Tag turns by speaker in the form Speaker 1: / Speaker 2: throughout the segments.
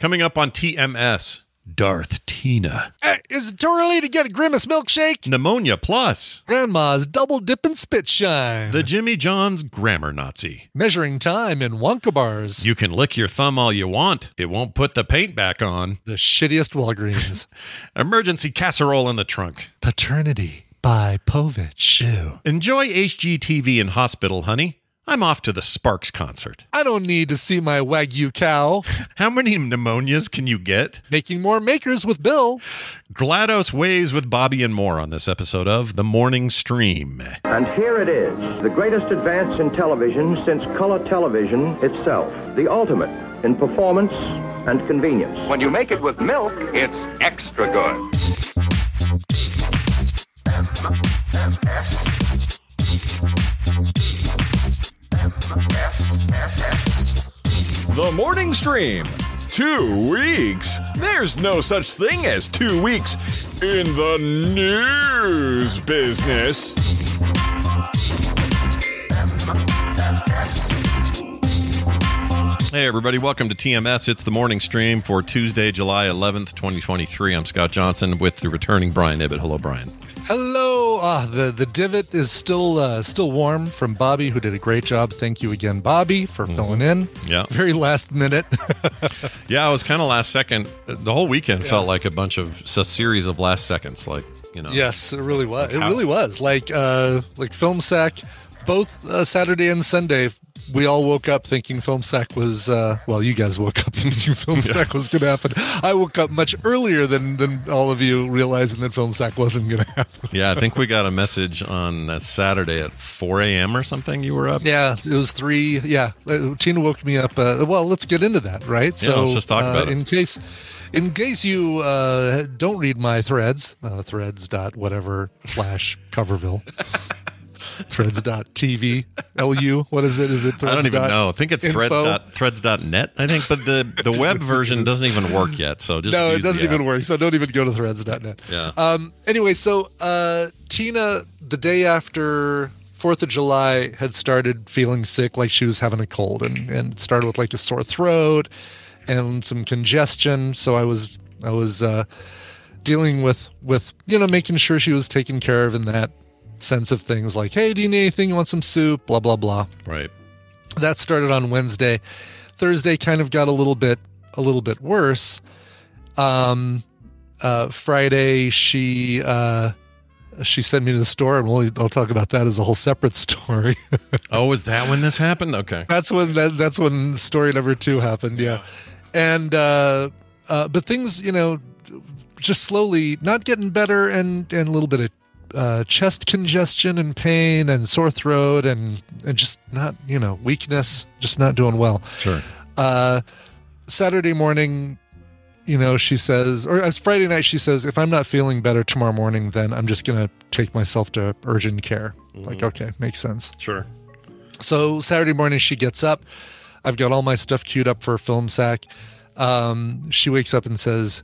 Speaker 1: Coming up on TMS, Darth Tina.
Speaker 2: Hey, is it too early to get a Grimace milkshake?
Speaker 1: Pneumonia Plus.
Speaker 2: Grandma's double dip and spit shine.
Speaker 1: The Jimmy John's Grammar Nazi.
Speaker 2: Measuring time in Wonka bars.
Speaker 1: You can lick your thumb all you want. It won't put the paint back on.
Speaker 2: the shittiest Walgreens.
Speaker 1: Emergency casserole in the trunk.
Speaker 2: Paternity by Povich. Ew.
Speaker 1: Enjoy HGTV in hospital, honey. I'm off to the Sparks concert.
Speaker 2: I don't need to see my Wagyu cow.
Speaker 1: How many pneumonias can you get?
Speaker 2: Making more makers with Bill.
Speaker 1: GLaDOS ways with Bobby and more on this episode of The Morning Stream.
Speaker 3: And here it is, the greatest advance in television since color television itself. The ultimate in performance and convenience.
Speaker 4: When you make it with milk, it's extra good.
Speaker 5: The morning stream. Two weeks? There's no such thing as two weeks in the news business.
Speaker 1: Hey, everybody, welcome to TMS. It's the morning stream for Tuesday, July 11th, 2023. I'm Scott Johnson with the returning Brian Ibbott. Hello, Brian.
Speaker 2: Hello. Ah, the the divot is still uh, still warm from Bobby, who did a great job. Thank you again, Bobby, for filling in.
Speaker 1: Yeah.
Speaker 2: Very last minute.
Speaker 1: Yeah, it was kind of last second. The whole weekend felt like a bunch of a series of last seconds. Like, you know.
Speaker 2: yes, it really was. It
Speaker 1: How-
Speaker 2: really was. Like uh like Film Sack, both uh, Saturday and Sunday. We all woke up thinking Film Sack was uh, well. You guys woke up thinking Film Sack was going to happen. I woke up much earlier than than all of you, realizing that Film Sack wasn't going to happen.
Speaker 1: Yeah, I think we got a message on uh, Saturday at 4 a.m. or something. You were up.
Speaker 2: Yeah, it was three. Yeah, uh, Tina woke me up. Uh, well, let's get into that, right?
Speaker 1: Yeah, let's just talk
Speaker 2: uh,
Speaker 1: about it.
Speaker 2: In case, in case you uh, don't read my threads, uh, threads dot whatever slash Coverville, threads dot TV lu. What is it? Is it?
Speaker 1: I
Speaker 2: Threads
Speaker 1: don't even know. I think it's threads dot, threads.net, I think, but the, the web version doesn't even work yet. So just
Speaker 2: no, it doesn't even
Speaker 1: app.
Speaker 2: work. So don't even go to threads.net.
Speaker 1: Yeah.
Speaker 2: Um, anyway, so uh, Tina, the day after Fourth of July, had started feeling sick, like she was having a cold, and and started with like a sore throat and some congestion. So I was I was uh, dealing with with you know making sure she was taken care of in that sense of things, like hey, do you need anything? You want some soup? Blah blah blah
Speaker 1: Right.
Speaker 2: that started on Wednesday. Thursday kind of got a little bit a little bit worse. Um, uh, Friday she uh, she sent me to the store, and we'll, I'll talk about that as a whole separate story.
Speaker 1: Oh, is that when this happened? Okay.
Speaker 2: that's when that, that's when story number two happened. Yeah, and uh, uh, but things you know just slowly not getting better, and and a little bit of uh, chest congestion and pain and sore throat and and just not you know weakness, just not doing well.
Speaker 1: Sure.
Speaker 2: Uh, Saturday morning, you know, she says, or it's Friday night, she says, if I'm not feeling better tomorrow morning, then I'm just going to take myself to urgent care. Like, okay, makes sense.
Speaker 1: Sure.
Speaker 2: So Saturday morning, she gets up. I've got all my stuff queued up for film sack. Um, she wakes up and says,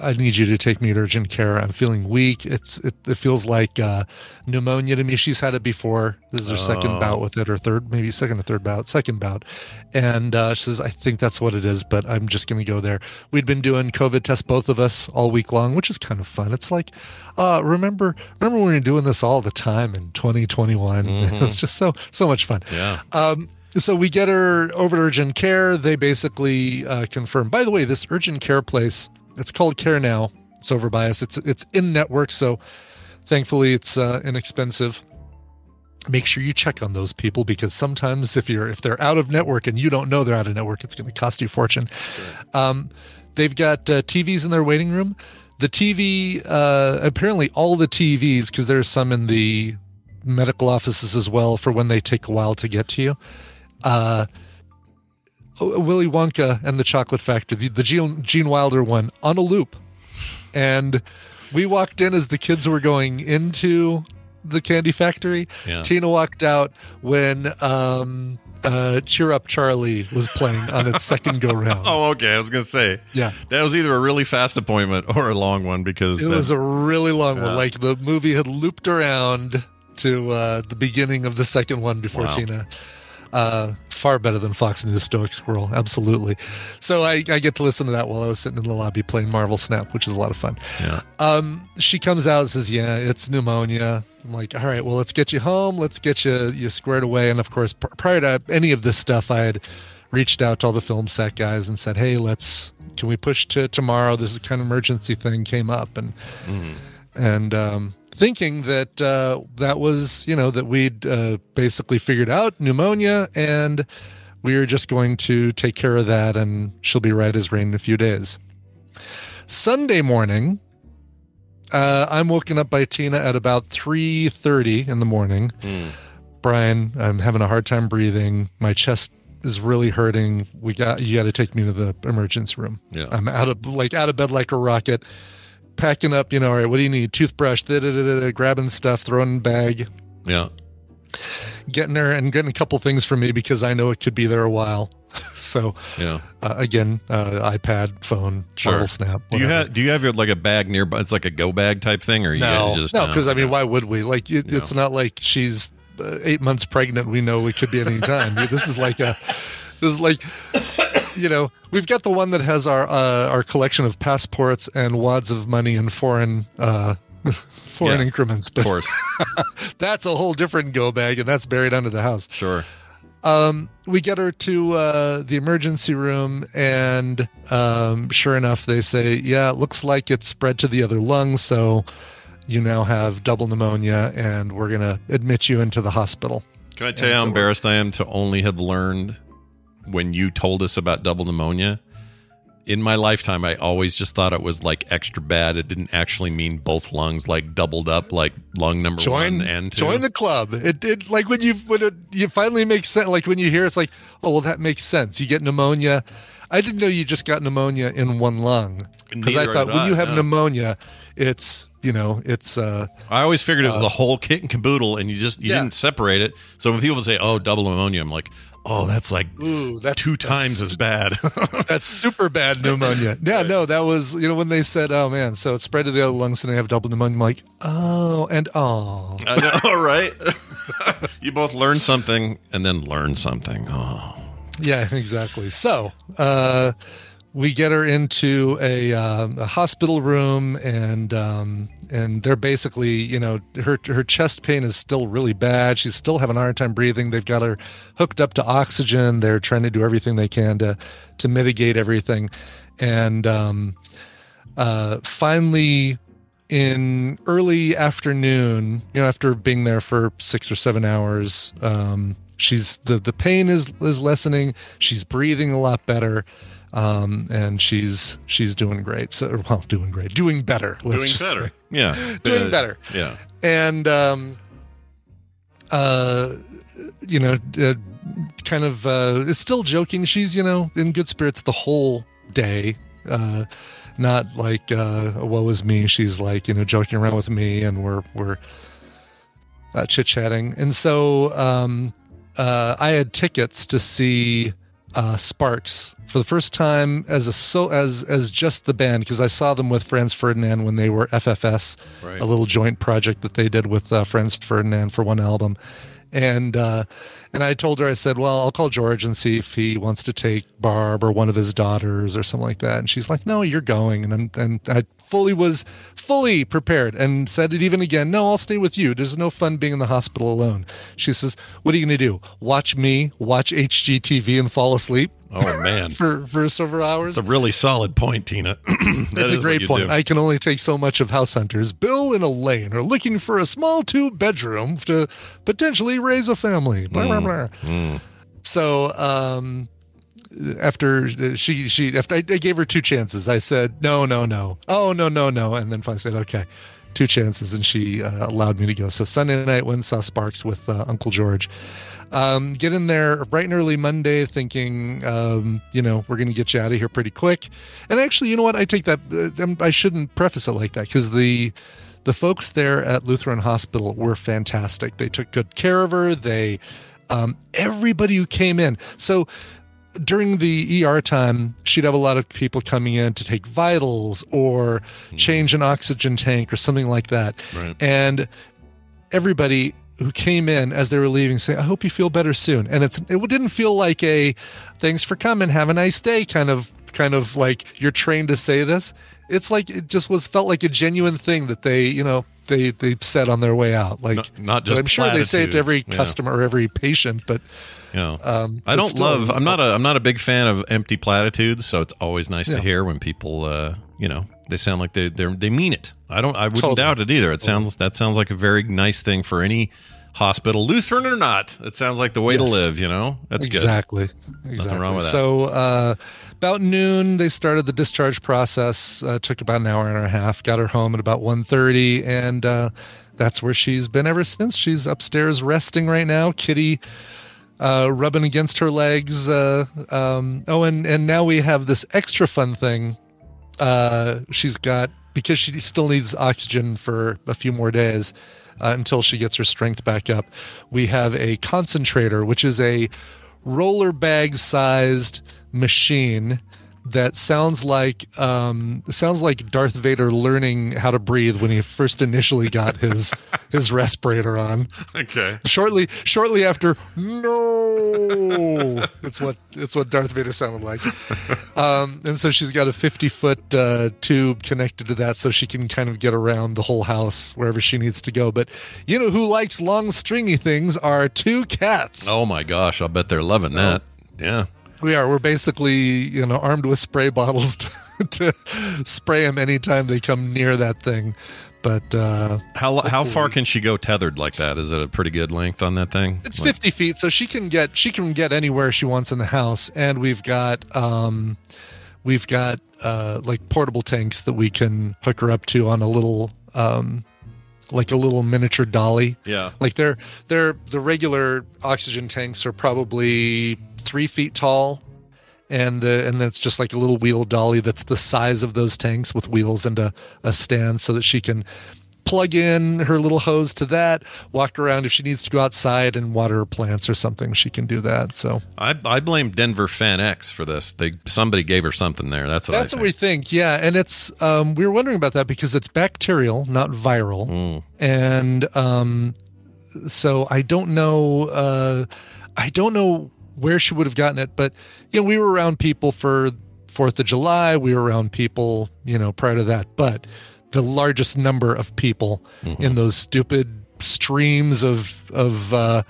Speaker 2: I need you to take me to urgent care. I'm feeling weak. It's it, it feels like uh, pneumonia to me. She's had it before. This is her second bout with it, or third, maybe second or third bout, second bout. And uh, she says, I think that's what it is, but I'm just going to go there. We'd been doing COVID tests, both of us, all week long, which is kind of fun. It's like, uh, remember, remember when we were doing this all the time in 2021? it's just so so much fun.
Speaker 1: Yeah.
Speaker 2: Um, so we get her over to urgent care. They basically uh, confirm. By the way, this urgent care place, it's called Care Now. It's over by us. It's it's in network, so thankfully it's uh, inexpensive. Make sure you check on those people because sometimes if you're if they're out of network and you don't know they're out of network, it's going to cost you a fortune. Um, they've got uh, TVs in their waiting room. The TV, uh, apparently all the TVs, because there's some in the medical offices as well for when they take a while to get to you. Uh, Willy Wonka and the Chocolate Factory, the, the Gene, Gene Wilder one, on a loop. And we walked in as the kids were going into the candy factory.
Speaker 1: Yeah.
Speaker 2: Tina walked out when um, uh, Cheer Up Charlie was playing on its second go round.
Speaker 1: Oh, okay. I was gonna say.
Speaker 2: Yeah.
Speaker 1: That was either a really fast appointment or a long one because
Speaker 2: It
Speaker 1: that-
Speaker 2: was a really long
Speaker 1: Yeah.
Speaker 2: one. Like the movie had looped around to uh, the beginning of the second one before
Speaker 1: Wow.
Speaker 2: Tina. Uh, far better than Fox News Stoic Squirrel, absolutely. So I, I get to listen to that while I was sitting in the lobby playing Marvel Snap, which is a lot of fun.
Speaker 1: yeah.
Speaker 2: Um, she comes out and says, "Yeah, it's pneumonia." I'm like, "All right, well, let's get you home. Let's get you you squared away." And of course, pr- prior to any of this stuff, I had reached out to all the Film Sack guys and said, "Hey, let's can we push to tomorrow? This is kind of emergency thing came up." And and um, thinking that uh, that was you know that we'd uh, basically figured out pneumonia and we were just going to take care of that and she'll be right as rain in a few days. Sunday morning, uh, I'm woken up by Tina at about 3:30 in the morning. Brian, I'm having a hard time breathing. My chest is really hurting. We got you got to take me to the emergency room.
Speaker 1: Yeah.
Speaker 2: I'm out of like out of bed like a rocket, packing up. You know, all right, what do you need? Toothbrush, da da da da, da, grabbing stuff, throwing in bag,
Speaker 1: Yeah.
Speaker 2: getting there and getting a couple things for me because I know it could be there a while. so
Speaker 1: Yeah.
Speaker 2: uh, again, uh, iPad, phone,
Speaker 1: Sure.
Speaker 2: Snap.
Speaker 1: Do you have do you have your like a bag nearby? It's like a go bag type thing, or
Speaker 2: no,
Speaker 1: just
Speaker 2: no, because I mean,
Speaker 1: yeah.
Speaker 2: why would we? Like, it, it's not like she's uh, eight months pregnant. We know it could be any time. this is like a, this is like, you know, we've got the one that has our uh, our collection of passports and wads of money in foreign uh, foreign
Speaker 1: Yeah,
Speaker 2: increments.
Speaker 1: Of course,
Speaker 2: that's a whole different go bag, and that's buried under the house.
Speaker 1: sure.
Speaker 2: Um, we get her to uh, the emergency room, and um, sure enough, they say, "Yeah, it looks like it's spread to the other lung, so you now have double pneumonia, and we're gonna admit you into the hospital."
Speaker 1: Can I tell you how
Speaker 2: so
Speaker 1: embarrassed I am to only have learned when you told us about double pneumonia? In my lifetime, I always just thought it was like extra bad. It didn't actually mean both lungs like doubled up, like lung number
Speaker 2: Join
Speaker 1: one and two.
Speaker 2: join the club. It did like when you when it you finally make sense. Like when you hear it's like, oh well, that makes sense. You get pneumonia. I didn't know you just got pneumonia in one lung because I thought when you have
Speaker 1: no.
Speaker 2: pneumonia, it's you know it's uh
Speaker 1: I always figured it was the whole kit and caboodle, and you just you
Speaker 2: Yeah.
Speaker 1: didn't separate it. So when people say, "Oh, double pneumonia," I'm like, "Oh, that's like
Speaker 2: ooh that's
Speaker 1: two
Speaker 2: that's-
Speaker 1: times as bad."
Speaker 2: That's super bad pneumonia. Yeah, no, that was you know when they said, "Oh man," so it spread to the other lungs and they have double pneumonia. I'm like, oh, and oh,
Speaker 1: I know, right? you both learn something and then learn something. Oh,
Speaker 2: yeah, exactly. So uh, we get her into a, um, a hospital room, and um, and they're basically, you know, her her chest pain is still really bad. She's still having a hard time breathing. They've got her hooked up to oxygen. They're trying to do everything they can to to mitigate everything, and um, uh, finally in early afternoon, you know, after being there for six or seven hours, um, she's the the pain is is lessening. She's breathing a lot better, um, and she's she's doing great. So, well, doing great, doing better. Let's
Speaker 1: doing better.
Speaker 2: say.
Speaker 1: Yeah,
Speaker 2: Doing
Speaker 1: Uh,
Speaker 2: better.
Speaker 1: Yeah,
Speaker 2: and um, uh, you know, uh, kind of uh, is still joking. She's you know in good spirits the whole day. Uh, not like uh, woe is me. She's like you know joking around with me, and we're we're uh, chit chatting. And so um, uh, I had tickets to see uh, Sparks for the first time as a so as as just the band because I saw them with Franz Ferdinand when they were FFS,
Speaker 1: Right.
Speaker 2: a little joint project that they did with uh, Franz Ferdinand for one album. And uh, and I told her I said, well, I'll call George and see if he wants to take Barb or one of his daughters or something like that. And she's like, no, you're going. And I'm, and I fully was fully prepared and said it even again. No, I'll stay with you. There's no fun being in the hospital alone. She says, "What are you going to do? Watch me watch HGTV and fall asleep
Speaker 1: Oh man,
Speaker 2: for for several hours?"
Speaker 1: it's a really solid point, Tina. That
Speaker 2: That's a great point.
Speaker 1: do.
Speaker 2: I can only take so much of House Hunters. Bill and Elaine are looking for a small two bedroom to potentially raise a family. Blah blah blah. So um, after she she after I, I gave her two chances, I said no no no oh no no no, and then finally said okay. Two chances, and she uh, allowed me to go. So Sunday night, went saw Sparks with uh, Uncle George. Um, get in there bright and early Monday, thinking, um, you know, we're going to get you out of here pretty quick. And actually, you know what? I take that. Uh, um, I shouldn't preface it like that because the the folks there at Lutheran Hospital were fantastic. They took good care of her. They um, everybody who came in. So during the ER time, she'd have a lot of people coming in to take vitals or change an oxygen tank or something like that.
Speaker 1: Right.
Speaker 2: And everybody who came in as they were leaving say, "I hope you feel better soon." And it's it didn't feel like a "thanks for coming, have a nice day" kind of kind of like you're trained to say this. It's like it just was felt like a genuine thing that they you know they they said on their way out. Like
Speaker 1: Not- not just
Speaker 2: I'm sure they say it to every
Speaker 1: yeah.
Speaker 2: customer or every patient, but
Speaker 1: Know,
Speaker 2: Um,
Speaker 1: I don't love. I'm not a. I'm not a big fan of empty platitudes. So it's always nice
Speaker 2: Yeah.
Speaker 1: to hear when people, uh, you know, they sound like they they they mean it. I don't. I wouldn't
Speaker 2: Totally.
Speaker 1: doubt it either. It sounds that sounds like a very nice thing for any hospital, Lutheran or not. It sounds like the way to live. You know, that's good.
Speaker 2: exactly. Exactly.
Speaker 1: wrong with that.
Speaker 2: So uh, about noon, they started the discharge process. Uh, took about an hour and a half. Got her home at about 1.30, and uh, that's where she's been ever since. She's upstairs resting right now. Kitty uh, rubbing against her legs. Uh, um, oh, and and now we have this extra fun thing. Uh, she's got because she still needs oxygen for a few more days uh, until she gets her strength back up. We have a concentrator, which is a roller bag sized machine that sounds like um, sounds like Darth Vader learning how to breathe when he first initially got his his respirator on
Speaker 1: Okay.
Speaker 2: shortly shortly after no it's what it's what darth vader sounded like um and so she's got a 50 foot uh tube connected to that so she can kind of get around the whole house wherever she needs to go but you know who likes long stringy things are two cats
Speaker 1: Oh my gosh! I'll bet they're loving that. Yeah.
Speaker 2: We are we're basically you know armed with spray bottles to, to spray them anytime they come near that thing but uh
Speaker 1: How how far can she go tethered like that? Is it a pretty good length on that thing?
Speaker 2: It's
Speaker 1: Like-
Speaker 2: 50 feet, so she can get she can get anywhere she wants in the house, and we've got um, we've got uh, like portable tanks that we can hook her up to on a little um, like a little miniature dolly.
Speaker 1: Yeah.
Speaker 2: Like they're they're the regular oxygen tanks are probably three feet tall, and the and that's just like a little wheel dolly that's the size of those tanks with wheels and a, a stand so that she can plug in her little hose to that, walk around if she needs to go outside and water her plants or something, she can do that. So
Speaker 1: I I blame Denver Fan X for this. They somebody gave her something there. That's what
Speaker 2: that's
Speaker 1: I
Speaker 2: what we
Speaker 1: think.
Speaker 2: think. Yeah, and it's um, we were wondering about that because it's bacterial, not viral, and um, so I don't know. Uh, I don't know where she would have gotten it, but you know, we were around people for Fourth of July. We were around people, you know, prior to that, but the largest number of people in those stupid streams of of. Uh,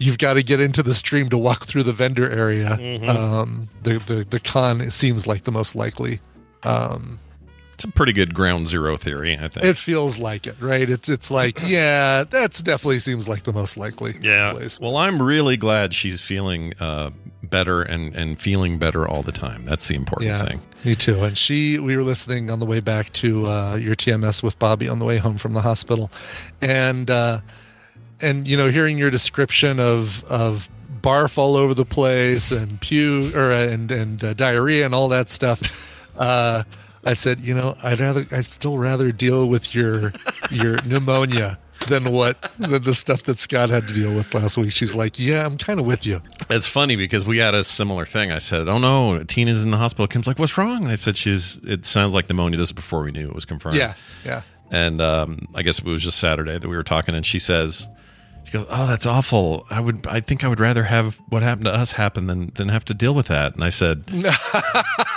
Speaker 2: You've got to get into the stream to walk through the vendor area. Um, the, the the con seems like the most likely. Um,
Speaker 1: It's a pretty good ground zero theory, I think.
Speaker 2: it feels like it, right? It's it's like yeah, that's definitely seems like the most likely.
Speaker 1: yeah.
Speaker 2: place.
Speaker 1: Well, I'm really glad she's feeling uh, better and and feeling better all the time. That's the important
Speaker 2: yeah,
Speaker 1: thing.
Speaker 2: me too. And she, we were listening on the way back to uh, your TMS with Bobby on the way home from the hospital, and uh, and you know, hearing your description of of barf all over the place and pew or uh, and and uh, diarrhea and all that stuff. I said, you know, I'd rather, I'd still rather deal with your your pneumonia than what than the stuff that Scott had to deal with last week. She's like, yeah, I'm kind of with you.
Speaker 1: It's funny because we had a similar thing. I said, "Oh no, Tina's in the hospital." Kim's like, "What's wrong?" And I said, "She's. It sounds like pneumonia." This is before we knew it was confirmed.
Speaker 2: Yeah, yeah.
Speaker 1: And um, I guess it was just Saturday that we were talking, and she says, She goes, "Oh, that's awful. I would, I think I would rather have what happened to us happen than than have to deal with that." And I said,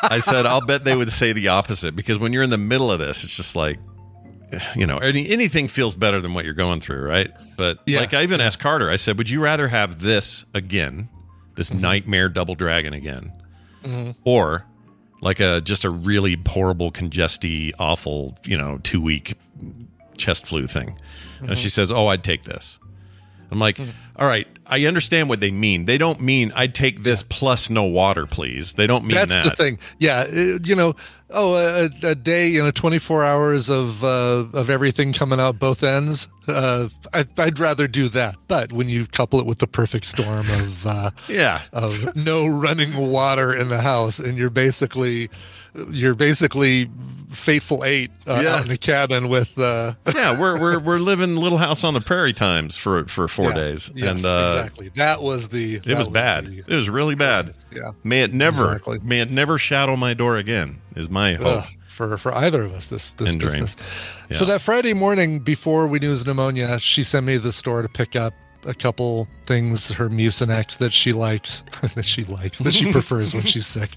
Speaker 1: "I said, I'll bet they would say the opposite because when you're in the middle of this, it's just like, you know, any, anything feels better than what you're going through, right? But
Speaker 2: Yeah.
Speaker 1: like I even asked Carter, I said, "Would you rather have this again, this
Speaker 2: Mm-hmm.
Speaker 1: nightmare double dragon again, or like a just a really horrible, congesty, awful, you know, two week chest flu thing?" And she says, "Oh, I'd take this." I'm like, "All right, I understand what they mean. They don't mean I'd take this plus no water, please. They don't mean
Speaker 2: That's
Speaker 1: that.
Speaker 2: the thing. Yeah, it- you know, oh, a, a day, you know, 24 hours of uh, of everything coming out both ends. Uh, I, I'd rather do that. But when you couple it with the perfect storm of uh,
Speaker 1: Yeah.
Speaker 2: of no running water in the house, and you're basically you're basically Hateful Eight uh,
Speaker 1: Yeah.
Speaker 2: out in the cabin with uh,
Speaker 1: yeah, we're we're we're living Little House on the Prairie times for for four
Speaker 2: yeah,
Speaker 1: days,
Speaker 2: Yes,
Speaker 1: and uh,
Speaker 2: exactly. That was the.
Speaker 1: it was bad.
Speaker 2: the-
Speaker 1: it was really bad.
Speaker 2: yeah.
Speaker 1: May it never,
Speaker 2: Exactly.
Speaker 1: may it never shadow my door again. Is my hope.
Speaker 2: Ugh, for for either of us this this
Speaker 1: And drain.
Speaker 2: business. So that Friday morning before we knew it was pneumonia, she sent me to the store to pick up a couple things, her Mucinex that she likes, that she likes, that she prefers when she's sick.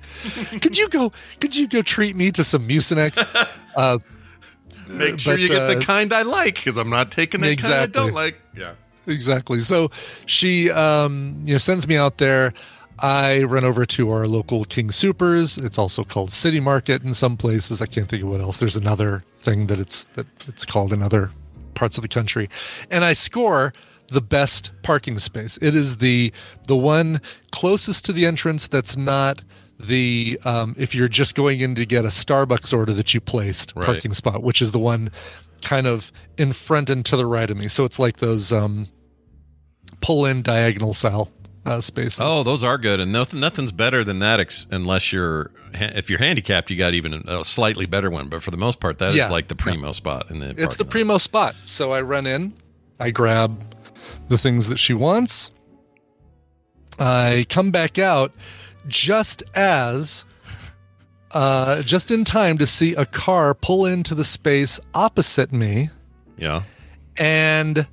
Speaker 2: Could you go? Could you go treat me to some Mucinex? Uh,
Speaker 1: Make sure
Speaker 2: but,
Speaker 1: you get
Speaker 2: uh,
Speaker 1: the kind I like, because I'm not taking the kind I don't like. Yeah.
Speaker 2: exactly. So she, um, you know, sends me out there. I run over to our local King Supers. It's also called City Market in some places. I can't think of what else. There's another thing that it's that it's called in other parts of the country, and I score the best parking space. It is the the one closest to the entrance that's not the um, if you're just going in to get a Starbucks order that you placed
Speaker 1: Right.
Speaker 2: parking spot, which is the one kind of in front and to the right of me. So it's like those um, pull in diagonal style uh, spaces.
Speaker 1: Oh, those are good, and nothing nothing's better than that. Ex- unless you're ha- if you're handicapped, you got even a slightly better one. But for the most part, that is
Speaker 2: Yeah.
Speaker 1: like the primo spot in the.
Speaker 2: it's the
Speaker 1: lot.
Speaker 2: primo spot. So I run in, I grab the things that she wants. I come back out just as uh, just in time to see a car pull into the space opposite me
Speaker 1: Yeah.
Speaker 2: and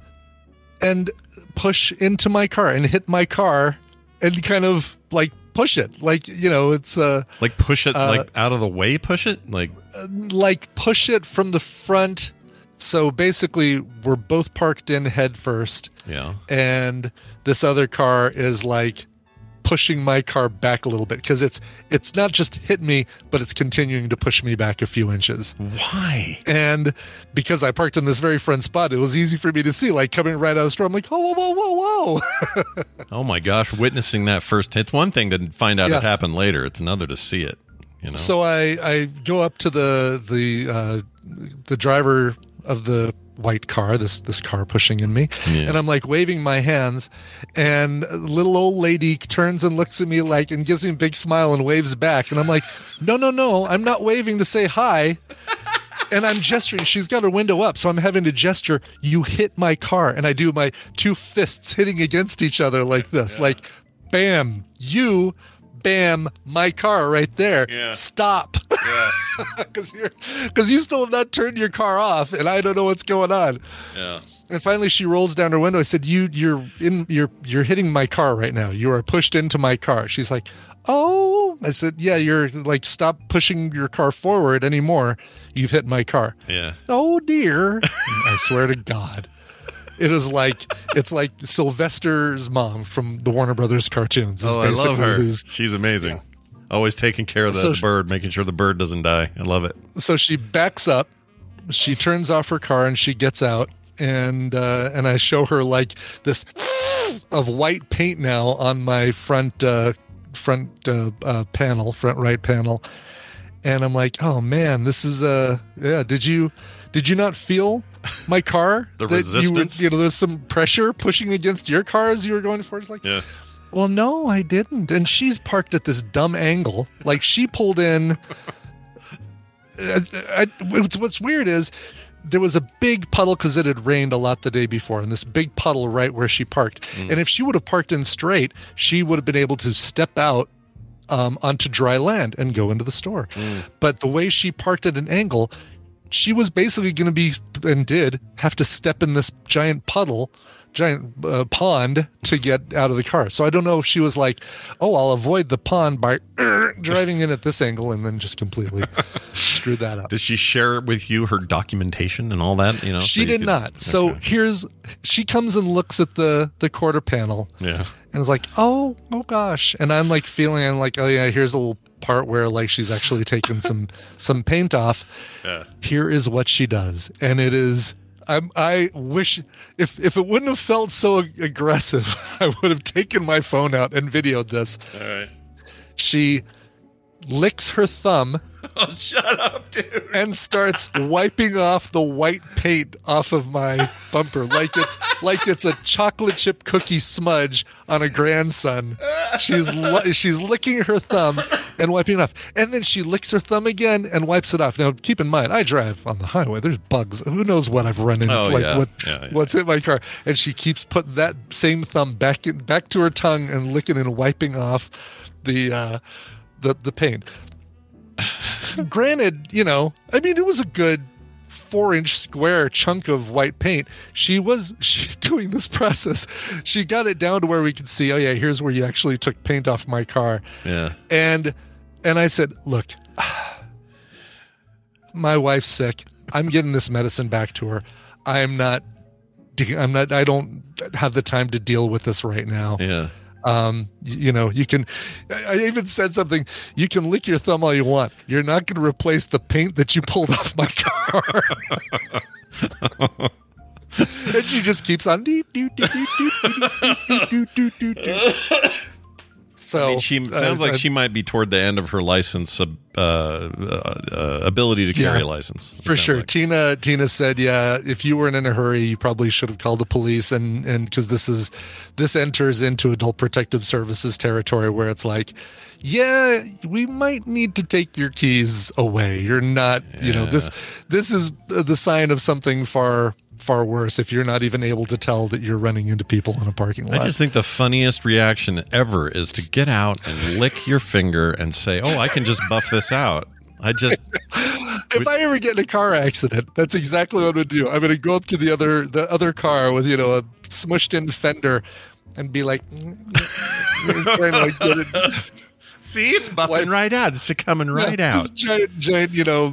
Speaker 2: and push into my car and hit my car and kind of like push it like you know it's uh
Speaker 1: Like push it
Speaker 2: Uh,
Speaker 1: like out of the way, push it like
Speaker 2: like push it from the front so basically we're both parked in head first
Speaker 1: yeah.
Speaker 2: and this other car is like pushing my car back a little bit because it's it's not just hit me but it's continuing to push me back a few inches
Speaker 1: Why?
Speaker 2: and because i parked in this very front spot it was easy for me to see like coming right out of the store i'm like oh whoa whoa whoa whoa
Speaker 1: Oh my gosh, witnessing that first it's one thing to find out
Speaker 2: Yes.
Speaker 1: it happened later. It's another to see it. You know.
Speaker 2: So I I go up to the the uh, the driver of the white car, this this car pushing in me,
Speaker 1: Yeah.
Speaker 2: and I'm like waving my hands, and a little old lady turns and looks at me like and gives me a big smile and waves back, and I'm like, no no no, I'm not waving to say hi. And I'm gesturing. She's got her window up, so I'm having to gesture. You hit my car, and I do my two fists hitting against each other like this, like, bam, you, bam, my car right there.
Speaker 1: Yeah.
Speaker 2: Stop. because you're because you still have not turned your car off and i don't know what's going on
Speaker 1: yeah.
Speaker 2: and finally she rolls down her window i said you you're in you're you're hitting my car right now you are pushed into my car she's like oh i said yeah you're like stop pushing your car forward anymore you've hit my car
Speaker 1: Yeah.
Speaker 2: oh dear i swear to god it is like it's like sylvester's mom from the warner brothers cartoons
Speaker 1: Oh, I love her.
Speaker 2: who's-
Speaker 1: She's amazing. Always taking care of the
Speaker 2: So
Speaker 1: bird, making sure the bird doesn't die. I love it.
Speaker 2: so she backs up she turns off her car and she gets out and uh, and I show her like this of white paint now on my front uh, front uh, uh, panel front right panel and I'm like oh man this is uh yeah did you did you not feel my car
Speaker 1: The resistance?
Speaker 2: you, you know there's some pressure pushing against your car as you were going forward it's like
Speaker 1: Yeah.
Speaker 2: well, no, I didn't. And she's parked at this dumb angle. Like she pulled in. I, I, what's, weird is there was a big puddle because it had rained a lot the day before, and this big puddle right where she parked. And if she would have parked in straight, she would have been able to step out um, onto dry land and go into the store. But the way she parked at an angle, she was basically going to be and did have to step in this giant puddle giant uh, pond to get out of the car so i don't know if she was like oh i'll avoid the pond by er, driving in at this angle and then just completely screwed that up
Speaker 1: Did she share with you her documentation and all that? You know,
Speaker 2: she
Speaker 1: so
Speaker 2: did
Speaker 1: could-
Speaker 2: not so
Speaker 1: Okay.
Speaker 2: here's she comes and looks at the the quarter panel
Speaker 1: yeah.
Speaker 2: And it's like, "Oh, oh gosh," and I'm like feeling, I'm like, "Oh yeah, here's a little part where like she's actually taken some some paint off."
Speaker 1: Yeah.
Speaker 2: Here is what she does, and it is. I'm, I wish if if it wouldn't have felt so aggressive, I would have taken my phone out and videoed this.
Speaker 1: All right.
Speaker 2: She licks her thumb
Speaker 1: Oh, shut up, dude.
Speaker 2: and starts wiping off the white paint off of my bumper like it's like it's a chocolate chip cookie smudge on a grandson. She's li- she's licking her thumb and wiping it off, and then she licks her thumb again and wipes it off. Now, keep in mind, I drive on the highway. There's bugs. Who knows what I've run into?
Speaker 1: Oh,
Speaker 2: like
Speaker 1: yeah.
Speaker 2: what
Speaker 1: Yeah, yeah.
Speaker 2: what's in my car? And she keeps putting that same thumb back in, back to her tongue and licking and wiping off the uh, the the paint granted, you know, I mean, it was a good four inch square chunk of white paint. She was she, doing this process. She got it down to where we could see, oh, yeah, here's where you actually took paint off my car.
Speaker 1: Yeah.
Speaker 2: And, and I said, look, my wife's sick. I'm getting this medicine back to her. I'm not, I'm not, I don't have the time to deal with this right now
Speaker 1: Yeah.
Speaker 2: Um you know you can i even said something you can lick your thumb all you want you're not going to replace the paint that you pulled off my car and she just keeps on so
Speaker 1: I mean, she sounds
Speaker 2: uh,
Speaker 1: like
Speaker 2: uh,
Speaker 1: she might be toward the end of her license uh, uh, uh, ability to carry
Speaker 2: Yeah.
Speaker 1: a license.
Speaker 2: for sure
Speaker 1: like.
Speaker 2: tina tina said yeah if you weren't in a hurry you probably should have called the police and and because this is this enters into adult protective services territory where it's like yeah we might need to take your keys away you're not you know this this is the sign of something far far worse if you're not even able to tell that you're running into people in a parking lot
Speaker 1: I just think the funniest reaction ever is to get out and lick your finger and say, "Oh, I can just buff this out." I just
Speaker 2: if I ever get in a car accident, that's exactly what I'm gonna do. I'm gonna go up to the other the other car with you know a smushed in fender and be like, trying to like get it
Speaker 1: see it's buffing
Speaker 2: What?
Speaker 1: right out. It's coming right
Speaker 2: Yeah,
Speaker 1: out.
Speaker 2: This giant, giant, you know,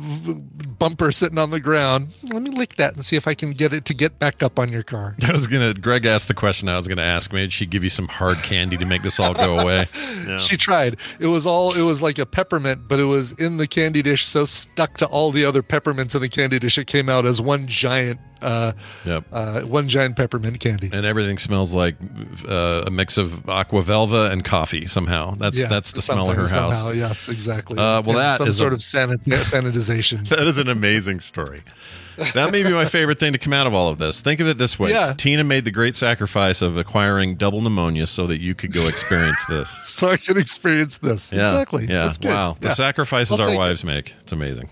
Speaker 2: bumper sitting on the ground. Let me lick that and see if I can get it to get back up on your car.
Speaker 1: I was gonna. Greg asked the question I was gonna ask. Maybe she'd give you some hard candy to make this all go away. Yeah.
Speaker 2: She tried. It was all. It was like a peppermint, but it was in the candy dish, so stuck to all the other peppermints in the candy dish, it came out as one giant, uh,
Speaker 1: Yep.
Speaker 2: uh, one giant peppermint candy.
Speaker 1: and everything smells like uh, a mix of aqua velva and coffee. Somehow, that's that's the smell of her
Speaker 2: something,
Speaker 1: house.
Speaker 2: Somehow, yes, exactly.
Speaker 1: Uh, well,
Speaker 2: And
Speaker 1: that
Speaker 2: some
Speaker 1: is
Speaker 2: sort
Speaker 1: a-
Speaker 2: of sanit- sanitization.
Speaker 1: That is an amazing story. That may be my favorite thing to come out of all of this. Think of it this way:
Speaker 2: Yeah.
Speaker 1: Tina made the great sacrifice of acquiring double pneumonia so that you could go experience this.
Speaker 2: so I can experience this.
Speaker 1: Yeah,
Speaker 2: Exactly.
Speaker 1: Yeah.
Speaker 2: That's good.
Speaker 1: Wow. The
Speaker 2: Yeah.
Speaker 1: sacrifices
Speaker 2: I'll
Speaker 1: our wives make. It's amazing.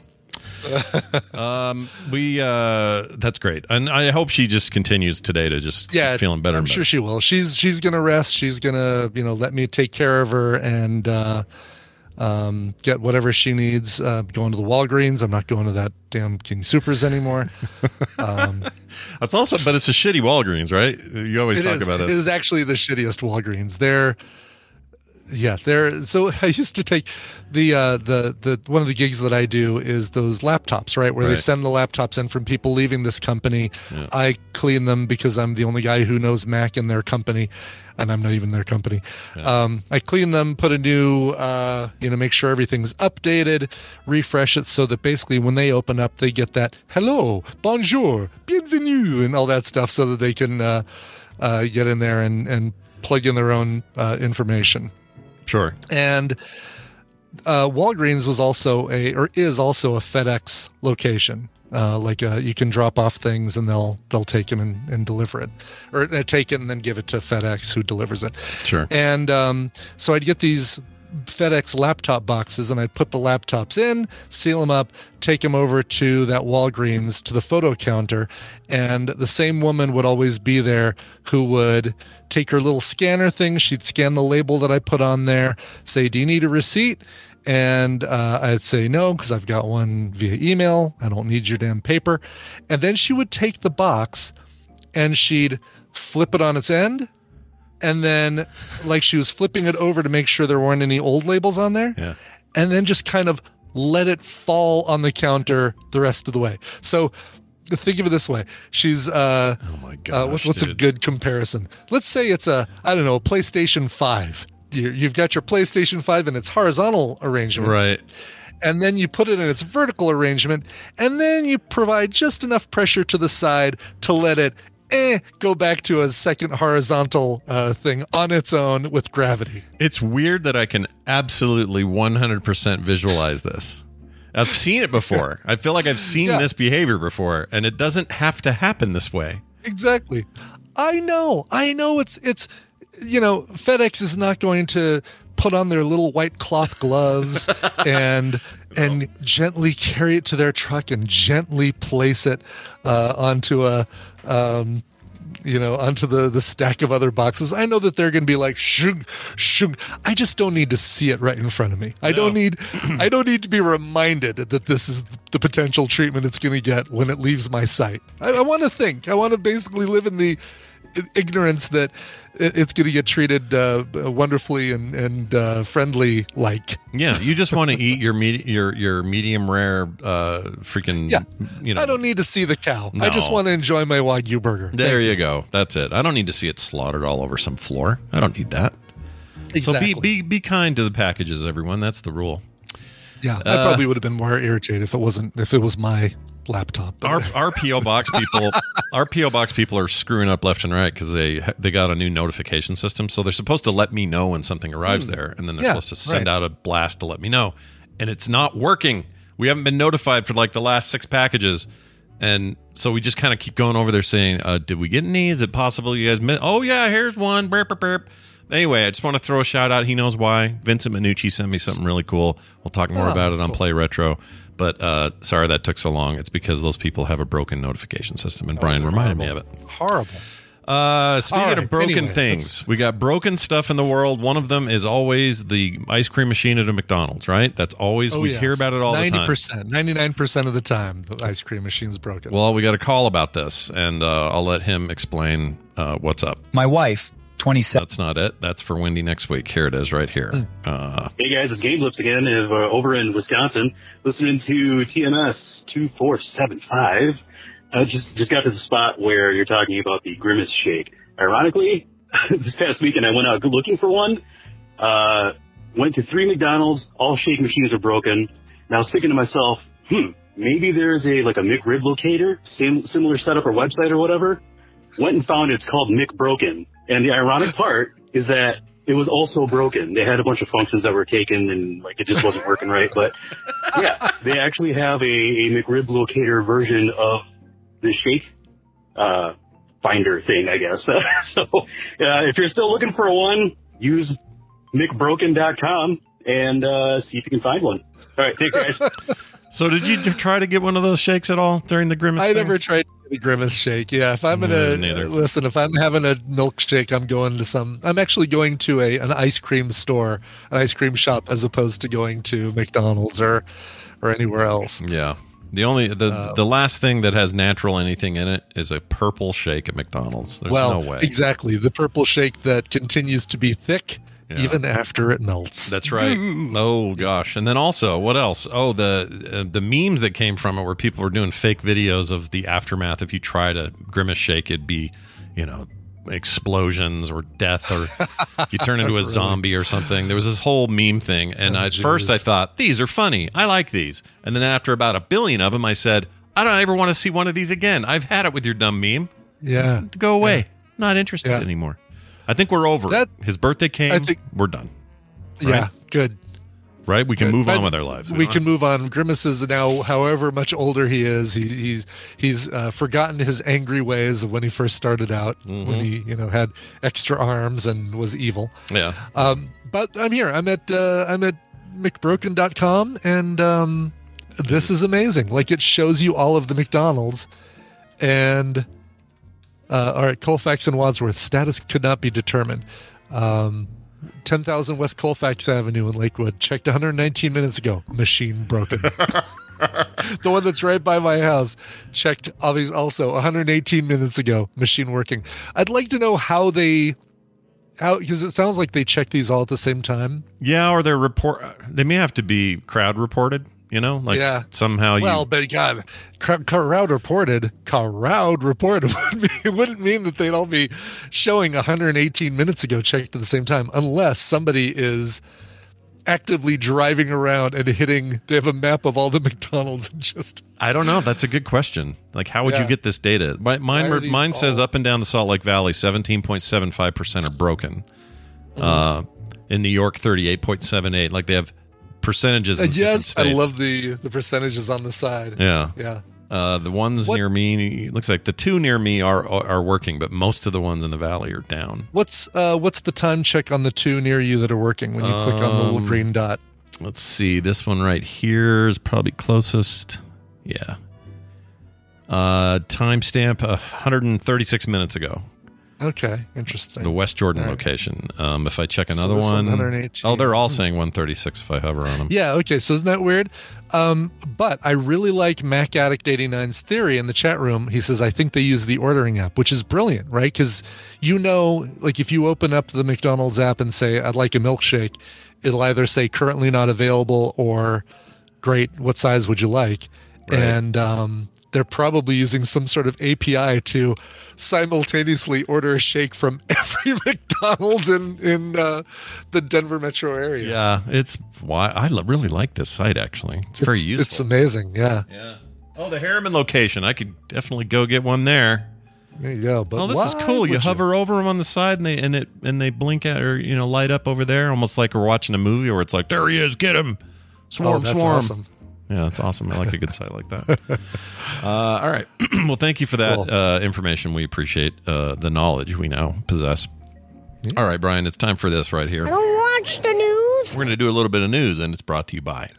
Speaker 1: um, we uh, that's great, and I hope she just continues today to just
Speaker 2: yeah,
Speaker 1: feeling better.
Speaker 2: I'm
Speaker 1: and
Speaker 2: sure she will. She's she's gonna rest. She's gonna you know let me take care of her and uh, um, get whatever she needs. Uh, going to the Walgreens. I'm not going to that damn King Supers anymore. Um,
Speaker 1: That's also, but it's a shitty Walgreens, right? You always talk
Speaker 2: is.
Speaker 1: about
Speaker 2: It
Speaker 1: it.
Speaker 2: is actually the shittiest Walgreens. They're yeah, they're so I used to take the uh the the one of the gigs that I do is those laptops, right? Where they send the laptops in from people leaving this company. I clean them because I'm the only guy who knows Mac in their company and I'm not even their company. Um I clean them, put a new uh you know, make sure everything's updated, refresh it so that basically when they open up they get that hello, bonjour, bienvenue and all that stuff so that they can uh uh get in there and and plug in their own uh, information
Speaker 1: Sure.
Speaker 2: and uh, Walgreens was also a or is also a FedEx location. Uh, like uh, you can drop off things and they'll they'll take them and, and deliver it, or uh, take it and then give it to FedEx who delivers it.
Speaker 1: Sure.
Speaker 2: And um, so I'd get these FedEx laptop boxes and I'd put the laptops in, seal them up, take them over to that Walgreens to the photo counter. And the same woman would always be there who would take her little scanner thing. She'd scan the label that I put on there, say, Do you need a receipt? And uh, I'd say no because I've got one via email. I don't need your damn paper. And then she would take the box and she'd flip it on its end. And then, like, she was flipping it over to make sure there weren't any old labels on there.
Speaker 1: Yeah.
Speaker 2: And then just kind of let it fall on the counter the rest of the way. So think of it this way she's uh
Speaker 1: Oh my
Speaker 2: uh, what's, what's a good comparison? Let's say it's a, I don't know, a PlayStation 5. You- You've got your PlayStation 5 in its horizontal arrangement.
Speaker 1: Right.
Speaker 2: And then you put it in its vertical arrangement. And then you provide just enough pressure to the side to let it eh, go back to a second horizontal uh, thing on its own with gravity.
Speaker 1: It's weird that I can absolutely 100% visualize this. I've seen it before. I feel like I've seen
Speaker 2: Yeah.
Speaker 1: this behavior before, and it doesn't have to happen this way.
Speaker 2: Exactly. I know. I know it's it's you know, FedEx is not going to put on their little white cloth gloves and and gently carry it to their truck and gently place it uh, onto a um you know onto the the stack of other boxes. I know that they're going to be like shug shug. I just don't need to see it right in front of me. I don't need i don't need to be reminded that this is the potential treatment it's going to get when it leaves my sight i, I want to think. I want to basically live in the ignorance that it's going to get treated uh, wonderfully and and uh, friendly like
Speaker 1: Yeah, you just want to eat your med- your your medium rare uh freaking
Speaker 2: Yeah.
Speaker 1: you know.
Speaker 2: i don't need to see the cow i just want to enjoy my wagyu burger
Speaker 1: there you go. That's it. I don't need to see it slaughtered all over some floor. I don't need that.
Speaker 2: exactly.
Speaker 1: So be be be kind to the packages everyone. That's the rule.
Speaker 2: yeah i
Speaker 1: Uh,
Speaker 2: probably would have been more irritated if it wasn't if it was my laptop
Speaker 1: Our our PO box people, our PO box people are screwing up left and right because they they got a new notification system. So they're supposed to let me know when something arrives there, and then they're
Speaker 2: Yeah,
Speaker 1: supposed to send
Speaker 2: right.
Speaker 1: out a blast to let me know, and it's not working. We haven't been notified for like the last six packages, and so we just kind of keep going over there saying, uh, "Did we get any? Is it possible you guys? Miss- oh yeah, here's one." Burp, burp, burp. Anyway, I just want to throw a shout out. He knows why. Vincent Minucci sent me something really cool. We'll talk more
Speaker 2: Oh,
Speaker 1: about it on
Speaker 2: cool.
Speaker 1: Play Retro. But uh, sorry that took so long. It's because those people have a broken notification system, and Brian reminded me of it.
Speaker 2: horrible
Speaker 1: Uh, speaking
Speaker 2: All right,
Speaker 1: of broken
Speaker 2: anyway,
Speaker 1: things, we got broken stuff in the world. One of them is always the ice cream machine at a McDonald's, right? That's always we hear about it all the time.
Speaker 2: 90%, 99% of the time, the ice cream machine's broken.
Speaker 1: Well, we got a call about this, and uh, I'll let him explain uh, what's up.
Speaker 6: My wife, 27.
Speaker 1: That's not it. That's for Wendy next week. Here it is, right here.
Speaker 2: Hmm.
Speaker 1: Uh,
Speaker 7: Hey guys, it's Gabe Lips again uh, over in Wisconsin, listening to TMS two four seven five. I just just got to the spot where you're talking about the Grimace Shake. Ironically, this past weekend I went out looking for one. Uh, went to three McDonald's. All shake machines are broken. And I was thinking to myself, hmm, maybe there's a like a McRib locator, same similar setup or website or whatever. Went and found it's called McBroken. And the ironic part is that it was also broken. They had a bunch of functions that were taken and like it just wasn't working right. But yeah, they actually have a, a McRib locator version of the shake uh, finder thing, I guess. so uh, if you're still looking for one, use McBroken.com and uh, see if you can find one. All right, thanks, guys.
Speaker 1: so, did you try to get one of those shakes at all during the Grimace?
Speaker 2: I
Speaker 1: thing?
Speaker 2: never tried the grimace shake. Yeah, if I'm gonna
Speaker 1: neither.
Speaker 2: listen, if I'm having a milkshake, I'm going to some. I'm actually going to a an ice cream store, an ice cream shop, as opposed to going to McDonald's or or anywhere else.
Speaker 1: Yeah. The only the
Speaker 2: Uh,
Speaker 1: the last thing that has natural anything in it is a purple shake at McDonald's. There's
Speaker 2: well,
Speaker 1: no way.
Speaker 2: exactly the purple shake that continues to be thick
Speaker 1: Yeah.
Speaker 2: even after it melts.
Speaker 1: That's right. Oh gosh. And then also, what else? Oh, the uh, the memes that came from it, where people were doing fake videos of the aftermath. If you try to grimace shake, it'd be, you know, explosions or death, or you turn into a zombie or something. There was this whole meme thing, and
Speaker 2: Oh,
Speaker 1: at first I thought these are funny. I like these, and then after about a billion of them, I said, I don't ever want to see one of these again. I've had it with your dumb meme.
Speaker 2: yeah,
Speaker 1: Go away. Not interested
Speaker 2: Yeah.
Speaker 1: anymore. I think we're over.
Speaker 2: That-
Speaker 1: His birthday came.
Speaker 2: I think-
Speaker 1: we're done.
Speaker 2: yeah, good.
Speaker 1: Right? We can
Speaker 2: Good.
Speaker 1: move on with our lives.
Speaker 2: We
Speaker 1: don't
Speaker 2: can move on. Grimace is now, however much older he is, he, he's he's uh, forgotten his angry ways of when he first started out,
Speaker 1: Mm-hmm.
Speaker 2: when he you know had extra arms and was evil.
Speaker 1: Yeah.
Speaker 2: Um, but I'm here. I'm at uh, I'm at McBroken.com, and um, this is amazing. Like it shows you all of the McDonald's, and uh, all right, Colfax and Wadsworth status could not be determined. Um, 10,000 West Colfax Avenue in Lakewood. Checked 119 minutes ago. Machine broken. the one that's right by my house checked obviously also 118 minutes ago. Machine working. I'd like to know how they how because it sounds like they check these all at the same time.
Speaker 1: Yeah, or they're report. They may have to be crowd reported. You know, like
Speaker 2: Yeah.
Speaker 1: somehow you.
Speaker 2: Well, but God, cr- crowd reported, crowd reported would be, it wouldn't mean that they'd all be showing 118 minutes ago checked at the same time, unless somebody is actively driving around and hitting. They have a map of all the McDonald's and just
Speaker 1: I don't know. That's a good question. Like, how would you get this data? My, mine, mine says up and down the Salt Lake Valley, seventeen point seven five percent are broken.
Speaker 2: Mm-hmm.
Speaker 1: Uh, in New York, thirty eight point seven eight. Like they have percentages.
Speaker 2: Yes, I love the the percentages on the side.
Speaker 1: Yeah.
Speaker 2: Yeah.
Speaker 1: Uh, the ones
Speaker 2: What-
Speaker 1: near me, looks like the two near me are are working, but most of the ones in the valley are down.
Speaker 2: What's uh what's the time check on the two near you that are working when you click on the little
Speaker 1: Um,
Speaker 2: green dot?
Speaker 1: Let's see. This one right here is probably closest. Yeah. Uh, timestamp 136 minutes ago.
Speaker 2: Okay, interesting.
Speaker 1: The West Jordan
Speaker 2: right.
Speaker 1: location. Um, if I check another
Speaker 2: this
Speaker 1: one,
Speaker 2: one's 118.
Speaker 1: oh, they're all saying 136 if I hover on them.
Speaker 2: Yeah, okay, so isn't that weird? Um, but I really like Mac Addict 89's theory in the chat room. He says, I think they use the ordering app, which is brilliant, right? Because you know, like if you open up the McDonald's app and say, I'd like a milkshake, it'll either say currently not available or great, what size would you like?
Speaker 1: Right.
Speaker 2: And um, they're probably using some sort of API to simultaneously order a shake from every McDonald's in, in uh, the Denver metro area.
Speaker 1: Yeah, it's why I really like this site. Actually, it's, very useful.
Speaker 2: It's amazing. Yeah.
Speaker 1: yeah. Oh, the Harriman location. I could definitely go get one there.
Speaker 2: There you go. But
Speaker 1: oh, this is cool. You hover over them on the side, and they and it and they blink at or you know light up over there, almost like we're watching a movie where it's like there he is, get him, swarm,
Speaker 2: Oh,
Speaker 1: swarm.
Speaker 2: awesome.
Speaker 1: Yeah, that's awesome. I like a good site like that. Uh, all right. well, thank you for that
Speaker 2: Cool.
Speaker 1: uh, information. We appreciate uh, the knowledge we now possess. All right, Brian, it's time for this right here.
Speaker 6: I Don't watch the news.
Speaker 1: We're going to do a little bit of news, and it's brought to you by.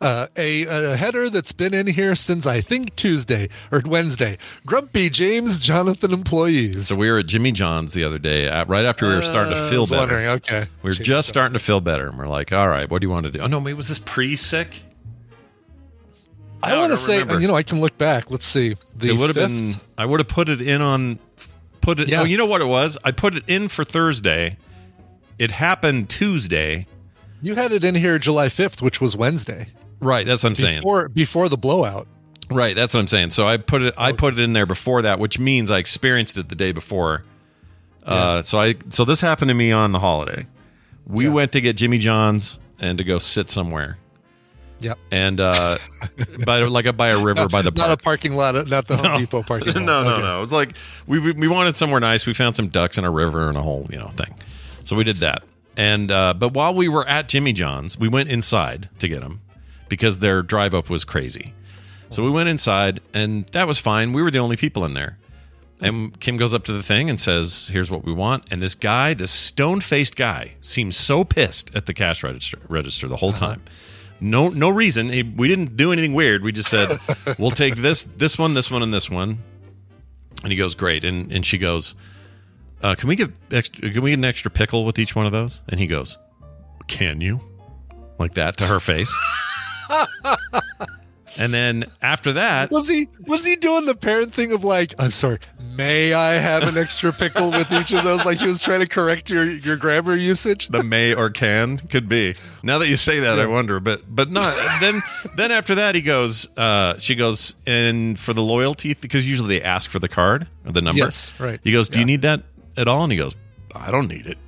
Speaker 2: Uh, a, a header that's been in here since I think Tuesday or Wednesday. Grumpy James Jonathan employees.
Speaker 1: So we were at Jimmy John's the other day, at, right after we were starting to
Speaker 2: Uh, I
Speaker 1: feel
Speaker 2: was
Speaker 1: better.
Speaker 2: wondering, okay.
Speaker 1: We were
Speaker 2: Change
Speaker 1: just
Speaker 2: stuff.
Speaker 1: starting to feel better, and we're like, "All right, what do you want to do?" Oh no, wait, was this pre-sick?
Speaker 2: I want to say,
Speaker 1: remember.
Speaker 2: you know, I can look back. Let's see. The
Speaker 1: it would have
Speaker 2: fifth-
Speaker 1: been. I would have put it in on. Put it.
Speaker 2: Yeah.
Speaker 1: Oh, you know what it was? I put it in for Thursday. It happened Tuesday.
Speaker 2: You had it in here July 5th, which was Wednesday.
Speaker 1: Right. That's what I'm saying.
Speaker 2: Before, before the blowout.
Speaker 1: Right. That's what I'm saying. So I put it. I put it in there before that, which means I experienced it the day before. Uh, so I. So this happened to me on the holiday. We
Speaker 2: Yeah.
Speaker 1: went to get Jimmy John's and to go sit somewhere.
Speaker 2: Yep.
Speaker 1: And uh, by like by a river by the
Speaker 2: Not a parking lot, not the Home Depot parking lot.
Speaker 1: no, no,
Speaker 2: Okay.
Speaker 1: no. It was like we, we we wanted somewhere nice. We found some ducks in a river and a whole you know thing. So we did that. And uh, but while we were at Jimmy John's, we went inside to get them because their drive up was crazy. So we went inside, and that was fine. We were the only people in there. And Kim goes up to the thing and says, "Here's what we want." And this guy, this stone-faced guy, seems so pissed at the cash register, register the whole time. No, no reason. He, we didn't do anything weird. We just said, "We'll take this, this one, this one, and this one." And he goes, "Great." And and she goes, uh, "Can we get extra? Can we get an extra pickle with each one of those?" And he goes, "Can you?" Like that to her face. and then after that,
Speaker 2: Was he was he doing the parent thing of like, I'm sorry, may I have an extra pickle with each of those? Like he was trying to correct your your grammar usage.
Speaker 1: the may or can could be. Now that you say that, I wonder, but but not. Then then after that, he goes. Uh, she goes and for the loyalty because usually they ask for the card or the number.
Speaker 2: Yes, right.
Speaker 1: He goes, "Do you need that at all?" And he goes, "I don't need it."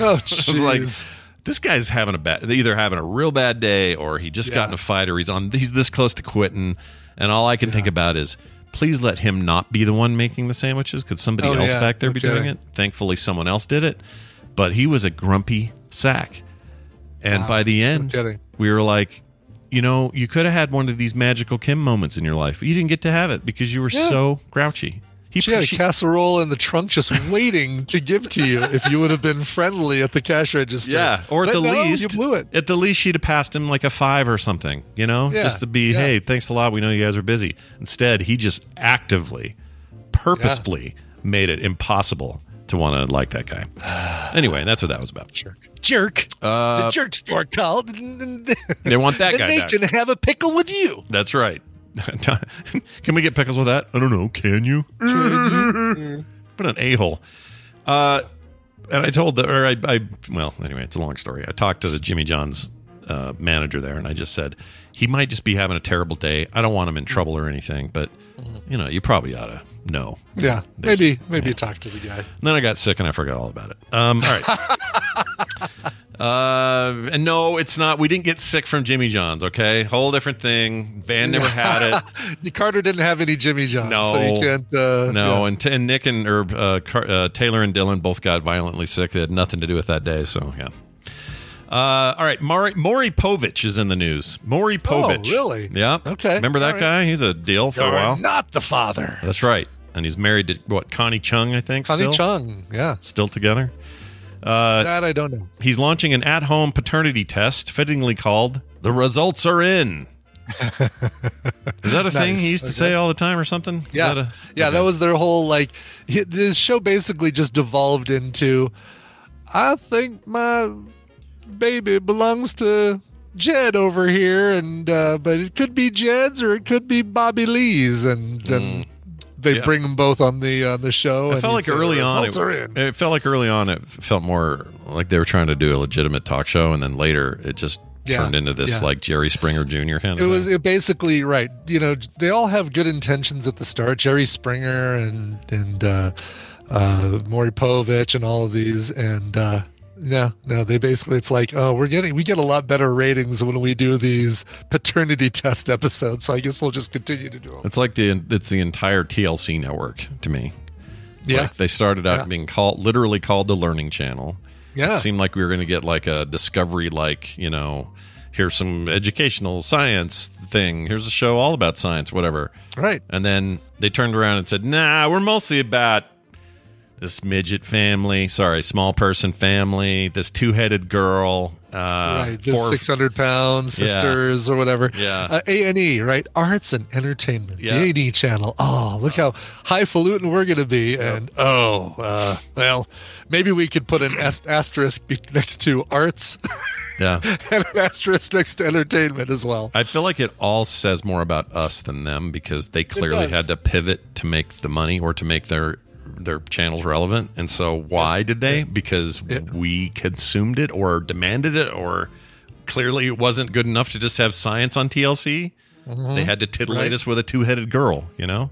Speaker 2: Oh,
Speaker 1: I was like,
Speaker 2: jeez.
Speaker 1: This guy's having a bad. Either having a real bad day or he just got in a fight or he's on. He's this close to quitting, and all I can think about is. Please let him not be the one making the sandwiches Could somebody
Speaker 2: Oh,
Speaker 1: else
Speaker 2: yeah,
Speaker 1: back there
Speaker 2: no
Speaker 1: be doing it. Thankfully, someone else did it, but he was a grumpy sack. And
Speaker 2: Wow,
Speaker 1: by the end,
Speaker 2: kidding.
Speaker 1: we were like, you know, you could have had one of these magical Kim moments in your life. You didn't get to have it because you were
Speaker 2: Yeah.
Speaker 1: so grouchy. He
Speaker 2: She had a
Speaker 1: she-
Speaker 2: casserole in the trunk just waiting to give to you if you would have been friendly at the cash register.
Speaker 1: yeah, or at
Speaker 2: But
Speaker 1: the
Speaker 2: no,
Speaker 1: least,
Speaker 2: you blew it.
Speaker 1: At the least, she'd have passed him like a five or something, you know,
Speaker 2: Yeah,
Speaker 1: just to be,
Speaker 2: yeah.
Speaker 1: hey, thanks a lot. We know you guys are busy. Instead, he just actively, purposefully made it impossible to want to like that guy. Anyway, that's what that was about.
Speaker 2: Jerk. Jerk.
Speaker 1: Uh,
Speaker 2: the jerk store called.
Speaker 1: They want that guy
Speaker 2: they
Speaker 1: back.
Speaker 2: can have a pickle with you.
Speaker 1: That's right. can we get pickles with that? I don't know. Can you? what an a hole. Uh, and I told the, or I, I, well, anyway, it's a long story. I talked to the Jimmy John's uh, manager there, and I just said he might just be having a terrible day. I don't want him in trouble or anything, but you know, you probably ought to know.
Speaker 2: Yeah.
Speaker 1: This-
Speaker 2: Maybe maybe talk to the guy.
Speaker 1: And then I got sick and I forgot all about it. Um, all right. uh, and no, it's not. We didn't get sick from Jimmy John's. Okay, whole different thing. Van never had it.
Speaker 2: Carter didn't have any Jimmy Johns,
Speaker 1: No.
Speaker 2: so you can't. Uh,
Speaker 1: No,
Speaker 2: yeah.
Speaker 1: and, t- and Nick and or uh, Car- uh, Taylor and Dylan both got violently sick. They had nothing to do with that day. So yeah. Uh, all right, Maury, Maury Povich is in the news. Maury Povich.
Speaker 2: Oh, really?
Speaker 1: Yeah.
Speaker 2: Okay.
Speaker 1: Remember that
Speaker 2: right.
Speaker 1: guy? He's a deal for a
Speaker 2: You're
Speaker 1: while.
Speaker 2: not the father.
Speaker 1: That's right. And he's married to what? Connie Chung, I think.
Speaker 2: Connie
Speaker 1: still?
Speaker 2: Chung. Yeah.
Speaker 1: Still together. Uh,
Speaker 2: that I don't know.
Speaker 1: He's launching an at-home paternity test, fittingly called "The Results Are In." Is that a thing he used to
Speaker 2: Okay.
Speaker 1: say all the time, or something?
Speaker 2: Yeah,
Speaker 1: that a-
Speaker 2: yeah,
Speaker 1: okay.
Speaker 2: that was their whole like. hi- This show basically just devolved into, I think my baby belongs to Jed over here, and uh, but it could be Jed's or it could be Bobby Lee's, and then they.
Speaker 1: Yeah.
Speaker 2: bring them both on the on the show.
Speaker 1: It felt like early on. It, it felt like early on. It felt more like they were trying to do a legitimate talk show, and then later it just
Speaker 2: Yeah,
Speaker 1: turned into this like Jerry Springer Jr. kind of.
Speaker 2: It was it basically right. You know, they all have good intentions at the start. Jerry Springer and and uh, uh, Maury Povich and all of these, and uh, no, no, they basically it's like, oh, we're getting we get a lot better ratings when we do these paternity test episodes. So I guess we'll just continue to do them.
Speaker 1: It's like the it's the entire TLC network to me. It's
Speaker 2: Yeah.
Speaker 1: like they started out
Speaker 2: Yeah.
Speaker 1: being called literally called the Learning Channel.
Speaker 2: Yeah.
Speaker 1: It seemed like we were going to get like a Discovery, like you know, here's some educational science thing. Here's a show all about science, whatever.
Speaker 2: Right.
Speaker 1: And then they turned around and said, "Nah, we're mostly about this midget family. Sorry, small person family. This two-headed girl. Uh,
Speaker 2: right, the six hundred pounds
Speaker 1: Yeah.
Speaker 2: sisters or whatever.
Speaker 1: Yeah.
Speaker 2: uh, A and E, right? Arts and entertainment.
Speaker 1: Yeah.
Speaker 2: The A and E channel. Oh, look how highfalutin we're going to be. And oh, uh, well, maybe we could put an asterisk next to arts
Speaker 1: Yeah.
Speaker 2: and an asterisk next to entertainment as well.
Speaker 1: I feel like it all says more about us than them because they clearly had to pivot to make the money or to make their their channels relevant. And so why did they? Because we consumed it or demanded it or clearly it wasn't good enough to just have science on TLC. They had to titillate
Speaker 2: Right.
Speaker 1: us with a two-headed girl, you know?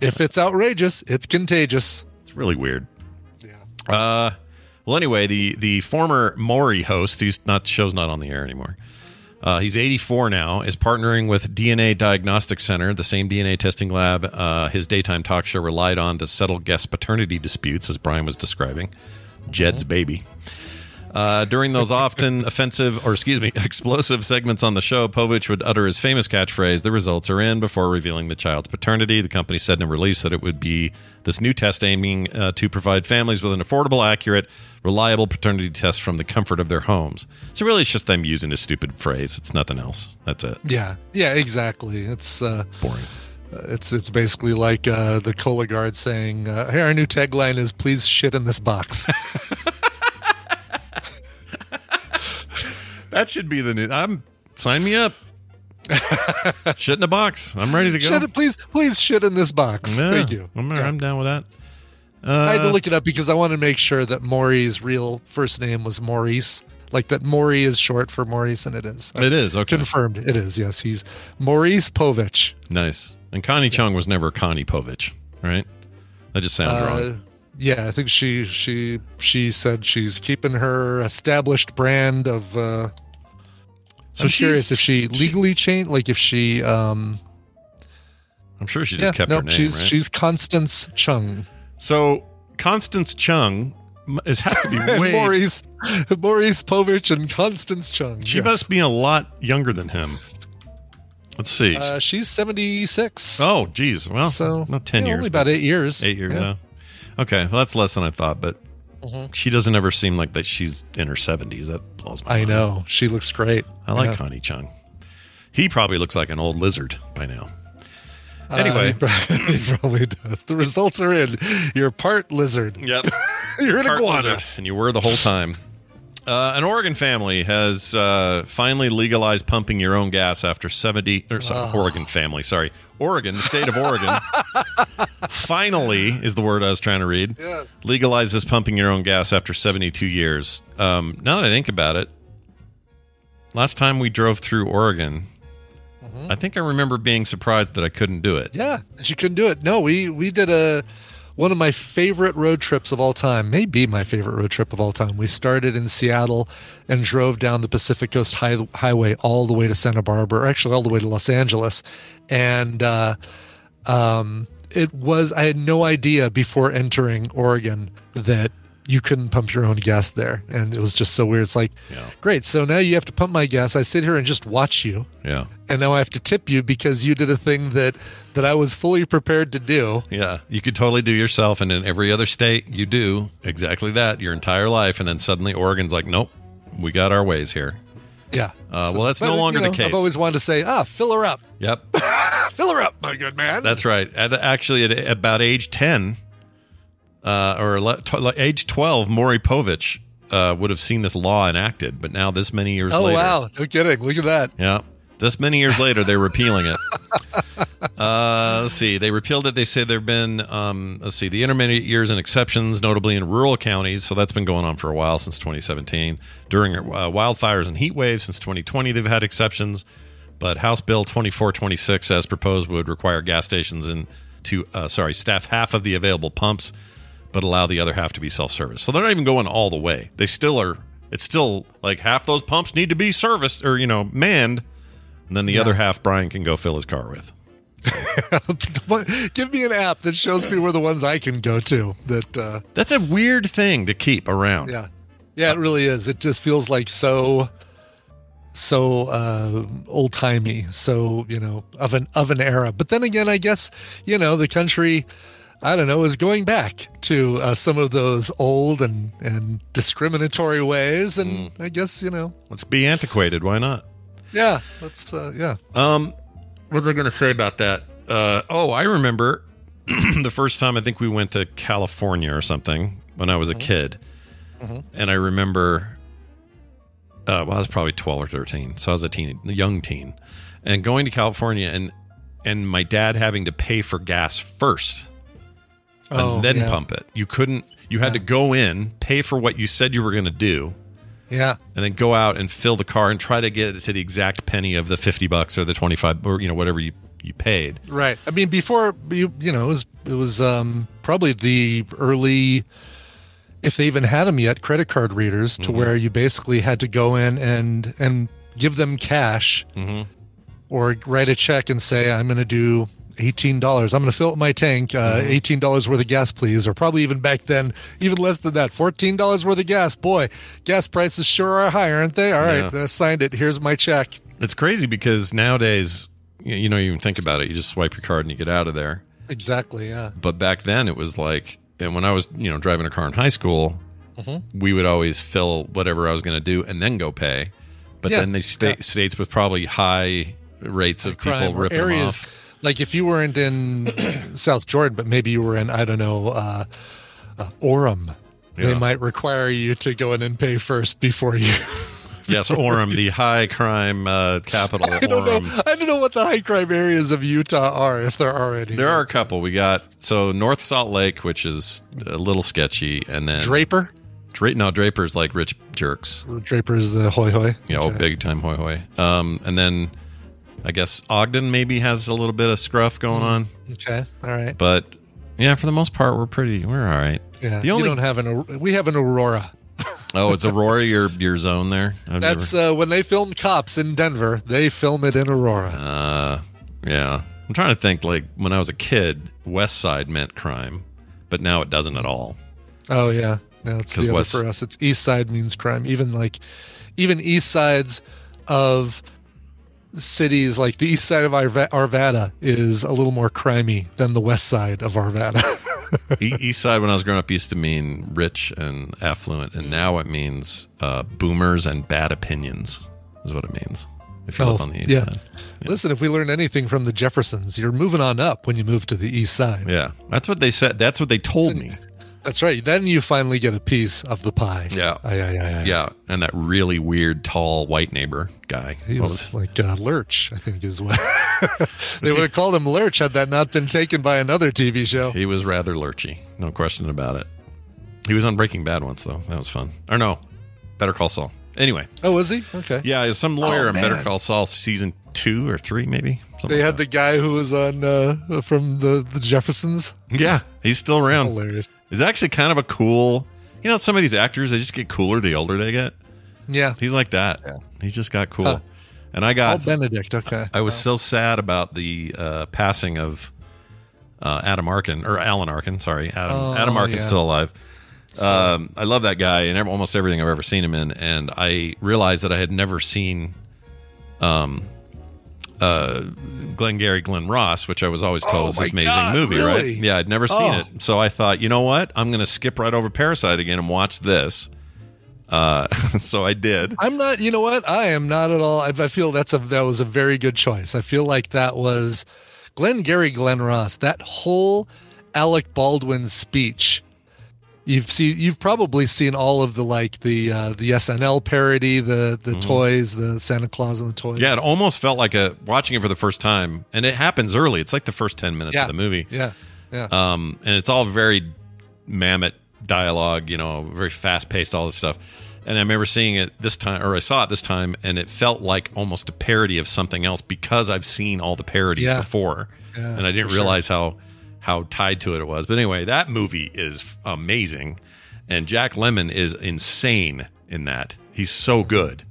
Speaker 2: If it's outrageous, it's contagious.
Speaker 1: It's really weird. Uh, well, anyway, the the former Maury host, he's not show's not on the air anymore. Uh, he's 84 now. Is partnering with DNA Diagnostic Center, the same DNA testing lab uh, his daytime talk show relied on to settle guest paternity disputes, as Brian was describing. Jed's baby. Uh, during those often offensive, or excuse me, explosive segments on the show, Povich would utter his famous catchphrase, The results are in, before revealing the child's paternity. The company said in a release that it would be this new test aiming uh, to provide families with an affordable, accurate, reliable paternity test from the comfort of their homes. So, really, it's just them using a stupid phrase. It's nothing else. That's it.
Speaker 2: Yeah, yeah, exactly. It's uh,
Speaker 1: Boring.
Speaker 2: it's it's basically like uh, the Cologuard saying, uh, "Hey, our new tagline is please shit in this box."
Speaker 1: That should be the new. I'm sign me up. Shit in a box. I'm ready to go.
Speaker 2: Shit, please, please shit in this box.
Speaker 1: Yeah,
Speaker 2: Thank you.
Speaker 1: I'm, I'm down with that.
Speaker 2: I had to
Speaker 1: Uh,
Speaker 2: look it up because I wanted to make sure that Maury's real first name was Maurice. Like that Maury is short for Maurice, and it is.
Speaker 1: It is okay.
Speaker 2: Confirmed. It is. Yes, he's Maurice Povich.
Speaker 1: Nice. And Connie Chung was never Connie Povich, right? That just sounds
Speaker 2: Uh,
Speaker 1: wrong.
Speaker 2: Yeah, I think she she she said she's keeping her established brand of. Uh,
Speaker 1: So
Speaker 2: I'm curious if she
Speaker 1: she-
Speaker 2: legally changed, like if she. um
Speaker 1: I'm sure she
Speaker 2: Yeah,
Speaker 1: just kept
Speaker 2: no,
Speaker 1: her name,
Speaker 2: she's
Speaker 1: right?
Speaker 2: she's Constance Chung.
Speaker 1: so Constance Chung is has to be way.
Speaker 2: Maurice Maurice Povich and Constance Chung.
Speaker 1: she
Speaker 2: yes.
Speaker 1: must be a lot younger than him. Let's see.
Speaker 2: Uh, she's seventy six.
Speaker 1: oh, geez. Well,
Speaker 2: so
Speaker 1: not ten
Speaker 2: yeah,
Speaker 1: years.
Speaker 2: only about eight years.
Speaker 1: Eight years.
Speaker 2: Yeah.
Speaker 1: Yeah. Okay, well, that's less than I thought, but
Speaker 2: Mhm.
Speaker 1: she doesn't ever seem like that. She's in her seventies. That blows my mind.
Speaker 2: I
Speaker 1: mind.
Speaker 2: know she looks great.
Speaker 1: I like
Speaker 2: Yeah.
Speaker 1: Connie Chung. He probably looks like an old lizard by now.
Speaker 2: Uh,
Speaker 1: Anyway.
Speaker 2: he probably, he probably does. The results are in. You're part lizard.
Speaker 1: Yep.
Speaker 2: You're an
Speaker 1: Cart
Speaker 2: iguana.
Speaker 1: lizard, and you were the whole time. Uh, an Oregon family has uh, finally legalized pumping your own gas after 70 or sorry, Oregon family, sorry. Oregon, the state of Oregon, finally is the word I was trying to read.
Speaker 2: Yes.
Speaker 1: Legalizes pumping your own gas after 72 years. Um, now that I think about it, last time we drove through Oregon, I think I remember being surprised that I couldn't do it.
Speaker 2: Yeah, she couldn't do it. No, we we did a one of my favorite road trips of all time. Maybe my favorite road trip of all time. We started in Seattle and drove down the Pacific Coast high, Highway all the way to Santa Barbara, actually all the way to Los Angeles, and uh, um, it was I had no idea before entering Oregon that you couldn't pump your own gas there, and it was just so weird. It's like,
Speaker 1: Yeah.
Speaker 2: great. So now you have to pump my gas. I sit here and just watch you
Speaker 1: Yeah.
Speaker 2: and now I have to tip you because you did a thing that that I was fully prepared to do.
Speaker 1: Yeah, you could totally do yourself, and in every other state, you do exactly that your entire life, and then suddenly Oregon's like, nope, we got our ways here.
Speaker 2: Yeah.
Speaker 1: Uh, well, that's
Speaker 2: but,
Speaker 1: no
Speaker 2: you
Speaker 1: longer the case.
Speaker 2: I've always wanted to say, ah, fill her up,
Speaker 1: Yep,
Speaker 2: fill her up, my good man.
Speaker 1: that's right. At, actually, at, at about age ten, uh, or le- t- age twelve, Maury Povich uh, would have seen this law enacted, but now this many years later.
Speaker 2: oh
Speaker 1: later,
Speaker 2: wow, no kidding. Look at that.
Speaker 1: Yeah. This many years later, they're repealing it. Uh, let's see. They repealed it. They say there have been, um, let's see, the intermediate years and exceptions, notably in rural counties. So that's been going on for a while since 2017. During uh, wildfires and heat waves since 2020, they've had exceptions. But House Bill 2426, as proposed, would require gas stations and to, uh, sorry, staff half of the available pumps, but allow the other half to be self service. So they're not even going all the way. They still are. It's still like half those pumps need to be serviced or, you know, manned. And then the other half Brian can go fill his car with.
Speaker 2: Give me an app that shows me where the ones I can go to. That uh,
Speaker 1: That's a weird thing to keep around.
Speaker 2: yeah, yeah, it really is. It just feels like so, so uh, old timey. So you know of an of an era. But then again, I guess you know the country. I don't know, is going back to uh, some of those old and, and discriminatory ways. And I guess, you know,
Speaker 1: Let's be antiquated. Why not?
Speaker 2: yeah, let's, uh, yeah.
Speaker 1: Um, what was I going to say about that? Uh, oh, I remember the first time I think we went to California or something when I was a kid, and I remember, uh, well, I was probably twelve or thirteen, so I was a teen, a young teen, and going to California and and my dad having to pay for gas first and
Speaker 2: Oh,
Speaker 1: then
Speaker 2: yeah.
Speaker 1: pump it. You couldn't. You had to go in, pay for what you said you were going to do,
Speaker 2: Yeah.
Speaker 1: and then go out and fill the car and try to get it to the exact penny of the 50 bucks or the 25 or you know whatever you you paid
Speaker 2: Right. I mean, before you, you know, it was it was um, probably the early, if they even had them yet, credit card readers to where you basically had to go in and and give them cash, or write a check and say, "I'm going to do." Eighteen dollars. I'm going to fill up my tank. Uh, mm-hmm. Eighteen dollars worth of gas, please, or probably even back then, even less than that. Fourteen dollars worth of gas. Boy, gas prices sure are high, aren't they? All right,
Speaker 1: Yeah.
Speaker 2: I signed it. Here's my check.
Speaker 1: it's crazy because nowadays you know you even think about it you just swipe your card and you get out of there
Speaker 2: Exactly. Yeah.
Speaker 1: but back then it was like and when i was you know driving a car in high school mm-hmm. we would always fill whatever i was going to do and then go pay but
Speaker 2: Yeah,
Speaker 1: then the sta-
Speaker 2: yeah.
Speaker 1: states with probably high rates of people
Speaker 2: crime
Speaker 1: ripping
Speaker 2: areas
Speaker 1: off
Speaker 2: like if you weren't in South Jordan, but maybe you were in I don't know uh, uh, Orem, they might require you to go in and pay first before you.
Speaker 1: yes orem the high crime uh, capital
Speaker 2: I don't
Speaker 1: orem
Speaker 2: know. I don't know what the high crime areas of Utah are, if there are any.
Speaker 1: There are a couple. We got so North Salt Lake, which is a little sketchy, and then
Speaker 2: Draper.
Speaker 1: Dra- no, Draper's like rich jerks.
Speaker 2: Draper is the hoy hoy.
Speaker 1: Yeah, know,
Speaker 2: Okay.
Speaker 1: big time hoy hoy. Um, and then I guess Ogden maybe has a little bit of scruff going on,
Speaker 2: Okay, all right.
Speaker 1: but yeah, for the most part, we're pretty. We're all right.
Speaker 2: Yeah,
Speaker 1: The only
Speaker 2: you don't have an. We have an Aurora.
Speaker 1: oh, it's Aurora, your your zone there. I've
Speaker 2: That's uh, when they filmed Cops in Denver. They film it in Aurora.
Speaker 1: uh, yeah. I'm trying to think. Like when I was a kid, West Side meant crime, but now it doesn't at all.
Speaker 2: Oh yeah, no, it's the other
Speaker 1: West-
Speaker 2: for us. It's East Side means crime. Even like, even East sides of cities, like the East side of Arva- Arvada, is a little more crimey than the West side of Arvada.
Speaker 1: East Side, when I was growing up, used to mean rich and affluent, and now it means uh, boomers and bad opinions. Is what it means. If you live on the East
Speaker 2: Oh, yeah.
Speaker 1: Side,
Speaker 2: Listen, if we learn anything from the Jeffersons, you're moving on up when you move to the East side.
Speaker 1: yeah, that's what they said. That's what they told me.
Speaker 2: That's right. Then you finally get a piece of the pie.
Speaker 1: Yeah.
Speaker 2: Ah, yeah, yeah, yeah.
Speaker 1: Yeah, and that really weird, tall white neighbor guy.
Speaker 2: He
Speaker 1: What
Speaker 2: was like uh, Lurch, I think is what they would have called him Lurch had that not been taken by another TV show.
Speaker 1: He was rather lurchy, no question about it. He was on Breaking Bad once, though. That was fun. Or no, Better Call Saul. Anyway,
Speaker 2: Oh, was he? Okay.
Speaker 1: yeah, he's some lawyer
Speaker 2: Oh,
Speaker 1: on Better. Call Saul season two or three, maybe.
Speaker 2: They
Speaker 1: like
Speaker 2: had the guy who was on uh, from the, the Jeffersons.
Speaker 1: yeah, he's still around.
Speaker 2: Hilarious.
Speaker 1: He's actually kind of a cool. You know, some of these actors they just get cooler the older they get.
Speaker 2: Yeah.
Speaker 1: He's like that. He just got cool.
Speaker 2: Huh.
Speaker 1: And I
Speaker 2: Paul
Speaker 1: got
Speaker 2: Benedict. Okay.
Speaker 1: I was so sad about the uh, passing of uh, Adam Arkin or Alan Arkin. Sorry, Adam.
Speaker 2: Oh,
Speaker 1: Adam Arkin's
Speaker 2: yeah.
Speaker 1: still alive. Um, I love that guy and almost everything I've ever seen him in. And I realized that I had never seen, um, uh, Glengarry Glen Ross, which I was always told
Speaker 2: Oh
Speaker 1: is
Speaker 2: my
Speaker 1: this amazing
Speaker 2: God,
Speaker 1: movie,
Speaker 2: really?
Speaker 1: right? Yeah, I'd never seen
Speaker 2: Oh.
Speaker 1: it, so I thought, you know what, I'm going to skip right over Parasite again and watch this. Uh, so I did.
Speaker 2: I'm not. You know what? I am not at all. I, I feel that's a that was a very good choice. I feel like that was Glengarry Glen Ross. That whole Alec Baldwin speech. You've seen. You've probably seen all of the like the uh, the SNL parody, the the toys, the Santa Claus and the toys.
Speaker 1: Mm-hmm. Yeah, it almost felt like a watching it for the first time, and it happens early. It's like the first ten minutes
Speaker 2: Yeah.
Speaker 1: of the movie.
Speaker 2: yeah, yeah.
Speaker 1: um, and it's all very mammoth dialogue, you know, very fast paced, all this stuff. And I remember seeing it this time, or I saw it this time, and it felt like almost a parody of something else because I've seen all the parodies
Speaker 2: Yeah.
Speaker 1: before,
Speaker 2: Yeah,
Speaker 1: and I didn't
Speaker 2: for sure.
Speaker 1: realize how how tied to it it was. But anyway, that movie is amazing, and Jack Lemmon is insane in that. He's so good.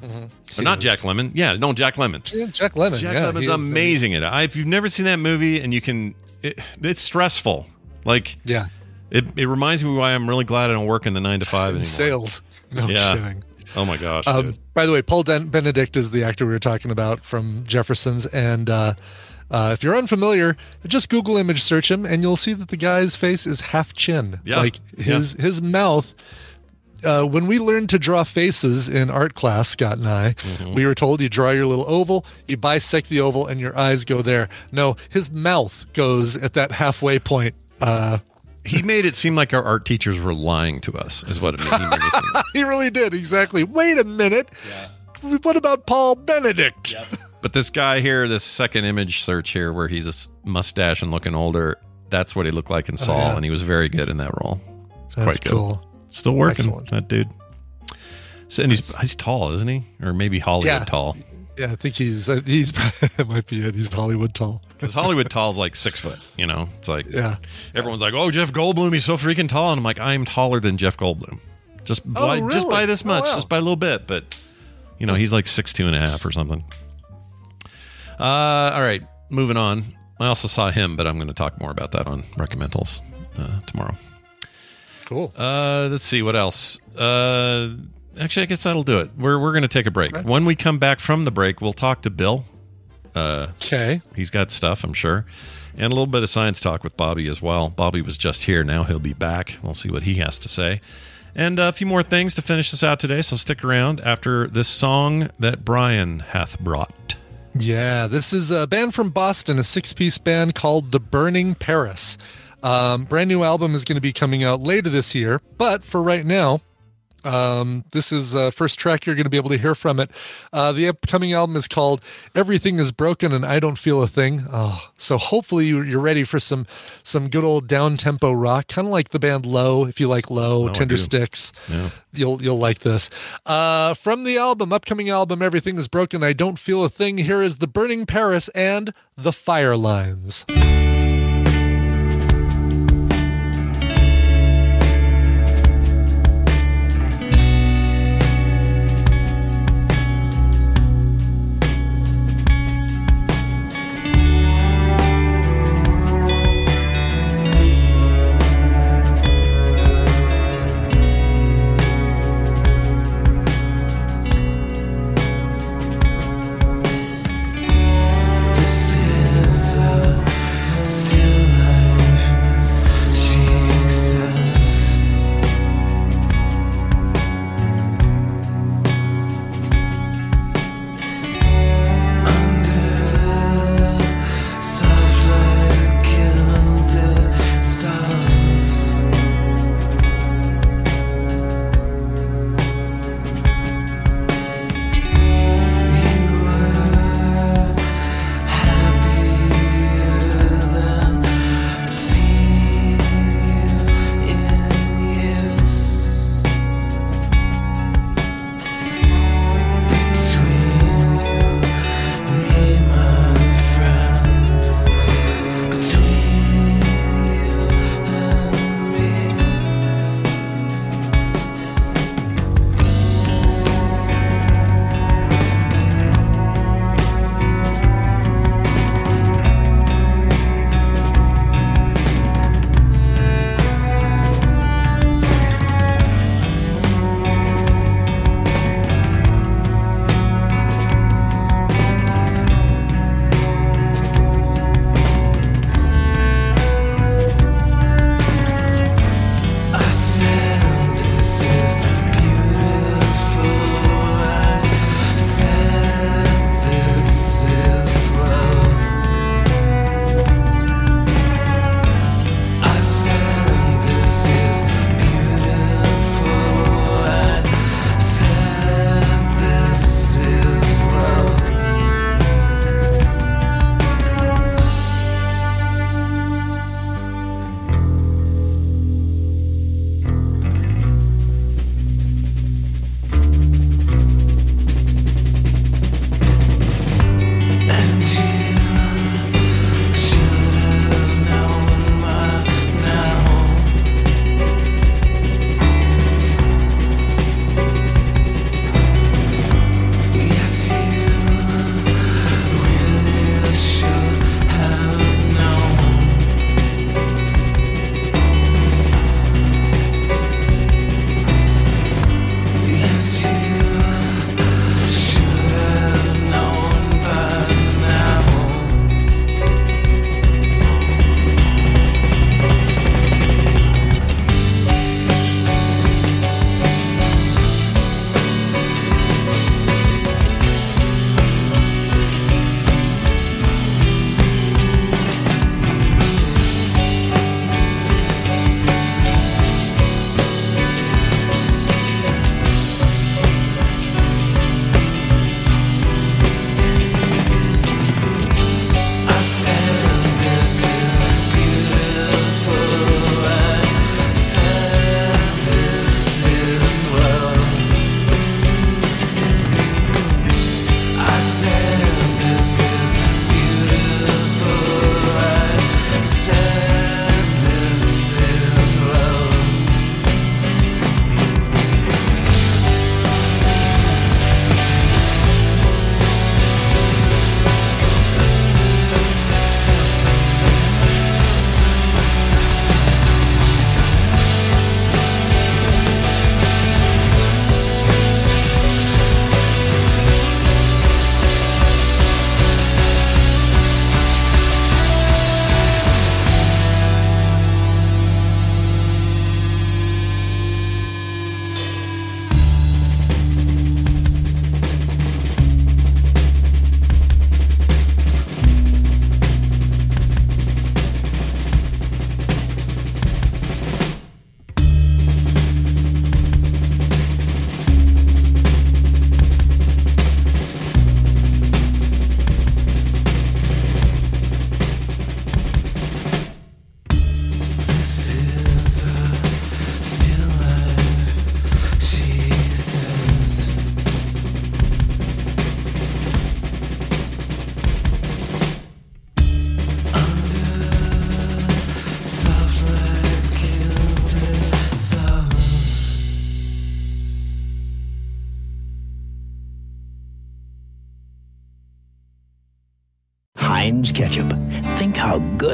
Speaker 1: But not. Jack Lemmon. Yeah, no, Jack Lemmon.
Speaker 2: Yeah, Jack Lemmon.
Speaker 1: Jack
Speaker 2: yeah, Lemmon's
Speaker 1: amazing at it. I, if you've never seen that movie and you can, it, it's stressful. Like
Speaker 2: Yeah,
Speaker 1: it, it reminds me why I'm really glad I don't work in the nine to five anymore.
Speaker 2: sales. No
Speaker 1: Yeah.
Speaker 2: kidding.
Speaker 1: Oh my gosh.
Speaker 2: Um, by the way, Paul Den- Benedict is the actor we were talking about from Jeffersons, and uh, uh, if you're unfamiliar, just Google image search him, and you'll see that the guy's face is half chin.
Speaker 1: Yeah.
Speaker 2: like his his mouth. Uh, when we learned to draw faces in art class, Scott and I,
Speaker 1: Mm-hmm.
Speaker 2: we were told you draw your little oval, you bisect the oval, and your eyes go there. No, his mouth goes at that halfway point. Uh,
Speaker 1: he made it seem like our art teachers were lying to us. Is what it made, he made it seem.
Speaker 2: he really did exactly. Wait a minute. Yeah. What about Paul Benedict?
Speaker 1: But this guy here, this second image search here, where he's a mustache and looking older, that's what he looked like in Saul,
Speaker 2: Oh, yeah.
Speaker 1: and he was very good in that role. It's
Speaker 2: That's
Speaker 1: quite good.
Speaker 2: cool.
Speaker 1: Still working,
Speaker 2: Excellent.
Speaker 1: that dude. So, and he's he's tall, isn't he? Or maybe Hollywood
Speaker 2: Yeah.
Speaker 1: tall.
Speaker 2: Yeah, I think he's uh, he's that might be it. He's Hollywood tall.
Speaker 1: Because Hollywood tall is like six foot. You know, it's like
Speaker 2: Yeah.
Speaker 1: everyone's like, "Oh, Jeff Goldblum, he's so freaking tall," and I'm like, "I'm taller than Jeff Goldblum, just
Speaker 2: Oh,
Speaker 1: by, just by this
Speaker 2: Oh,
Speaker 1: much,
Speaker 2: wow.
Speaker 1: just by a little bit." But you know, he's like six two and a half or something. Uh, all right, moving on. I also saw him, but I'm going to talk more about that on recommendals uh, tomorrow.
Speaker 2: Cool.
Speaker 1: Uh, let's see what else. Uh, actually, I guess that'll do it. We're we're going to take a break. When we come back from the break, we'll talk to Bill. Uh,
Speaker 2: Okay.
Speaker 1: He's got stuff, I'm sure. And a little bit of science talk with Bobby as well. Bobby was just here. Now he'll be back. We'll see what he has to say. And a few more things to finish this out today. So stick around after this song that Brian hath brought.
Speaker 2: Yeah, this is a band from Boston, a six-piece band called The Burning Paris. Um, brand new album is going to be coming out later this year, but for right now, um, this is uh, first track you're going to be able to hear from it. Uh, the upcoming album is called "Everything Is Broken and I Don't Feel a Thing." Oh, so hopefully you- you're ready for some some good old down tempo rock, kind of like the band Low. If you like Low,
Speaker 1: I
Speaker 2: Tender. Sticks,
Speaker 1: Yeah.
Speaker 2: you'll you'll like this. Uh, from the album, upcoming album, "Everything Is Broken, I Don't Feel a Thing." Here is "The Burning Paris" and "The Fire Lines."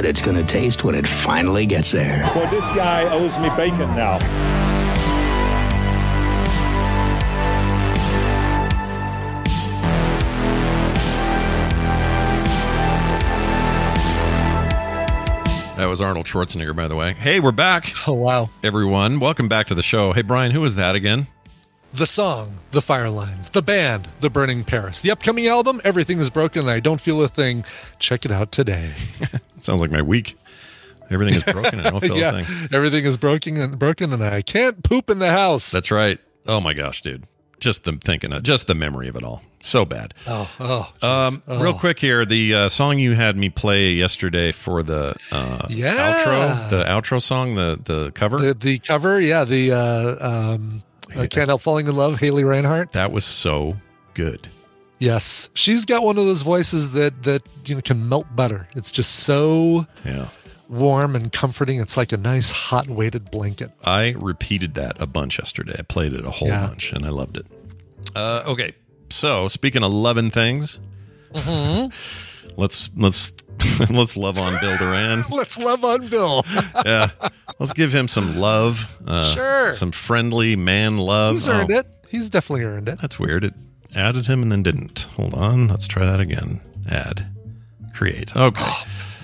Speaker 6: Good it's going to taste when it finally gets there.
Speaker 8: Well, this guy owes me bacon now.
Speaker 1: That was Arnold Schwarzenegger, by the way. Hey, we're back.
Speaker 2: Oh, wow.
Speaker 1: Everyone, welcome back to the show. Hey, Brian, who was that again?
Speaker 2: The song, The Fire Lines, the band, The Burning Paris, the upcoming album, Everything is Broken and I Don't Feel a Thing. Check it out today.
Speaker 1: Sounds like my week. Everything is broken. I don't feel
Speaker 2: yeah,
Speaker 1: thing.
Speaker 2: everything is broken and broken, and I can't poop in the house.
Speaker 1: That's right. Oh my gosh, dude. Just the thinking of just the memory of it all. So bad.
Speaker 2: oh, oh,
Speaker 1: Um,
Speaker 2: jeez.
Speaker 1: real
Speaker 2: Oh.
Speaker 1: quick here, the uh, song you had me play yesterday for the uh,
Speaker 2: Yeah.
Speaker 1: outro, the outro song, the the cover.
Speaker 2: The, the cover, yeah, the uh, um, I Can't Help Falling in Love, Haley Reinhart.
Speaker 1: that was so good.
Speaker 2: Yes, she's got one of those voices that that you know can melt butter. It's just so
Speaker 1: Yeah.
Speaker 2: warm and comforting. It's like a nice hot weighted blanket.
Speaker 1: I repeated that a bunch yesterday. I played it a whole
Speaker 2: Yeah.
Speaker 1: bunch and I loved it. Uh, okay, so speaking of loving things, let's let's let's love on Bill Doran.
Speaker 2: Let's love on Bill.
Speaker 1: yeah, let's give him some love. Uh,
Speaker 2: Sure.
Speaker 1: some friendly man love.
Speaker 2: He's earned
Speaker 1: Oh,
Speaker 2: it. He's definitely earned it.
Speaker 1: That's weird. It added him and then didn't. Hold on, let's try that again. Add, create. Okay.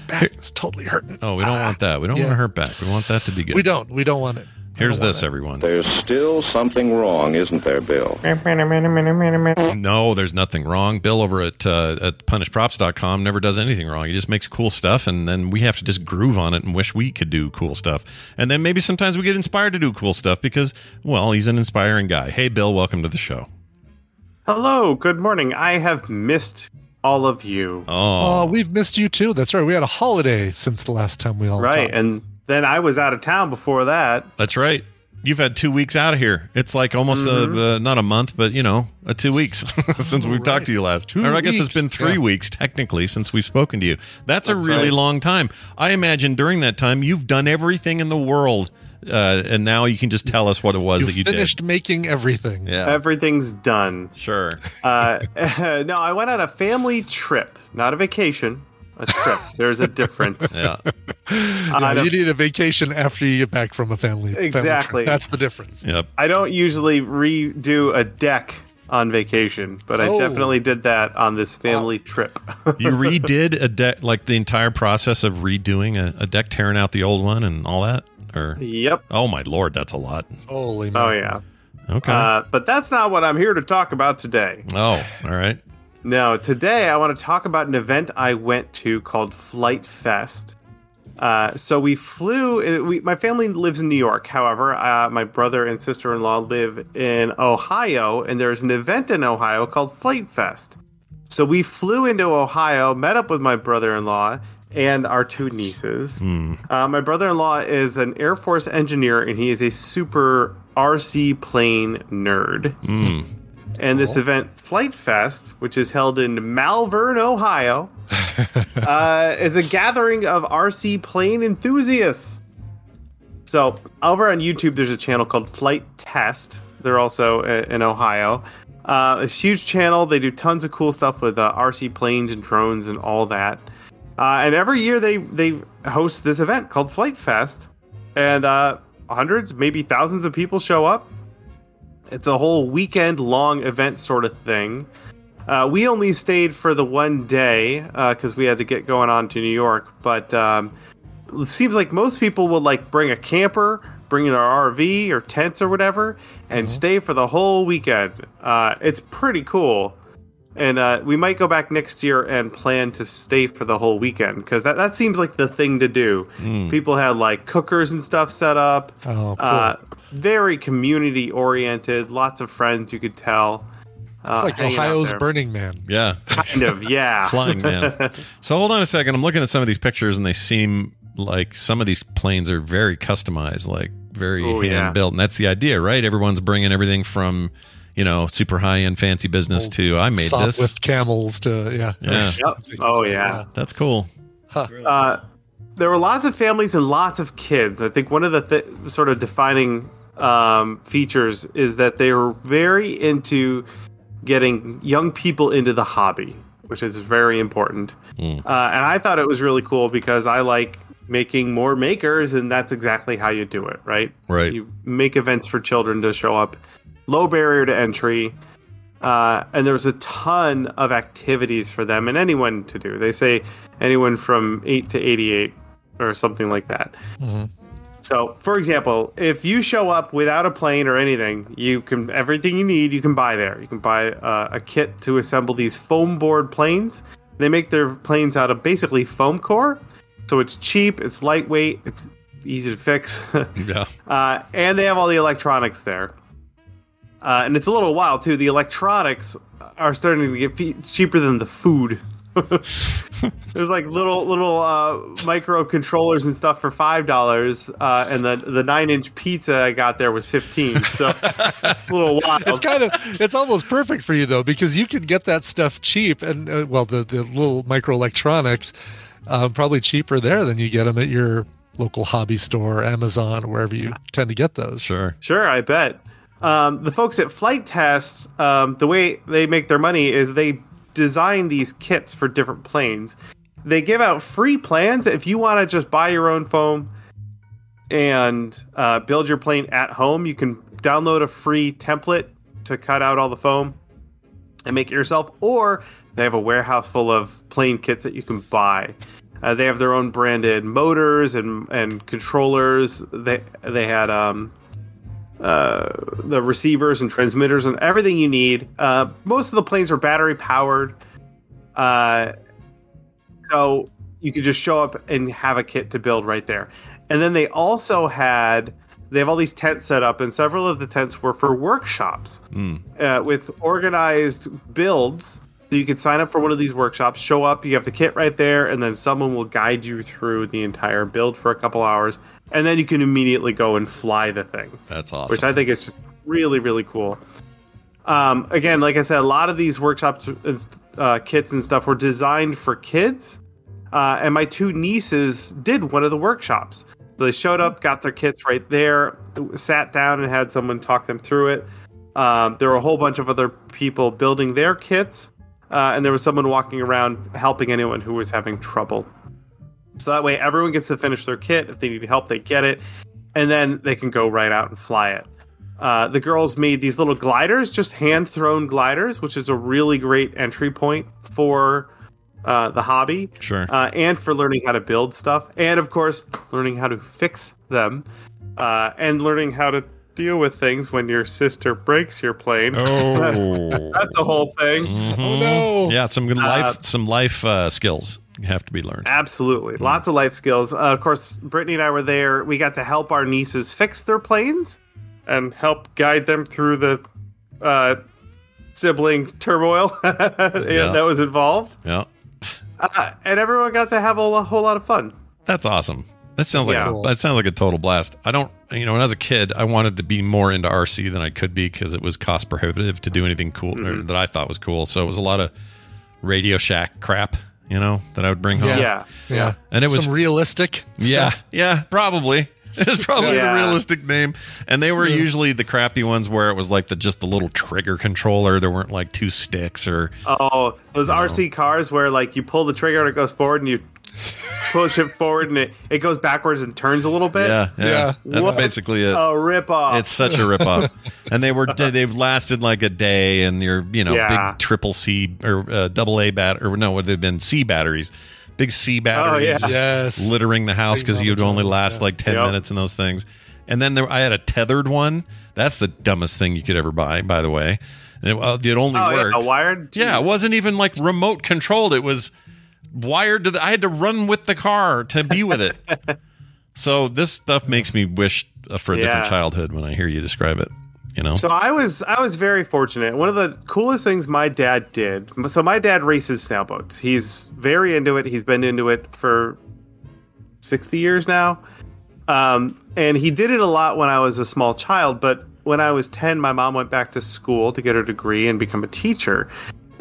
Speaker 2: Back is totally hurting.
Speaker 1: Oh, we don't want that. We don't
Speaker 2: yeah.
Speaker 1: want to hurt back. We want that to be good.
Speaker 2: We don't. We don't want it.
Speaker 1: Here's this,
Speaker 2: it.
Speaker 1: everyone.
Speaker 4: There's still something wrong, isn't there, Bill?
Speaker 1: No, there's nothing wrong. Bill over at uh, at punishedprops.com never does anything wrong. He just makes cool stuff, and then we have to just groove on it and wish we could do cool stuff. And then maybe sometimes we get inspired to do cool stuff because, well, he's an inspiring guy. Hey, Bill, welcome to the show.
Speaker 9: Hello, good morning. I have missed all of you.
Speaker 1: Oh,
Speaker 2: Oh, we've missed you too. That's right. We had a holiday since the last time we all
Speaker 9: right,
Speaker 2: talked.
Speaker 9: and then I was out of town before that.
Speaker 1: that's right. You've had two weeks out of here. It's like almost
Speaker 9: Mm-hmm.
Speaker 1: a, uh, not a month, but you know, a two weeks since we've talked to you last.
Speaker 2: Two
Speaker 1: or I guess it's been three
Speaker 2: yeah.
Speaker 1: weeks technically since we've spoken to you. That's, a really
Speaker 9: right.
Speaker 1: long time. I imagine during that time you've done everything in the world, uh, and now you can just tell us what it was
Speaker 2: You
Speaker 1: that you
Speaker 2: finished making everything.
Speaker 1: Yeah,
Speaker 9: Everything's done.
Speaker 1: sure.
Speaker 9: Uh, no, I went on a family trip, not a vacation. A trip. There's a difference.
Speaker 1: Yeah,
Speaker 2: Yeah,
Speaker 9: I don't-
Speaker 2: you need a vacation after you get back from a family. family trip.
Speaker 9: Exactly.
Speaker 2: That's the difference.
Speaker 1: yep.
Speaker 9: I don't usually redo a deck on vacation, but I
Speaker 2: Oh.
Speaker 9: definitely did that on this family trip.
Speaker 1: You redid a deck, like the entire process of redoing a, a deck, tearing out the old one, and all that. Or
Speaker 9: yep.
Speaker 1: oh my lord, that's a lot.
Speaker 2: Holy man.
Speaker 9: Oh yeah.
Speaker 1: Okay.
Speaker 9: Uh, but that's not what I'm here to talk about today.
Speaker 1: oh, all right.
Speaker 9: No, today I want to talk about an event I went to called Flite Fest. Uh, so we flew. uh, We, my family lives in New York. However, uh, my brother and sister in law live in Ohio, and there's an event in Ohio called Flite Fest. So we flew into Ohio, met up with my brother in law and our two nieces. Uh, my brother in law is an Air Force engineer, and he is a super RC plane nerd. And this event, Flite Fest, which is held in Malvern, Ohio, uh, is a gathering of RC plane enthusiasts. So, over on YouTube, there's a channel called Flite Test. They're also in Ohio. Uh, it's a huge channel. They do tons of cool stuff with uh, RC planes and drones and all that. Uh, and every year they they host this event called Flite Fest, and uh, hundreds, maybe thousands of people show up. It's a whole weekend long event sort of thing. Uh, we only stayed for the one day because we had to get going on to New York. But um, it seems like most people will like bring a camper, bring their RV or tents or whatever, and stay for the whole weekend. Uh, it's pretty cool. And uh, we might go back next year and plan to stay for the whole weekend because that, that seems like the thing to do. People had like cookers and stuff set up.
Speaker 2: Oh, cool.
Speaker 9: Uh, very community oriented. Lots of friends you could tell. Uh,
Speaker 2: it's like Ohio's. Burning Man.
Speaker 1: Yeah.
Speaker 9: Kind of, yeah.
Speaker 1: Flying man. so hold on a second. I'm looking at some of these pictures and they seem like some of these planes are very customized, like very
Speaker 9: Oh,
Speaker 1: hand
Speaker 9: yeah.
Speaker 1: built. And that's the idea, right? Everyone's bringing everything from, you know, super high end fancy business to I made this.
Speaker 2: with camels to yeah.
Speaker 1: yeah.
Speaker 9: Yep. Oh yeah.
Speaker 1: That's cool.
Speaker 9: Uh, there were lots of families and lots of kids. I think one of the th- sort of defining um, features is that they were very into getting young people into the hobby. which is very important. Uh, and I thought it was really cool because I like making more makers, and that's exactly how you do it, right?
Speaker 1: Right.
Speaker 9: You make events for children to show up, low barrier to entry. Uh, and there's a ton of activities for them and anyone to do. They say anyone from 8 to 88 or something like that. So, for example, if you show up without a plane or anything, you can everything you need you can buy there. You can buy uh, a kit to assemble these foam board planes. They make their planes out of basically foam core, so it's cheap, it's lightweight, it's easy to fix,
Speaker 1: Yeah.
Speaker 9: uh, and they have all the electronics there. Uh, and it's a little wild too. The electronics are starting to get fe- cheaper than the food. There's like little little uh, microcontrollers and stuff for five dollars, uh, and the the nine inch pizza I got there was fifteen. So a little wild.
Speaker 2: It's kind of it's almost perfect for you though because you can get that stuff cheap and uh, well the the little microelectronics um, probably cheaper there than you get them at your local hobby store, Amazon, wherever you tend to get those.
Speaker 1: Sure.
Speaker 9: Sure, I bet. Um, the folks at Flite Tests, um, the way they make their money is they design these kits for different planes. They give out free plans if you want to just buy your own foam and uh, build your plane at home. You can download a free template to cut out all the foam and make it yourself, or they have a warehouse full of plane kits that you can buy. Uh, they have their own branded motors and and controllers. They they had um, uh, the receivers and transmitters and everything you need. Uh, most of the planes are battery powered, uh, so you could just show up and have a kit to build right there. And then they also had they have all these tents set up, and several of the tents were for workshops uh, with organized builds. So you could sign up for one of these workshops, show up, you have the kit right there, and then someone will guide you through the entire build for a couple hours, and then you can immediately go and fly the thing
Speaker 1: That's awesome.
Speaker 9: which I think is just really, really cool. Um, again, like I said, a lot of these workshops and uh, kits and stuff were designed for kids. Uh, and my two nieces did one of the workshops. So they showed up, got their kits right there, sat down, and had someone talk them through it. Um, there were a whole bunch of other people building their kits, uh, and there was someone walking around helping anyone who was having trouble. So that way, everyone gets to finish their kit. If they need help, they get it, and then they can go right out and fly it. Uh, the girls made these little gliders, just hand thrown gliders, which is a really great entry point for uh, the hobby.
Speaker 1: Sure.
Speaker 9: Uh, and for learning how to build stuff. And of course, learning how to fix them. Uh, and learning how to deal with things when your sister breaks your plane.
Speaker 1: Oh.
Speaker 9: that's, that's a whole thing.
Speaker 2: Oh no!
Speaker 1: Yeah, some good life,
Speaker 9: Uh,
Speaker 1: some life uh, skills have to be learned.
Speaker 9: Absolutely. Lots of life skills. Uh, of course, Brittany and I were there. We got to help our nieces fix their planes and help guide them through the uh, sibling turmoil that was involved.
Speaker 1: Yeah,
Speaker 9: Uh, and everyone got to have a lo- whole lot of fun.
Speaker 1: that's awesome. That sounds like
Speaker 9: Yeah.
Speaker 1: a, that sounds like a total blast. I don't, you know, when I was a kid, I wanted to be more into RC than I could be because it was cost prohibitive to do anything cool
Speaker 9: Mm-hmm.
Speaker 1: that I thought was cool. So it was a lot of Radio Shack crap, you know, that I would bring home.
Speaker 2: Yeah.
Speaker 9: Yeah.
Speaker 2: Yeah,
Speaker 1: And it was
Speaker 2: some realistic.
Speaker 1: Yeah,
Speaker 2: stuff.
Speaker 1: yeah, probably. It's probably
Speaker 9: Yeah.
Speaker 1: the realistic name. And they were usually the crappy ones where it was like the just the little trigger controller. There weren't like two sticks or
Speaker 9: Oh, those RC cars where like you pull the trigger and it goes forward and you push it forward and it, it goes backwards and turns a little bit.
Speaker 1: yeah, yeah.
Speaker 2: Yeah.
Speaker 1: That's
Speaker 9: What
Speaker 1: basically it.
Speaker 9: A rip off.
Speaker 1: It's such a rip off. and they were they lasted like a day and they're, you know,
Speaker 9: Yeah.
Speaker 1: big triple C or uh, double A bat or no, would they've been C batteries. Big C batteries
Speaker 9: yeah.
Speaker 2: Yes.
Speaker 1: littering the house because you'd only last
Speaker 2: yeah.
Speaker 1: like 10
Speaker 9: Yep.
Speaker 1: minutes in those things. And then there, I had a tethered one. That's the dumbest thing you could ever buy, by the way. And it, it only
Speaker 9: oh, yeah,
Speaker 1: worked.
Speaker 9: a wired.
Speaker 1: Yeah, it wasn't even like remote controlled. It was wired to the. I had to run with the car to be with it. so this stuff makes me wish for a different childhood when I hear you describe it. You know,
Speaker 9: So I was I was very fortunate. One of the coolest things my dad did. So my dad races sailboats. He's very into it. He's been into it for sixty years now, um, and he did it a lot when I was a small child. But when I was ten, my mom went back to school to get her degree and become a teacher.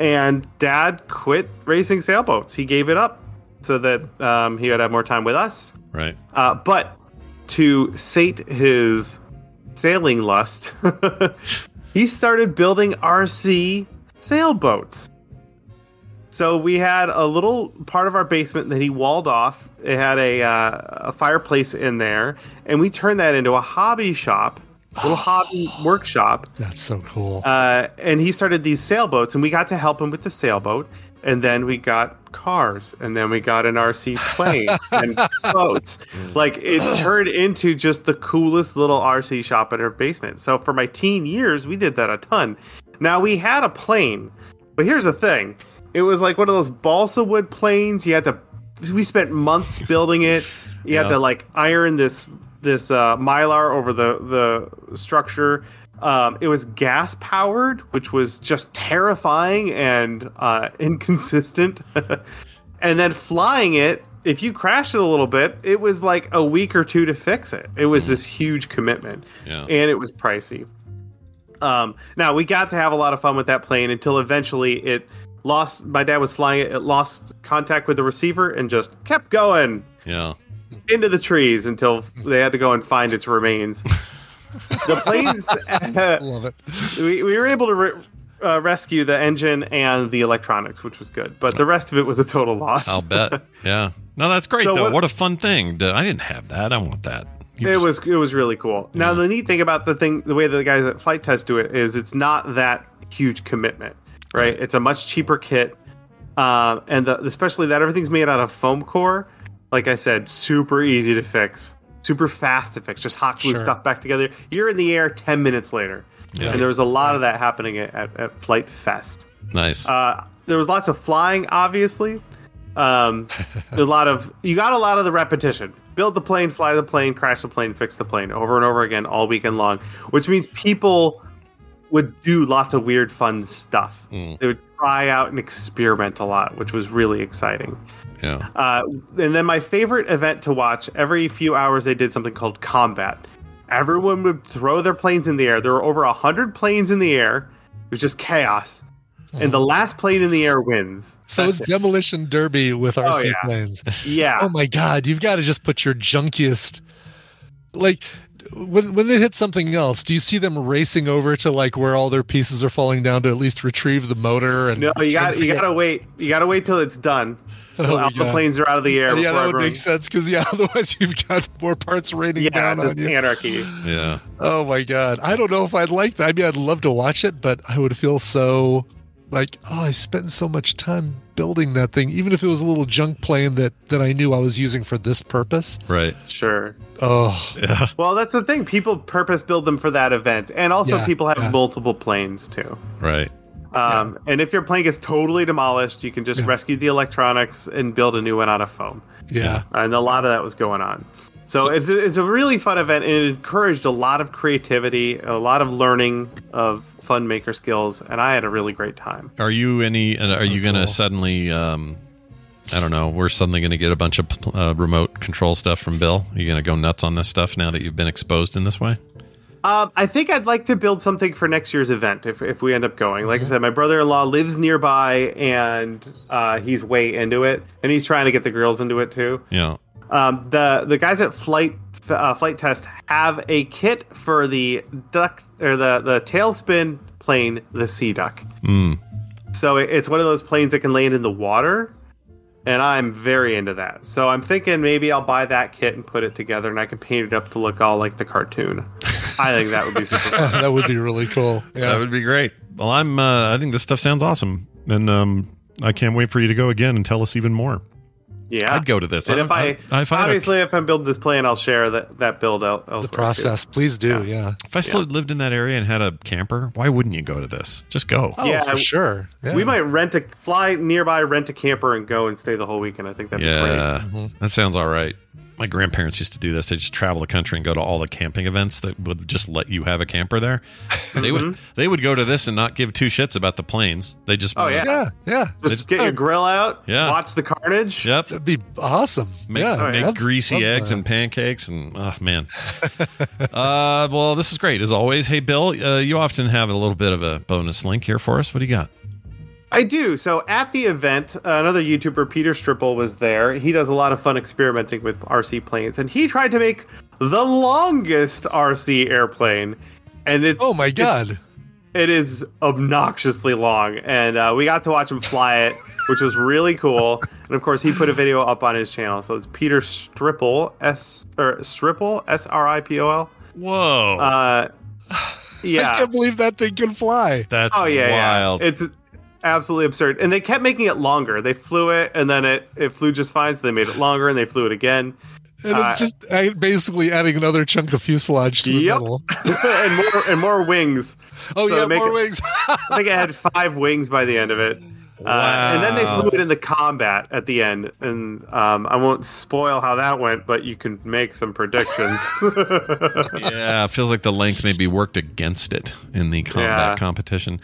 Speaker 9: And dad quit racing sailboats. He gave it up so that um, he would have more time with us.
Speaker 1: right?
Speaker 9: Uh, but to sate his sailing lust, he started building RC sailboats. So we had a little part of our basement that he walled off. It had a uh, a fireplace in there, and we turned that into a hobby shop, little hobby workshop.
Speaker 2: That's so cool.
Speaker 9: Uh, and he started these sailboats, and we got to help him with the sailboat. And then we got cars, and then we got an RC plane and boats. Like it turned into just the coolest little RC shop in our basement. So for my teen years, we did that a ton. Now we had a plane, but here's the thing: it was like one of those balsa wood planes. You had to. We spent months building it. You had to like iron this this uh, mylar over the the structure. Um, it was gas powered, which was just terrifying and uh, inconsistent. and then flying it, if you crashed it a little bit, it was like a week or two to fix it. It was this huge commitment,
Speaker 1: Yeah.
Speaker 9: and it was pricey. Um, now we got to have a lot of fun with that plane until eventually it lost. My dad was flying it; it lost contact with the receiver and just kept going
Speaker 1: Yeah.
Speaker 9: Into the trees until they had to go and find its remains. the planes,
Speaker 2: Love it.
Speaker 9: we, we were able to re- uh, rescue the engine and the electronics, which was good, but the rest of it was a total loss.
Speaker 1: I'll bet. Yeah. No, that's great
Speaker 9: So
Speaker 1: though.
Speaker 9: what-
Speaker 1: What, a fun thing. I didn't have that. I want that. You
Speaker 9: It
Speaker 1: just-
Speaker 9: was it was really cool. Now the neat thing about the thing, the way that the guys at Flite Test do it is it's not that huge commitment, right? It's a much cheaper kit, um, and the, especially that everything's made out of foam core. Like I said, super easy to fix, super fast to fix. Just hot glue
Speaker 2: Sure.
Speaker 9: stuff back together. You're in the air ten minutes later,
Speaker 1: Yeah.
Speaker 9: and there was a lot of that happening at, at, at Flite Fest.
Speaker 1: nice.
Speaker 9: Uh, there was lots of flying, obviously. Um, a lot of you got a lot of the repetition. Build the plane, fly the plane, crash the plane, fix the plane, over and over again all weekend long. Which means people would do lots of weird, fun stuff. They would try out and experiment a lot, which was really exciting.
Speaker 1: yeah.
Speaker 9: Uh, and then my favorite event to watch every few hours they did something called combat. Everyone would throw their planes in the air. There were over a hundred planes in the air. It was just chaos. And the last plane in the air wins.
Speaker 2: So it's demolition derby with RC
Speaker 9: Oh, yeah.
Speaker 2: planes.
Speaker 9: Yeah.
Speaker 2: Oh my god, you've got to just put your junkiest like when when they hit something else, do you see them racing over to like where all their pieces are falling down to at least retrieve the motor and
Speaker 9: No, you got
Speaker 2: to
Speaker 9: you gotta wait. You gotta wait till it's done.
Speaker 2: Oh
Speaker 9: Till
Speaker 2: my
Speaker 9: all the planes are out of the air.
Speaker 2: Yeah,
Speaker 9: before
Speaker 2: that would
Speaker 9: everyone-
Speaker 2: make sense because yeah, otherwise you've got more parts raining
Speaker 9: Yeah,
Speaker 2: down
Speaker 9: just
Speaker 2: on you.
Speaker 9: anarchy.
Speaker 1: Yeah.
Speaker 2: Oh my god, I don't know if I'd like that. I mean, I'd love to watch it, but I would feel so like, oh, I spent so much time building that thing, even if it was a little junk plane that that I knew I was using for this purpose.
Speaker 1: Right.
Speaker 9: Sure.
Speaker 2: Oh,
Speaker 1: Yeah.
Speaker 9: Well, that's the thing. People purpose build them for that event, and also
Speaker 2: Yeah,
Speaker 9: people have
Speaker 2: yeah.
Speaker 9: multiple planes too.
Speaker 1: Right.
Speaker 9: Um, And if your plane gets totally demolished, you can just rescue the electronics and build a new one out of foam.
Speaker 2: yeah.
Speaker 9: and a lot of that was going on. So, it's, a, it's a really fun event, and it encouraged a lot of creativity, a lot of learning of fun maker skills, and I had a really great time.
Speaker 1: Are you any? Are you going to
Speaker 2: cool.
Speaker 1: suddenly? Um, I don't know. We're suddenly going to get a bunch of uh, remote control stuff from Bill. Are you going to go nuts on this stuff now that you've been exposed in this way?
Speaker 9: Um, I think I'd like to build something for next year's event if, if we end up going. Like I said, my brother in law lives nearby, and uh, he's way into it, and he's trying to get the girls into it too.
Speaker 1: Yeah.
Speaker 9: Um, the the guys at Flite uh, Flite Test have a kit for the duck or the the tailspin plane, the Sea Duck.
Speaker 1: Mm.
Speaker 9: So it- it's one of those planes that can land in the water, and I'm very into that. So I'm thinking maybe I'll buy that kit and put it together, and I can paint it up to look all like the cartoon. I think that would be super fun.
Speaker 2: that would be really cool. Yeah.
Speaker 1: That would be great. Well, I'm. Uh, I think this stuff sounds awesome, and um, I can't wait for you to go again and tell us even more.
Speaker 9: Yeah,
Speaker 1: I'd go to this.
Speaker 9: And
Speaker 1: I-
Speaker 9: if I,
Speaker 1: I- if I had a-
Speaker 9: obviously if I'm building this plane, I'll share that that build out elsewhere.
Speaker 2: The
Speaker 9: too.
Speaker 2: process, please do. Yeah.
Speaker 1: If I still lived in that area and had a camper, why wouldn't you go to this? Just go.
Speaker 2: Oh,
Speaker 9: Yeah,
Speaker 2: for sure. Yeah.
Speaker 9: We might rent a fly nearby, rent a camper, and go and stay the whole weekend. I think that'd be great.
Speaker 1: yeah, that sounds all right. My grandparents used to do this. They just travel the country and go to all the camping events that would just let you have a camper there. They would they would go to this and not give two shits about the planes. They just
Speaker 9: Oh, yeah.
Speaker 2: Yeah. Yeah.
Speaker 9: Just get your grill out,
Speaker 1: Yeah.
Speaker 9: watch the carnage.
Speaker 1: Yep.
Speaker 2: That'd be awesome.
Speaker 1: Make,
Speaker 2: yeah.
Speaker 1: make
Speaker 2: Love-
Speaker 1: greasy
Speaker 2: love
Speaker 1: eggs
Speaker 2: that.
Speaker 1: and pancakes and oh man. uh, well, this is great as always. Hey, Bill, uh, you often have a little bit of a bonus link here for us. What do you got?
Speaker 9: I do. So at the event, uh, another YouTuber, Peter Sripol, was there. He does a lot of fun experimenting with RC planes, and he tried to make the longest RC airplane. And it's
Speaker 2: Oh my god.
Speaker 9: It is obnoxiously long, and uh, we got to watch him fly it, which was really cool. And of course, he put a video up on his channel. So it's Peter Sripol S or Sripol S R I P O L.
Speaker 1: Whoa!
Speaker 9: Uh, yeah,
Speaker 2: I can't believe that thing can fly.
Speaker 1: That's
Speaker 9: oh yeah,
Speaker 1: wild.
Speaker 9: yeah. It's absolutely absurd. And they kept making it longer. They flew it, and then it it flew just fine. So they made it longer, and they flew it again.
Speaker 2: And it's
Speaker 9: Uh,
Speaker 2: just uh, basically adding another chunk of fuselage to the
Speaker 9: Yep.
Speaker 2: middle.
Speaker 9: and more and more wings.
Speaker 2: Oh
Speaker 9: So
Speaker 2: yeah,
Speaker 9: make
Speaker 2: more
Speaker 9: it-
Speaker 2: wings.
Speaker 9: I think it had five wings by the end of it. Uh, and then they flew it into combat at the end, and um, I won't spoil how that went, but you can make some predictions.
Speaker 1: yeah, feels like the length maybe worked against it in the combat
Speaker 9: Yeah.
Speaker 1: competition.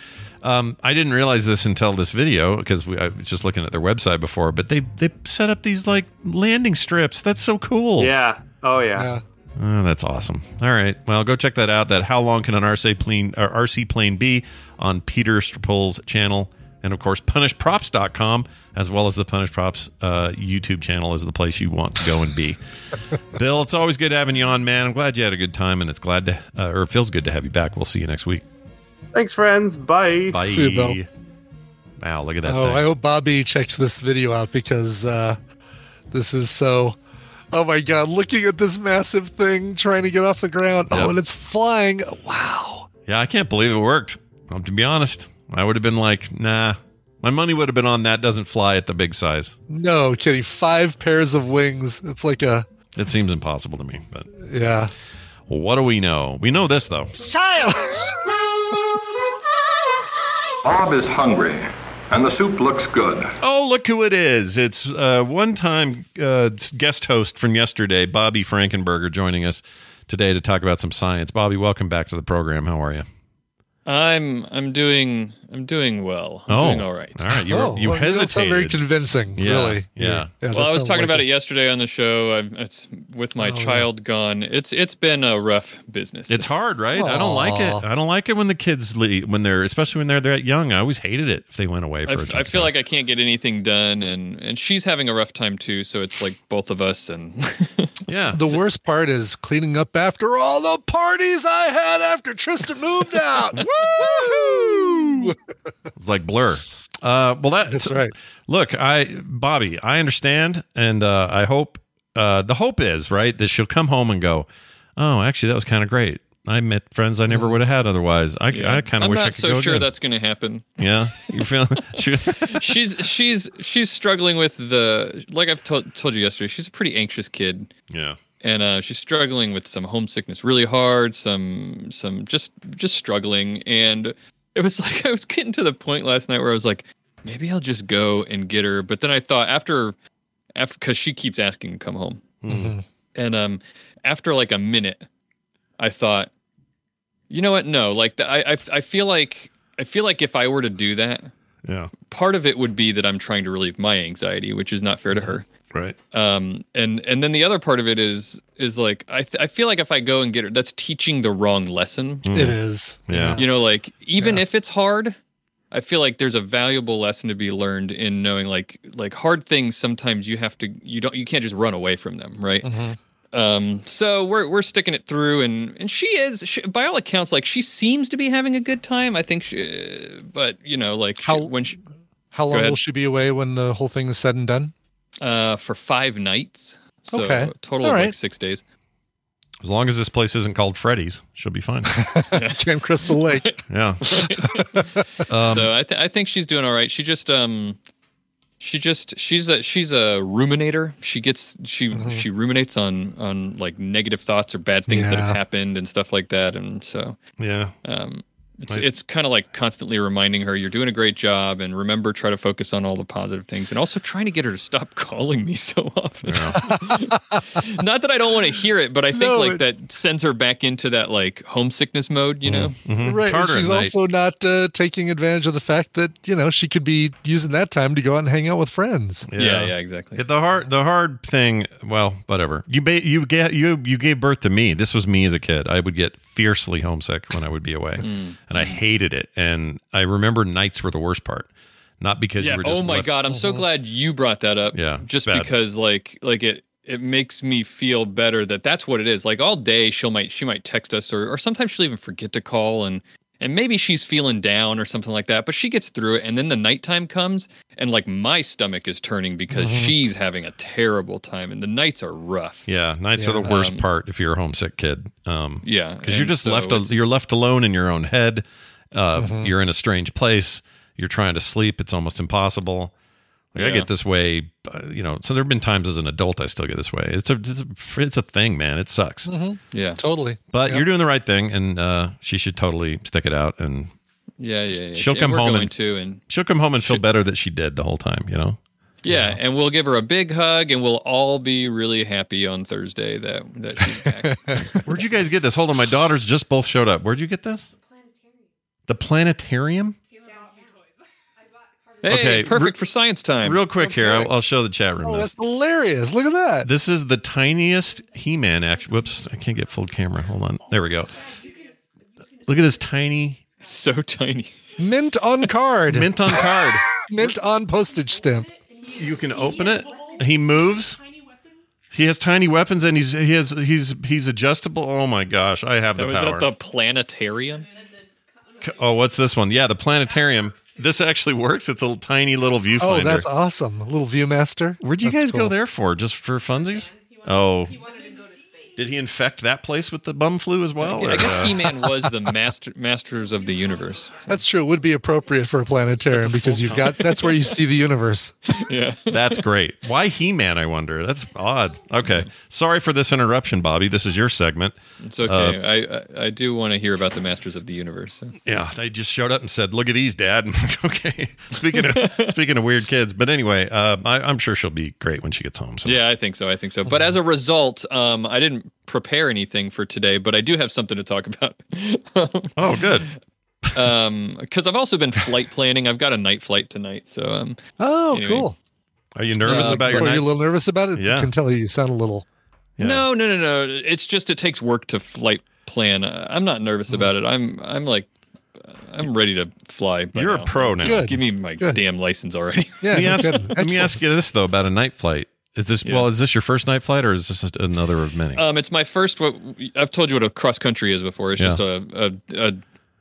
Speaker 1: Um, I didn't realize this until this video because I was just looking at their website before. But they they set up these like landing strips. That's so cool.
Speaker 9: yeah. Oh yeah.
Speaker 2: Yeah.
Speaker 1: Oh, that's awesome. All right. Well, go check that out. That how long can an RC plane or RC plane be on Peter Sripol's channel. And of course, punishedprops.com, as well as the Punished Props uh, YouTube channel, is the place you want to go and be. Bill, it's always good having you on, man. I'm glad you had a good time, and it's glad to, uh, or it feels good to have you back. We'll see you next week.
Speaker 9: Thanks, friends. Bye.
Speaker 1: Bye.
Speaker 2: See you, Bill.
Speaker 1: Wow, look at that
Speaker 2: Oh,
Speaker 1: thing.
Speaker 2: I hope Bobby checks this video out because uh, this is so. Oh my god! Looking at this massive thing trying to get off the ground.
Speaker 1: Yep.
Speaker 2: Oh, and it's flying. Wow.
Speaker 1: Yeah, I can't believe it worked. Um, to be honest, I would have been like, nah. My money would have been on that doesn't fly at the big size.
Speaker 2: No kidding. Five pairs of wings. It's like a
Speaker 1: It seems impossible to me, but
Speaker 2: yeah.
Speaker 1: well, what do we know? We know this though.
Speaker 2: Silence.
Speaker 4: Bob is hungry, and the soup looks good.
Speaker 1: Oh, look who it is. It's uh, one time uh, guest host from yesterday, Bobby Frankenberger, joining us today to talk about some science. Bobby, welcome back to the program. How are you?
Speaker 10: I'm I'm doing I'm doing well. I'm
Speaker 1: oh,
Speaker 10: doing all right.
Speaker 1: All right. You,
Speaker 2: oh,
Speaker 1: you
Speaker 2: well, you don't sound very convincing.
Speaker 1: Yeah,
Speaker 2: Really.
Speaker 1: yeah.
Speaker 2: that
Speaker 10: well, I was talking
Speaker 2: like
Speaker 10: about
Speaker 2: it.
Speaker 10: it yesterday on the show. I've, it's with my
Speaker 2: Oh, yeah.
Speaker 10: child gone. It's it's been a rough business.
Speaker 1: It's hard, right? I don't like it. I don't like it when the kids leave, when they're, especially when they're that young. I always hated it if they went away for
Speaker 10: I,
Speaker 1: a
Speaker 10: f-
Speaker 1: chunk
Speaker 10: I feel
Speaker 1: time.
Speaker 10: like I can't get anything done, and and she's having a rough time too. So it's like both of us, and
Speaker 1: yeah.
Speaker 2: The worst part is cleaning up after all the parties I had after Tristan moved out. Woo!
Speaker 1: It's like blur. Uh, well, that,
Speaker 2: That's right.
Speaker 1: Look, I Bobby, I understand, and uh, I hope uh, the hope is right that she'll come home and go, "Oh, actually, that was kind of great. I met friends I never would have had otherwise. I,
Speaker 10: yeah.
Speaker 1: I kind of wish
Speaker 10: I'm
Speaker 1: wish
Speaker 10: not
Speaker 1: I could
Speaker 10: so
Speaker 1: go
Speaker 10: sure
Speaker 1: again."
Speaker 10: that's going to happen.
Speaker 1: yeah, you feel?
Speaker 10: she's she's she's struggling with the like I've told told you yesterday. She's a pretty anxious kid.
Speaker 1: yeah,
Speaker 10: and uh, she's struggling with some homesickness really hard some some just just struggling and it was like i was getting to the point last night where i was like maybe i'll just go and get her. But then i thought after after because she keeps asking to come home.
Speaker 1: Mhm.
Speaker 10: and um after like a minute i thought you know what? No like the, I, I i feel like i feel like if i were to do that
Speaker 1: yeah,
Speaker 10: part of it would be that i'm trying to relieve my anxiety which is not fair to her
Speaker 1: right.
Speaker 10: um and and then the other part of it is is like i th- i feel like if i go and get her that's teaching the wrong lesson
Speaker 2: It is.
Speaker 1: Yeah.
Speaker 10: you know like even if it's hard i feel like there's a valuable lesson to be learned in knowing like like hard things sometimes you have to you don't you can't just run away from them right um so we're we're sticking it through and and she is she, by all accounts like she seems to be having a good time i think she but you know like she,
Speaker 2: How-
Speaker 10: when she
Speaker 2: How long will she be away when the whole thing is said and done?
Speaker 10: Uh for five nights so
Speaker 2: Okay.
Speaker 10: total
Speaker 2: All
Speaker 10: of like six days
Speaker 1: As long as this place isn't called Freddy's, she'll be fine.
Speaker 2: Camp Crystal Lake.
Speaker 1: yeah. Um,
Speaker 10: so I, th- I think she's doing all right. She just um, she just she's a she's a ruminator. She gets she she ruminates on on like negative thoughts or bad things that have happened and stuff like that. And so
Speaker 1: yeah.
Speaker 10: um, it's
Speaker 1: I-
Speaker 10: it's kind of like constantly reminding her you're doing a great job and remember try to focus on all the positive things and also trying to get her to stop calling me so often. Not that I don't want to hear it, but I think
Speaker 2: No,
Speaker 10: like
Speaker 2: it-
Speaker 10: that sends her back into that like homesickness mode. You know.
Speaker 1: Mhm.
Speaker 2: Right.
Speaker 1: It's
Speaker 2: and
Speaker 1: harder
Speaker 2: she's
Speaker 1: at night.
Speaker 2: also not uh, taking advantage of the fact that, you know, she could be using that time to go out and hang out with friends.
Speaker 10: Yeah. Yeah. exactly.
Speaker 1: The hard, the hard thing. Well, whatever. You ba- you get you you gave birth to me. This was me as a kid. I would get fiercely homesick when I would be away,
Speaker 10: Mm.
Speaker 1: and I hated it. And I remember nights were the worst part. Not because
Speaker 10: yeah.
Speaker 1: you were just
Speaker 10: oh my
Speaker 1: left-
Speaker 10: god, I'm so glad you brought that up.
Speaker 1: Yeah,
Speaker 10: Just
Speaker 1: bad.
Speaker 10: because like like it it makes me feel better that that's what it is. Like all day she'll might she might text us or or sometimes she'll even forget to call and and maybe she's feeling down or something like that, but she gets through it. And then the nighttime comes, and like my stomach is turning because
Speaker 1: Mhm.
Speaker 10: she's having a terrible time, and the nights are rough.
Speaker 1: Yeah, nights are the worst
Speaker 10: Um,
Speaker 1: part if you're a homesick kid. Um,
Speaker 10: Yeah,
Speaker 1: because you're just
Speaker 10: so
Speaker 1: left.
Speaker 10: it's-
Speaker 1: You're left alone in your own head. Uh,
Speaker 10: Mhm.
Speaker 1: You're in a strange place. You're trying to sleep. It's almost impossible. Like I get this way, uh, you know. So there have been times as an adult I still get this way. It's a it's a, it's a thing, man. It sucks.
Speaker 2: Mhm.
Speaker 10: Yeah,
Speaker 2: Totally.
Speaker 1: But
Speaker 2: Yep.
Speaker 1: you're doing the right thing, and uh, she should totally stick it out. And
Speaker 10: Yeah, yeah, yeah.
Speaker 1: she'll
Speaker 10: And
Speaker 1: come home
Speaker 10: going
Speaker 1: and
Speaker 10: to, and
Speaker 1: she'll come home and feel better that she did the whole time. You know.
Speaker 10: yeah, and we'll give her a big hug, and we'll all be really happy on Thursday that that she's back.
Speaker 1: Where'd you guys get this? Hold on, my daughters just both showed up. Where'd you get this? The planetarium.
Speaker 10: Hey,
Speaker 1: Okay,
Speaker 10: perfect
Speaker 1: re-
Speaker 10: for science time.
Speaker 1: Real quick here, I'll, I'll show the chat room
Speaker 2: Oh,
Speaker 1: this.
Speaker 2: that's hilarious. Look at that.
Speaker 1: This is the tiniest He-Man action. Whoops, I can't get full camera. Hold on. There we go. Look at this tiny
Speaker 10: so tiny.
Speaker 2: Mint on card.
Speaker 1: mint on card.
Speaker 2: Mint on postage stamp.
Speaker 1: You can open it. He moves. He has tiny weapons and he's he has he's he's adjustable. Oh my gosh, I have the
Speaker 10: That was
Speaker 1: power.
Speaker 10: at the planetarium.
Speaker 1: Oh, what's this one? Yeah, the planetarium. This actually works. It's a tiny little viewfinder.
Speaker 2: Oh, that's awesome. A little Viewmaster.
Speaker 1: Where'd you
Speaker 2: That's
Speaker 1: guys go there for? Just for funsies? Oh. Did he infect that place with the bum flu as well?
Speaker 10: I
Speaker 1: or,
Speaker 10: guess
Speaker 1: uh,
Speaker 10: He-Man was the master masters of the universe.
Speaker 2: That's true. It would be appropriate for a planetarium because you've got that's where you see the universe.
Speaker 10: Yeah.
Speaker 1: That's great. Why He Man, I wonder? That's odd. Okay. Sorry for this interruption, Bobby. This is your segment.
Speaker 10: It's okay. I, I I do want to hear about the masters of the universe. so.
Speaker 1: Yeah, they just showed up and said, "Look at these, Dad." I'm like, okay. Speaking of speaking of weird kids, but anyway, uh, I, I'm sure she'll be great when she gets home. So
Speaker 10: Yeah, I think so. I think so. But as a result, um, I didn't prepare anything for today, but I do have something to talk about.
Speaker 1: oh, good.
Speaker 10: Um, because I've also been flight planning. I've got a night flight tonight, so um.
Speaker 2: Oh,
Speaker 10: Anyway.
Speaker 2: cool.
Speaker 1: Are you nervous
Speaker 10: Uh,
Speaker 1: about your
Speaker 2: Are
Speaker 1: night?
Speaker 2: you a little nervous about it?
Speaker 1: Yeah.
Speaker 2: I can tell you, you sound a little.
Speaker 10: No, no, no, no. It's just it takes work to flight plan. Uh, I'm not nervous about it. I'm I'm like I'm ready to fly. by
Speaker 1: You're a pro now. Good.
Speaker 10: Give me my
Speaker 2: Good.
Speaker 10: damn license already.
Speaker 2: Yeah.
Speaker 1: let me ask, let me ask you this though about a night flight. Is this
Speaker 10: Yeah.
Speaker 1: well? Is this your first night flight, or is this another of many?
Speaker 10: Um, it's my first. What I've told you what a cross country is before. It's
Speaker 1: Yeah.
Speaker 10: just a, a a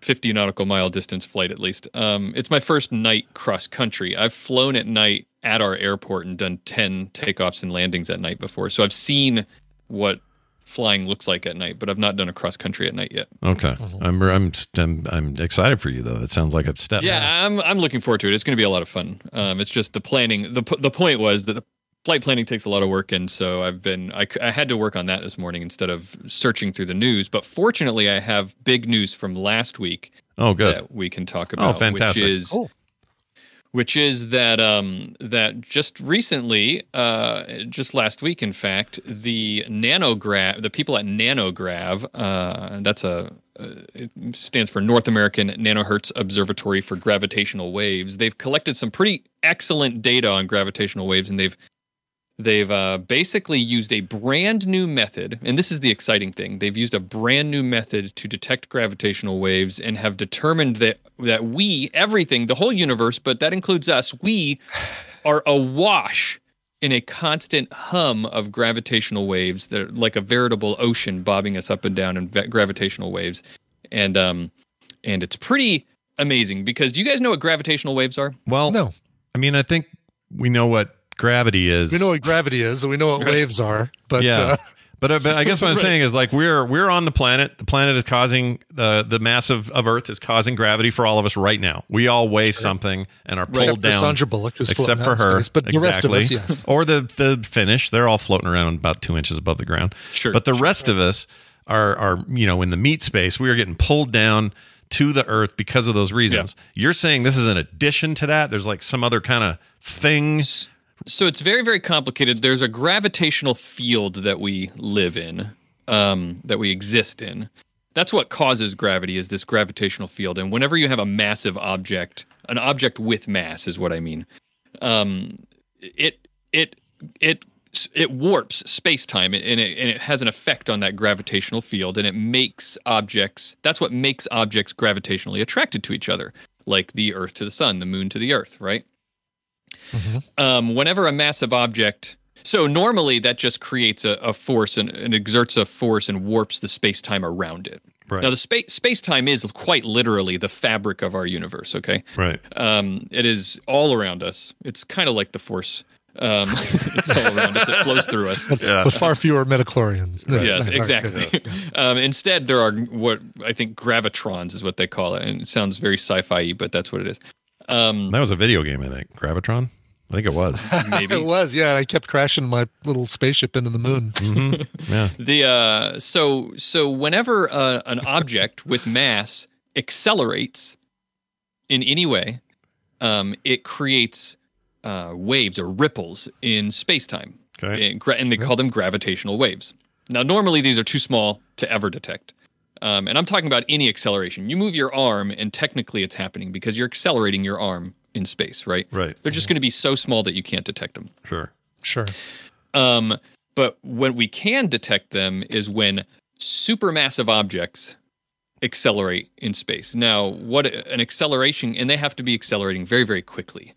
Speaker 10: 50 nautical mile distance flight at least. Um, it's my first night cross country. I've flown at night at our airport and done 10 takeoffs and landings at night before. So I've seen what flying looks like at night, but I've not done a cross country at night yet.
Speaker 1: okay, I'm, I'm I'm I'm excited for you though. That sounds like a step.
Speaker 10: Yeah, I'm I'm looking forward to it. It's going to be a lot of fun. Um, it's just the planning. the The point was that the flight planning takes a lot of work, and so I've been—I had to work on that this morning instead of searching through the news. But fortunately, I have big news from last week
Speaker 1: Oh, good.
Speaker 10: that we can talk about Oh,
Speaker 1: fantastic.
Speaker 10: Which is
Speaker 2: Cool.
Speaker 10: which is that um that just recently uh just last week in fact the NANOGrav the people at NANOGrav uh that's a uh, it stands for North American Nanohertz Observatory for Gravitational Waves. They've collected some pretty excellent data on gravitational waves, and they've they've uh, basically used a brand new method. And this is the exciting thing: they've used a brand new method to detect gravitational waves, and have determined that that we, everything, the whole universe, but that includes us, we are awash in a constant hum of gravitational waves that are like a veritable ocean bobbing us up and down in ve- gravitational waves and um and it's pretty amazing because do you guys know what gravitational waves are
Speaker 1: Well,
Speaker 2: No.
Speaker 1: I mean, I think we know what gravity is.
Speaker 2: We know what gravity is, and we know what waves are, but
Speaker 1: yeah.
Speaker 2: uh,
Speaker 1: but, uh, but I guess what I'm
Speaker 2: Right.
Speaker 1: saying is like we're we're on the planet. The planet is causing uh, the mass of, of Earth is causing gravity for all of us right now. We all weigh something and are pulled
Speaker 2: Except for
Speaker 1: down.
Speaker 2: Sandra Bullock, who's
Speaker 1: except for her,
Speaker 2: space, but the rest of us, yes.
Speaker 1: Or the the Finnish, they're all floating around about two inches above the ground.
Speaker 10: Sure,
Speaker 1: But the rest of us are are you know in the meat space. We are getting pulled down to the Earth because of those reasons. You're saying this is an addition to that. There's like some other kind of things.
Speaker 10: So it's very very complicated. There's a gravitational field that we live in um that we exist in. That's what causes gravity is this gravitational field. And whenever you have a massive object an object with mass is what i mean um it it it it warps space-time and it, and it has an effect on that gravitational field and it makes objects that's what makes objects gravitationally attracted to each other like the earth to the sun the moon to the earth right um, whenever a massive object so normally that just creates a, a force and, and exerts a force and warps the space-time around it
Speaker 1: Right.
Speaker 10: Now, the space space time is quite literally the fabric of our universe. Okay.
Speaker 1: Right.
Speaker 10: Um, it is all around us. It's kind of like the Force. Um, it's all around us. It flows through us.
Speaker 2: But far fewer midichlorians. No,
Speaker 10: yes,
Speaker 2: not-
Speaker 10: exactly. um, instead, there are what I think gravitrons is what they call it, and it sounds very sci-fi, but that's what it is. Um,
Speaker 1: That was a video game, I think. Gravitron? I think it was.
Speaker 10: maybe
Speaker 2: it was, yeah. I kept crashing my little spaceship into the moon.
Speaker 1: Mm-hmm. Yeah.
Speaker 10: The uh, so so whenever uh, an object with mass accelerates in any way, um, it creates uh, waves or ripples in space-time,
Speaker 1: Okay.
Speaker 10: and, gra- and they call them gravitational waves. Now, normally these are too small to ever detect, um, and I'm talking about any acceleration. You move your arm, and technically it's happening because you're accelerating your arm in space, right?
Speaker 1: Right.
Speaker 10: They're just going to be so small that you can't detect them.
Speaker 1: Sure.
Speaker 2: Sure.
Speaker 10: Um, but when we can detect them is when supermassive objects accelerate in space. Now, what an acceleration, and they have to be accelerating very, very quickly.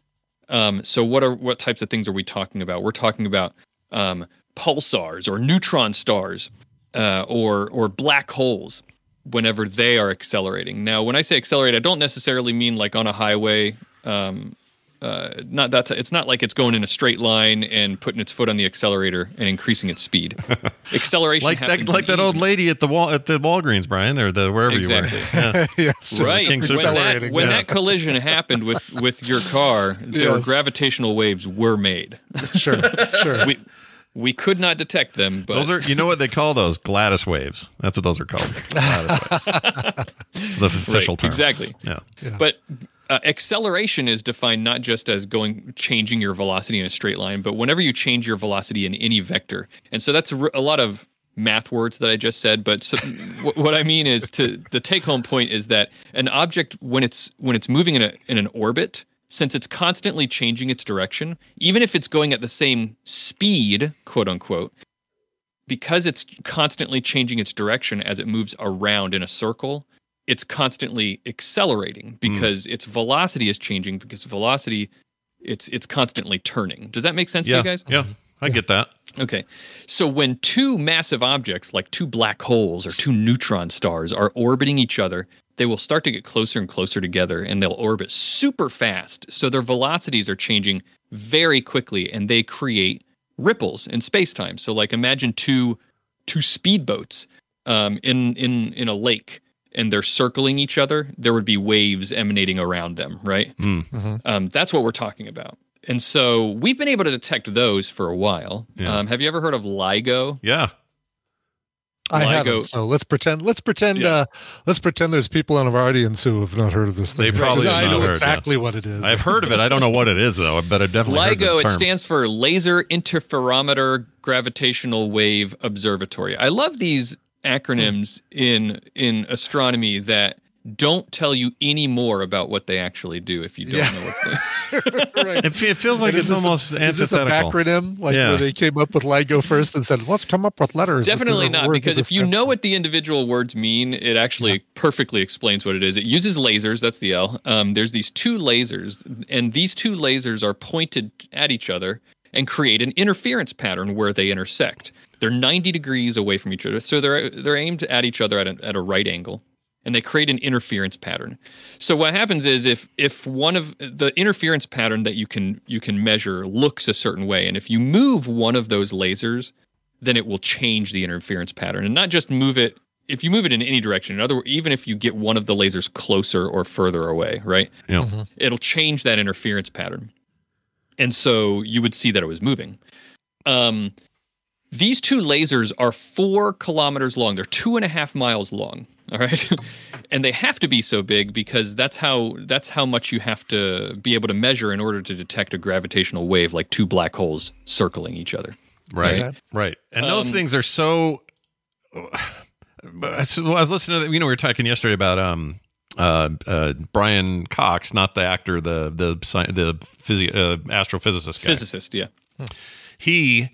Speaker 10: Um, so, what are what types of things are we talking about? We're talking about um, pulsars or neutron stars, uh, or or black holes. Whenever they are accelerating. Now, when I say accelerate, I don't necessarily mean like on a highway. Um, uh, not that it's not like it's going in a straight line and putting its foot on the accelerator and increasing its speed. Acceleration
Speaker 1: Like that, like that
Speaker 10: in
Speaker 1: old lady at the wall at the Walgreens, Brian, or the wherever
Speaker 10: Exactly.
Speaker 1: you were. Yeah.
Speaker 2: yes, just
Speaker 10: right when, that, when
Speaker 2: yeah.
Speaker 10: that collision happened with with your car there were
Speaker 2: Yes.
Speaker 10: gravitational waves were made
Speaker 2: Sure, sure.
Speaker 10: we we could not detect them but
Speaker 1: Those are, you know what they call those? Gladys waves. That's what those are called. Gladys waves. It's the official
Speaker 10: Right,
Speaker 1: term.
Speaker 10: exactly
Speaker 1: Yeah.
Speaker 10: but uh, acceleration is defined not just as going changing your velocity in a straight line but whenever you change your velocity in any vector and so that's a lot of math words that i just said but so, wh- what i mean is to the take home point is that an object when it's when it's moving in a in an orbit since it's constantly changing its direction even if it's going at the same speed quote unquote because it's constantly changing its direction as it moves around in a circle it's constantly accelerating hmm. because its velocity is changing because velocity it's it's constantly turning does that make sense
Speaker 1: Yeah.
Speaker 10: to you guys
Speaker 1: Yeah. I get that.
Speaker 10: okay so when two massive objects like two black holes or two neutron stars are orbiting each other they will start to get closer and closer together and they'll orbit super fast. So their velocities are changing very quickly and they create ripples in space-time. So like imagine two two speedboats um, in in in a lake and they're circling each other. There would be waves emanating around them right?
Speaker 1: Mm.
Speaker 10: um, that's what we're talking about. And so we've been able to detect those for a while.
Speaker 1: Yeah.
Speaker 10: um, have you ever heard of LIGO?
Speaker 1: Yeah.
Speaker 2: I
Speaker 10: LIGO.
Speaker 2: haven't. So let's pretend. Let's pretend.
Speaker 10: Yeah.
Speaker 2: Uh, let's pretend there's people in our audience who have not heard of this
Speaker 1: They
Speaker 2: thing.
Speaker 1: probably
Speaker 2: Because
Speaker 1: have
Speaker 2: I
Speaker 1: not
Speaker 2: know
Speaker 1: heard,
Speaker 2: exactly what it is.
Speaker 1: I've heard of it. I don't know what it is though, but I've definitely heard
Speaker 10: LIGO,
Speaker 1: the
Speaker 10: it stands for Laser Interferometer Gravitational Wave Observatory. I love these acronyms in in astronomy that don't tell you any more about what they actually do if you don't
Speaker 2: Yeah.
Speaker 10: know what they
Speaker 2: right.
Speaker 1: It, it feels like
Speaker 2: And
Speaker 1: it's
Speaker 2: is this a-
Speaker 1: almost
Speaker 2: is this a
Speaker 1: antithetical.
Speaker 2: acronym like
Speaker 1: Yeah.
Speaker 2: where they came up with LIGO first and said, "Let's come up with letters."
Speaker 10: Definitely
Speaker 2: the
Speaker 10: not, because if you know what the individual words mean, it actually perfectly explains what it is. It uses lasers, that's the L. Um, there's these two lasers, and these two lasers are pointed at each other and create an interference pattern where they intersect. They're 90 degrees away from each other, so they're they're aimed at each other at a, at a right angle, and they create an interference pattern. So what happens is if if one of the interference pattern that you can you can measure looks a certain way, and if you move one of those lasers then it will change the interference pattern and not just move it if you move it in any direction in other words even if you get one of the lasers closer or further away right
Speaker 1: Yeah.
Speaker 10: it'll change that interference pattern and so you would see that it was moving um, these two lasers are four kilometers long they're two and a half miles long all right and they have to be so big because that's how that's how much you have to be able to measure in order to detect a gravitational wave like two black holes circling each other
Speaker 1: Right.
Speaker 10: Right.
Speaker 1: Right. And those
Speaker 10: Um,
Speaker 1: things are so. So I was listening to you know we were talking yesterday about um uh uh Brian Cox, not the actor, the the sci- the physi- uh, astrophysicist guy.
Speaker 10: physicist yeah
Speaker 1: He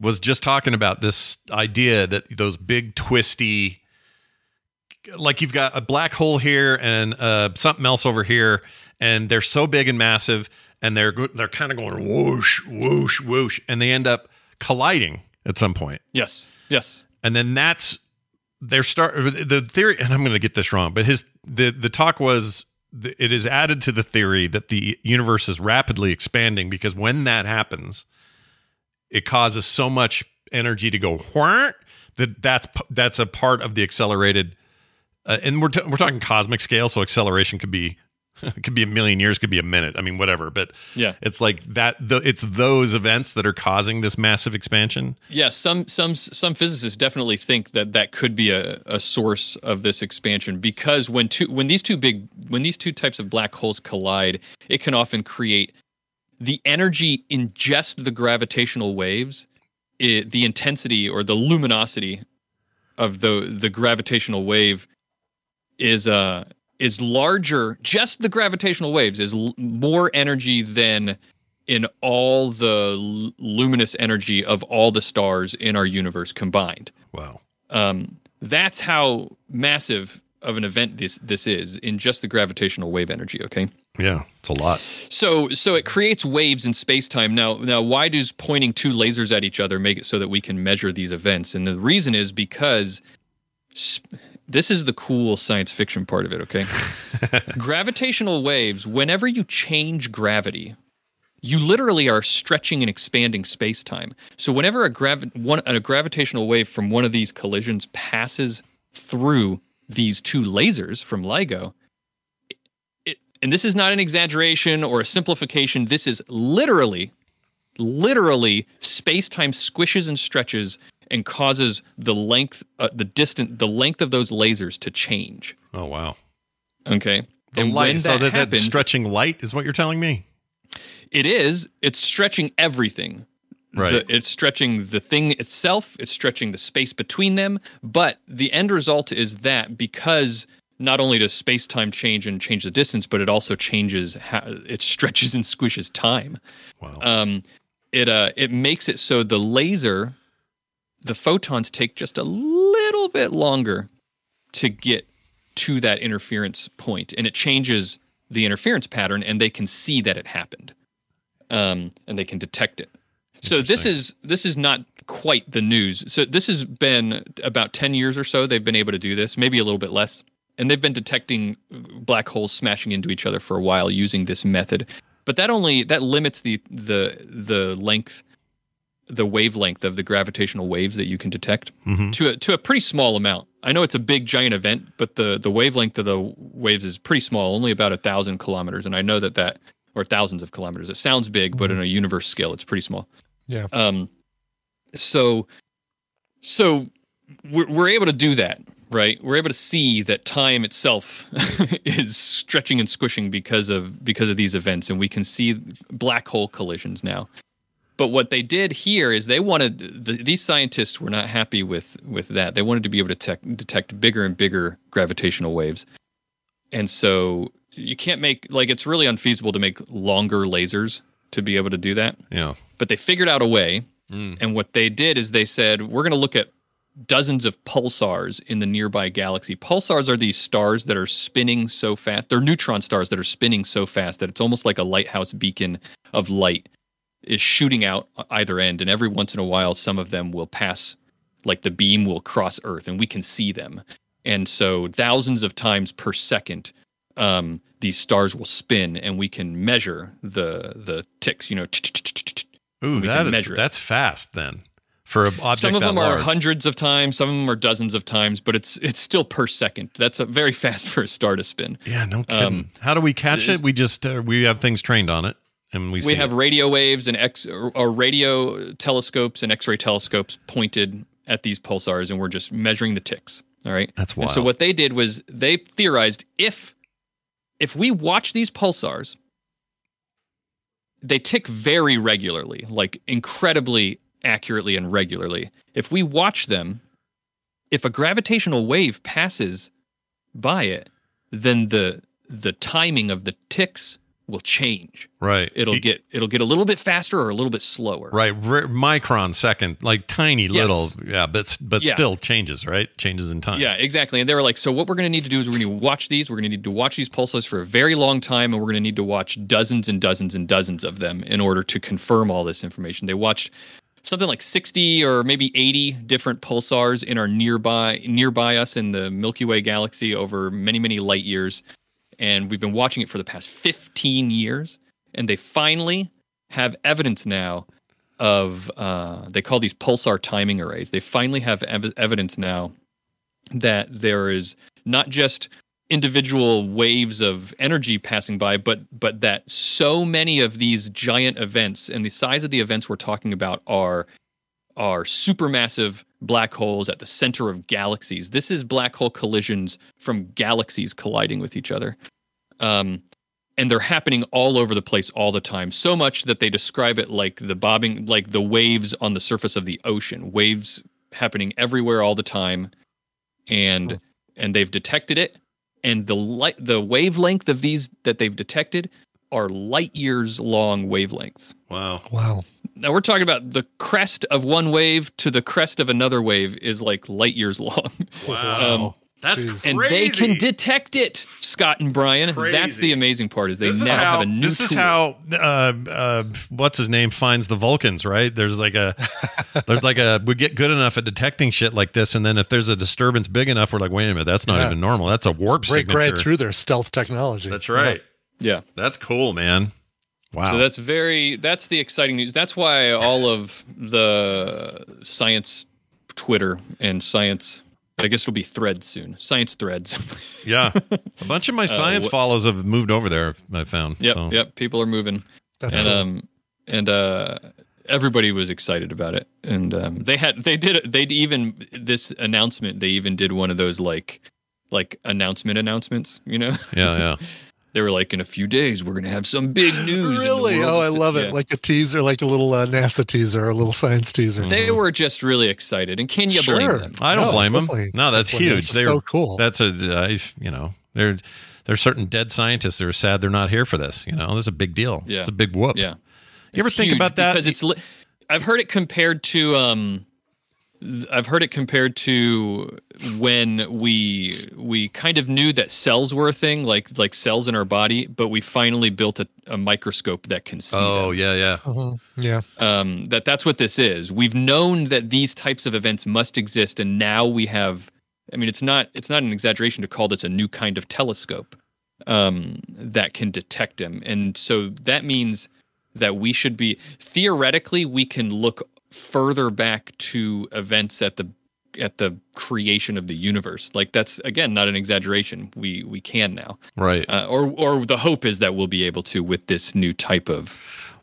Speaker 1: was just talking about this idea that those big twisty like you've got a black hole here and uh, something else over here, and they're so big and massive, and they're they're kind of going whoosh, whoosh, whoosh, and they end up colliding at some point.
Speaker 10: Yes. Yes.
Speaker 1: And then that's they're start the theory, and I'm going to get this wrong, but his the the talk was it is added to the theory that the universe is rapidly expanding because when that happens, it causes so much energy to go that that's that's a part of the accelerated. Uh, and we're t- we're talking cosmic scale, so acceleration could be could be a million years, could be a minute. I mean, whatever. But
Speaker 10: Yeah.
Speaker 1: it's like that. The, it's those events that are causing this massive expansion.
Speaker 10: Yeah, some some some physicists definitely think that that could be a, a source of this expansion because when two when these two big when these two types of black holes collide, it can often create the energy in just the gravitational waves, it, the intensity or the luminosity of the the gravitational wave is uh is larger just the gravitational waves is l- more energy than in all the l- luminous energy of all the stars in our universe combined
Speaker 1: Wow.
Speaker 10: um that's how massive of an event this this is in just the gravitational wave energy okay
Speaker 1: Yeah, it's a lot.
Speaker 10: so so it creates waves in space-time. Now now why does pointing two lasers at each other make it so that we can measure these events? And the reason is because sp- this is the cool science fiction part of it, okay? Gravitational waves, whenever you change gravity, you literally are stretching and expanding space-time. So whenever a gravi- one a gravitational wave from one of these collisions passes through these two lasers from LIGO, and this is not an exaggeration or a simplification. This is literally, literally, space time squishes and stretches and causes the length, uh, the distant, the length of those lasers to change.
Speaker 1: Oh wow.
Speaker 10: Okay.
Speaker 1: The
Speaker 10: and
Speaker 1: light.
Speaker 10: when
Speaker 1: so
Speaker 10: that
Speaker 1: that, that
Speaker 10: happens,
Speaker 1: stretching light is what you're telling me.
Speaker 10: it is. It's stretching everything.
Speaker 1: Right.
Speaker 10: The- it's stretching the thing itself. It's stretching the space between them. But the end result is that because not only does space time change and change the distance, but it also changes how it stretches and squishes time.
Speaker 1: Wow.
Speaker 10: Um, it uh, it makes it so the laser, the photons take just a little bit longer to get to that interference point, and it changes the interference pattern, and they can see that it happened, um, and they can detect it. So this is this is not quite the news. So this has been about ten years or so. They've been able to do this, maybe a little bit less, and they've been detecting black holes smashing into each other for a while using this method. But that only that limits the the the length, the wavelength of the gravitational waves that you can detect
Speaker 1: Mhm.
Speaker 10: to a, to a pretty small amount. I know it's a big giant event, but the the wavelength of the waves is pretty small, only about a thousand kilometers. And I know that that or thousands of kilometers. It sounds big, but in a universe scale, it's pretty small.
Speaker 2: Yeah.
Speaker 10: Um, so, so we're, we're able to do that, right? We're able to see that time itself is stretching and squishing because of because of these events, and we can see black hole collisions now. But what they did here is they wanted the, these scientists were not happy with with that. They wanted to be able to detect, detect bigger and bigger gravitational waves, and so you can't make like it's really unfeasible to make longer lasers to be able to do that
Speaker 1: Yeah.
Speaker 10: but they figured out a way.
Speaker 1: Mm.
Speaker 10: And what they did is they said, we're going to look at dozens of pulsars in the nearby galaxy. Pulsars are these stars that are spinning so fast. They're neutron stars that are spinning so fast that it's almost like a lighthouse beacon of light is shooting out either end. And every once in a while, some of them will pass, like the beam will cross Earth and we can see them. And so thousands of times per second, um, these stars will spin and we can measure the the ticks, you know,
Speaker 1: Ooh, that is that's fast then for an object
Speaker 10: some of
Speaker 1: that
Speaker 10: them are hundreds of times some of them are dozens of times but it's it's still per second that's a very fast for a star to spin
Speaker 1: Yeah, no kidding.
Speaker 10: Um,
Speaker 1: How do we catch it? We just uh, we have things trained on it, and we,
Speaker 10: we,
Speaker 1: see
Speaker 10: have
Speaker 1: it.
Speaker 10: radio waves and x or, or radio telescopes and x-ray telescopes pointed at these pulsars and we're just measuring the ticks all right
Speaker 1: That's
Speaker 10: and so what they did was they theorized if if we watch these pulsars they tick very regularly like incredibly accurately and regularly if we watch them if a gravitational wave passes by it then the the timing of the ticks will change
Speaker 1: right.
Speaker 10: it'll
Speaker 1: E-
Speaker 10: get it'll get a little bit faster or a little bit slower
Speaker 1: right r- micron second, like tiny
Speaker 10: Yes.
Speaker 1: little, yeah, but but
Speaker 10: Yeah.
Speaker 1: still changes, right? Changes in time.
Speaker 10: Yeah, exactly. And they were like, so what we're going to need to do is we're going to watch these. We're going to need to watch these pulsars for a very long time, and we're going to need to watch dozens and dozens and dozens of them in order to confirm all this information. They watched something like 60 or maybe 80 different pulsars in our nearby nearby us in the Milky Way galaxy over many many light years. And we've been watching it for the past 15 years. And they finally have evidence now of uh, they call these pulsar timing arrays. They finally have ev- evidence now that there is not just individual waves of energy passing by but but that so many of these giant events and the size of the events we're talking about are are supermassive black holes at the center of galaxies. This is black hole collisions from galaxies colliding with each other. Um, and they're happening all over the place all the time so much that they describe it like the bobbing like the waves on the surface of the ocean waves happening everywhere all the time. And and they've detected it and the light the wavelength of these that they've detected are light years long wavelengths
Speaker 1: Wow.
Speaker 2: Wow.
Speaker 10: now we're talking about the crest of one wave to the crest of another wave is like light years long
Speaker 1: Wow. Um, That's
Speaker 2: Jeez.
Speaker 10: and they can detect it scott and brian that's the amazing part is they
Speaker 1: this
Speaker 10: now
Speaker 1: is how
Speaker 10: have a new
Speaker 1: this is
Speaker 10: tool.
Speaker 1: how uh, uh, what's his name finds the Vulcans, right? There's like a there's like a we get good enough at detecting shit like this, and then if there's a disturbance big enough, we're like, wait a minute, that's not
Speaker 2: Yeah.
Speaker 1: even normal. That's a warp
Speaker 2: Break
Speaker 1: signature.
Speaker 2: right through their stealth technology.
Speaker 1: That's right.
Speaker 10: yeah
Speaker 1: That's cool, man. Wow.
Speaker 10: So that's very that's the exciting news. That's why all of the science Twitter and science I guess it'll be threads soon. Science threads.
Speaker 1: yeah. A bunch of my science
Speaker 10: what-
Speaker 1: follows have moved over there. I found.
Speaker 10: yep,
Speaker 1: so.
Speaker 10: yep. People are moving.
Speaker 2: That's
Speaker 10: and
Speaker 2: cool.
Speaker 10: um and uh everybody was excited about it. And um they had they did they even this announcement, they even did one of those like like announcement announcements, you know?
Speaker 1: Yeah, yeah.
Speaker 10: they were like in a few days we're gonna have some big news.
Speaker 2: really? Oh, I
Speaker 10: of-
Speaker 2: love it.
Speaker 10: yeah.
Speaker 2: Like a teaser, like a little uh, NASA teaser, a little science teaser.
Speaker 10: They were just really excited, and can you blame them?
Speaker 1: I don't
Speaker 2: No,
Speaker 1: blame them. No, that's
Speaker 2: Definitely.
Speaker 1: huge.
Speaker 2: It's
Speaker 1: They're
Speaker 2: so cool.
Speaker 1: That's a, I, you know, there, there's certain dead scientists that are sad they're not here for this. You know, this is a big deal.
Speaker 10: Yeah.
Speaker 1: It's a big whoop.
Speaker 10: Yeah.
Speaker 1: You ever
Speaker 10: It's
Speaker 1: think about that?
Speaker 10: Because it's li- I've heard it compared to um th- I've heard it compared to when we we kind of knew that cells were a thing, like like cells in our body, but we finally built a, a microscope that can see
Speaker 1: oh,
Speaker 10: them.
Speaker 1: yeah, yeah.
Speaker 2: Mhm. Yeah.
Speaker 10: Um, that that's what this is. We've known that these types of events must exist, and now we have. I mean, it's not it's not an exaggeration to call this a new kind of telescope um, that can detect them, and so that means that we should be theoretically we can look further back to events at the at the creation of the universe. Like that's again not an exaggeration. We we can now,
Speaker 1: Right.
Speaker 10: uh, or or the hope is that we'll be able to with this new type of.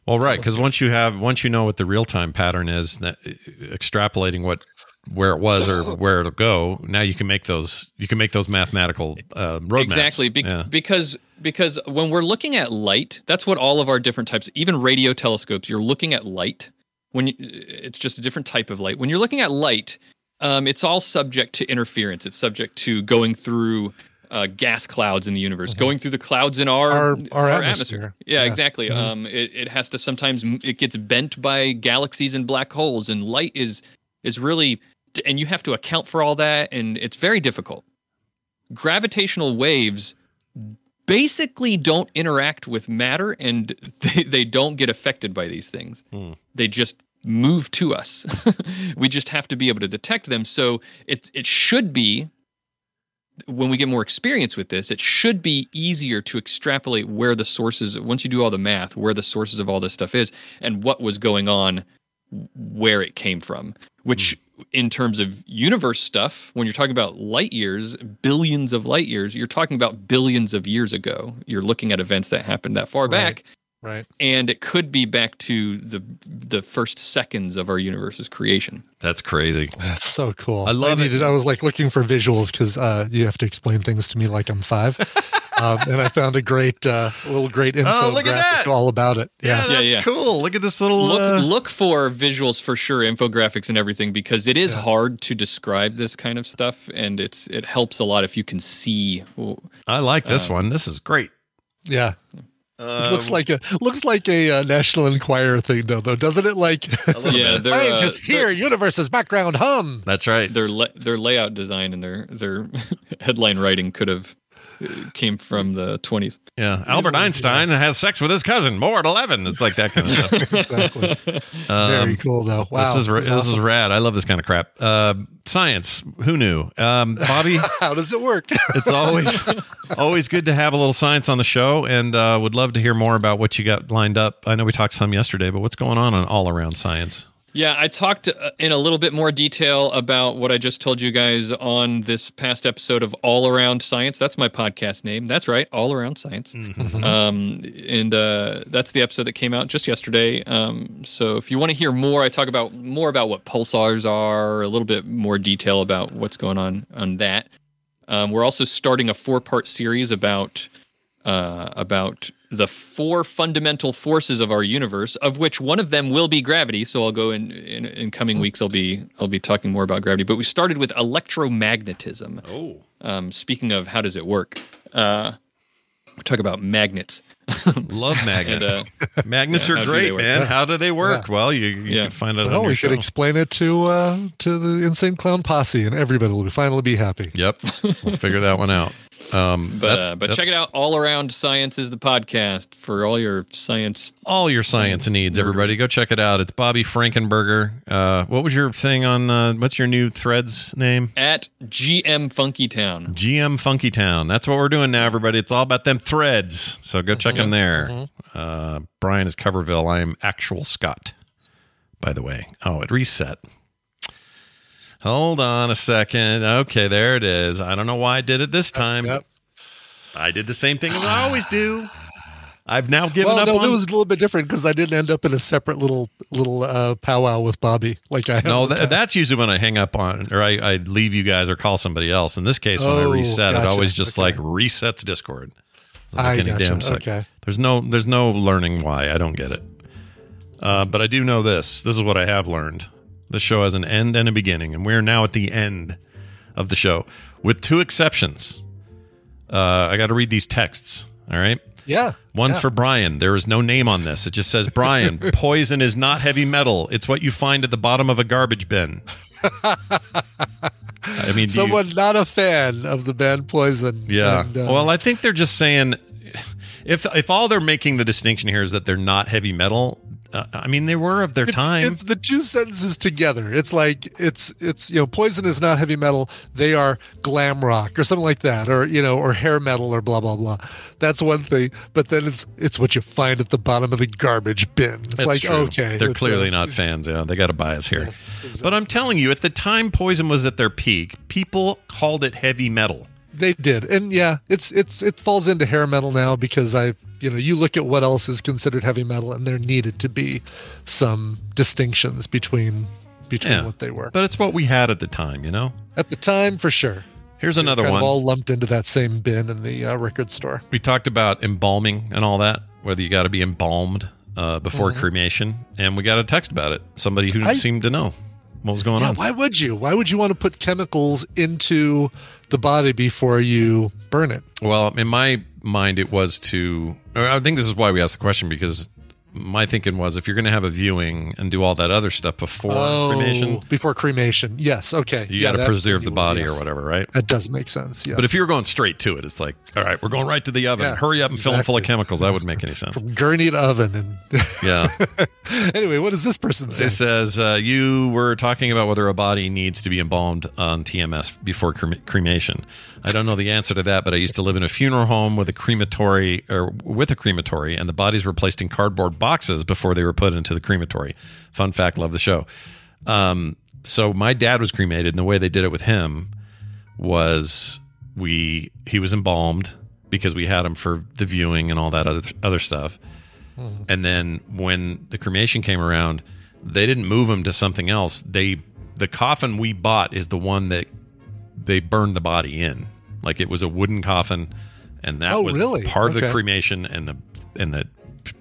Speaker 1: Well, right, because once you have once you know what the real time pattern is, that, extrapolating what where it was or where it'll go, now you can make those you can make those mathematical uh, roadmaps.
Speaker 10: Exactly, be-
Speaker 1: yeah.
Speaker 10: because because when we're looking at light, that's what all of our different types, even radio telescopes, you're looking at light. When you, it's just a different type of light. When you're looking at light, um, it's all subject to interference. It's subject to going through uh, gas clouds in the universe, going through the clouds in our
Speaker 2: Mm-hmm. Our- our atmosphere.
Speaker 10: Yeah,
Speaker 2: Yeah.
Speaker 10: exactly.
Speaker 2: Mhm.
Speaker 10: Um, it, it has to sometimes it gets bent by galaxies and black holes, and light is is really, and you have to account for all that, and it's very difficult. Gravitational waves basically don't interact with matter, and they, they don't get affected by these things.
Speaker 1: Hmm.
Speaker 10: They just move to us. we just have to be able to detect them. So it it should be when we get more experience with this, it should be easier to extrapolate where the sources, once you do all the math, where the sources of all this stuff is and what was going on, where it came from. Which, in terms of universe stuff, when you're talking about light years, billions of light years, you're talking about billions of years ago. You're looking at events that happened that far back
Speaker 2: Right.
Speaker 10: and it could be back to the the first seconds of our universe's creation.
Speaker 1: That's crazy.
Speaker 2: That's so cool.
Speaker 1: I love it.
Speaker 2: needed, I was like looking for visuals because uh, you have to explain things to me like I'm five. um, and I found a great, uh, little great infographic
Speaker 1: Oh, look at that.
Speaker 2: all about it.
Speaker 1: Yeah,
Speaker 2: Yeah.
Speaker 1: that's
Speaker 10: yeah.
Speaker 1: cool. Look at this little.
Speaker 10: Look
Speaker 1: uh,
Speaker 10: look for visuals for sure, infographics and everything because it is hard to describe this kind of stuff, and it's it helps a lot if you can see.
Speaker 1: I like this
Speaker 10: uh,
Speaker 1: one. This is great.
Speaker 2: Yeah.
Speaker 1: Uh,
Speaker 2: It looks like a looks like a uh, National Enquirer thing, though, though, doesn't it? Like
Speaker 10: Yeah, they're, uh,
Speaker 2: scientists here, universe's background hum.
Speaker 1: That's right.
Speaker 10: Their la- their layout design and their their headline writing could have came from the 20s.
Speaker 1: Yeah, Albert Einstein has sex with his cousin more at 11. It's like that kind of stuff.
Speaker 2: exactly. It's very cool though. Wow.
Speaker 1: this is ra-
Speaker 2: that's
Speaker 1: this is rad. I love this kind of crap. Uh, science. Who knew? Um, Bobby,
Speaker 2: How does it work?
Speaker 1: it's always always good to have a little science on the show, and uh, would love to hear more about what you got lined up. I know we talked some yesterday, but what's going on on all around science?
Speaker 10: Yeah, I talked uh, in a little bit more detail about what I just told you guys on this past episode of All Around Science. That's my podcast name. That's right, All Around Science. Um, and uh, that's the episode that came out just yesterday. Um, so if you want to hear more, I talk about more about what pulsars are, a little bit more detail about what's going on on that. Um, we're also starting a four-part series about uh, about the four fundamental forces of our universe, of which one of them will be gravity. So I'll go in, in in coming weeks. I'll be I'll be talking more about gravity. But we started with electromagnetism.
Speaker 1: Oh,
Speaker 10: Um, speaking of how does it work, uh, we talk about magnets.
Speaker 1: love magnets.
Speaker 10: And,
Speaker 1: magnets
Speaker 10: yeah,
Speaker 1: are great, man.
Speaker 2: Yeah.
Speaker 1: How do they work? Well, you, you
Speaker 10: Yeah.
Speaker 1: can find out on
Speaker 2: Well,
Speaker 1: your
Speaker 2: we
Speaker 1: show.
Speaker 2: could explain it to uh, to the insane clown posse, and everybody will finally be happy.
Speaker 1: Yep, we'll figure that one out. Um,
Speaker 10: But uh, but check it out. All around science is the podcast for all your science.
Speaker 1: all your science needs. Everybody, go check it out. It's Bobby Frankenberger. Uh, what was your thing on? Uh, what's your new Threads name?
Speaker 10: At GM Funky Town.
Speaker 1: GM Funky Town. That's what we're doing now, everybody. It's all about them threads. So go check them there. Uh, Brian is Coverville. I am Actual Scott, by the way. Oh, it reset. Hold on a second. Okay, there it is. I don't know why I did it this time.
Speaker 2: Yep.
Speaker 1: I did the same thing as I always do. I've now given
Speaker 2: Well,
Speaker 1: up
Speaker 2: no,
Speaker 1: on
Speaker 2: it was a little bit different because I didn't end up in a separate little little uh, powwow with Bobby like I.
Speaker 1: No, th- that's usually when I hang up on, or I, I leave you guys or call somebody else. In this case, when I
Speaker 2: Oh,
Speaker 1: reset, it always just
Speaker 2: Okay.
Speaker 1: like resets Discord.
Speaker 2: I gotcha.
Speaker 1: damn.
Speaker 2: Okay.
Speaker 1: There's no there's no learning why. I don't get it. Uh, but I do know this. This is what I have learned. This show has an end and a beginning, and we're now at the end of the show, with two exceptions. Uh, I got to read these texts. All right.
Speaker 2: yeah.
Speaker 1: One's
Speaker 2: yeah.
Speaker 1: for Brian. There is no name on this. It just says Brian. Poison is not heavy metal. It's what you find at the bottom of a garbage bin. I mean, do you-
Speaker 2: someone not a fan of the band Poison.
Speaker 1: yeah.
Speaker 2: And, uh,
Speaker 1: well, I think they're just saying if if all they're making the distinction here is that they're not heavy metal. Uh, I mean, they were of their time.
Speaker 2: It's the two sentences together. It's like it's it's you know, Poison is not heavy metal. They are glam rock or something like that, or you know, or hair metal or blah blah blah. That's one thing. But then it's it's what you find at the bottom of the garbage bin. It's
Speaker 1: That's
Speaker 2: like
Speaker 1: true.
Speaker 2: okay,
Speaker 1: they're clearly not fans. Yeah, they got a bias here.
Speaker 2: Yes,
Speaker 1: But I'm telling you, at the time Poison was at their peak, people called it heavy metal.
Speaker 2: They did, and yeah, it's it's it falls into hair metal now because I you know you look at what else is considered heavy metal, and there needed to be some distinctions between between
Speaker 1: Yeah.
Speaker 2: what they were
Speaker 1: But it's what we had at the time, you know.
Speaker 2: at the time for sure.
Speaker 1: Here's another
Speaker 2: kind
Speaker 1: one.
Speaker 2: All lumped into that same bin in the uh, record store.
Speaker 1: we talked about embalming and all that, whether you got to be embalmed uh, before
Speaker 2: Mhm.
Speaker 1: cremation, and we got a text about it. Somebody who
Speaker 2: I-
Speaker 1: seemed to know what was going
Speaker 2: Yeah,
Speaker 1: on.
Speaker 2: why would you? Why would you want to put chemicals into the body before you burn it?
Speaker 1: Well, in my mind, it was to. I think this is why we asked the question because my thinking was if you're going to have a viewing and do all that other stuff before cremation,
Speaker 2: Oh, Before cremation, yes. Okay,
Speaker 1: you
Speaker 2: Yeah,
Speaker 1: got to preserve the body
Speaker 2: yes.
Speaker 1: or whatever, right?
Speaker 2: That does make sense. Yes.
Speaker 1: But if you're going straight to it, it's like, all right, we're going right to the oven.
Speaker 2: Yeah,
Speaker 1: Hurry up and fill them full of chemicals. That wouldn't make any sense.
Speaker 2: From gurney to oven and
Speaker 1: Yeah.
Speaker 2: anyway, what does this person say?
Speaker 1: It says uh, you were talking about whether a body needs to be embalmed on TMS before crem- cremation. I don't know the answer to that, but I used to live in a funeral home with a crematory or with a crematory, and the bodies were placed in cardboard boxes before they were put into the crematory. Fun fact, love the show. Um, so my dad was cremated, and the way they did it with him was we he was embalmed because we had him for the viewing and all that other other stuff. And then when the cremation came around, they didn't move him to something else. They the coffin we bought is the one that they burned the body in. Like it was a wooden coffin, and that
Speaker 2: Oh,
Speaker 1: was
Speaker 2: really?
Speaker 1: part of the cremation, and the and the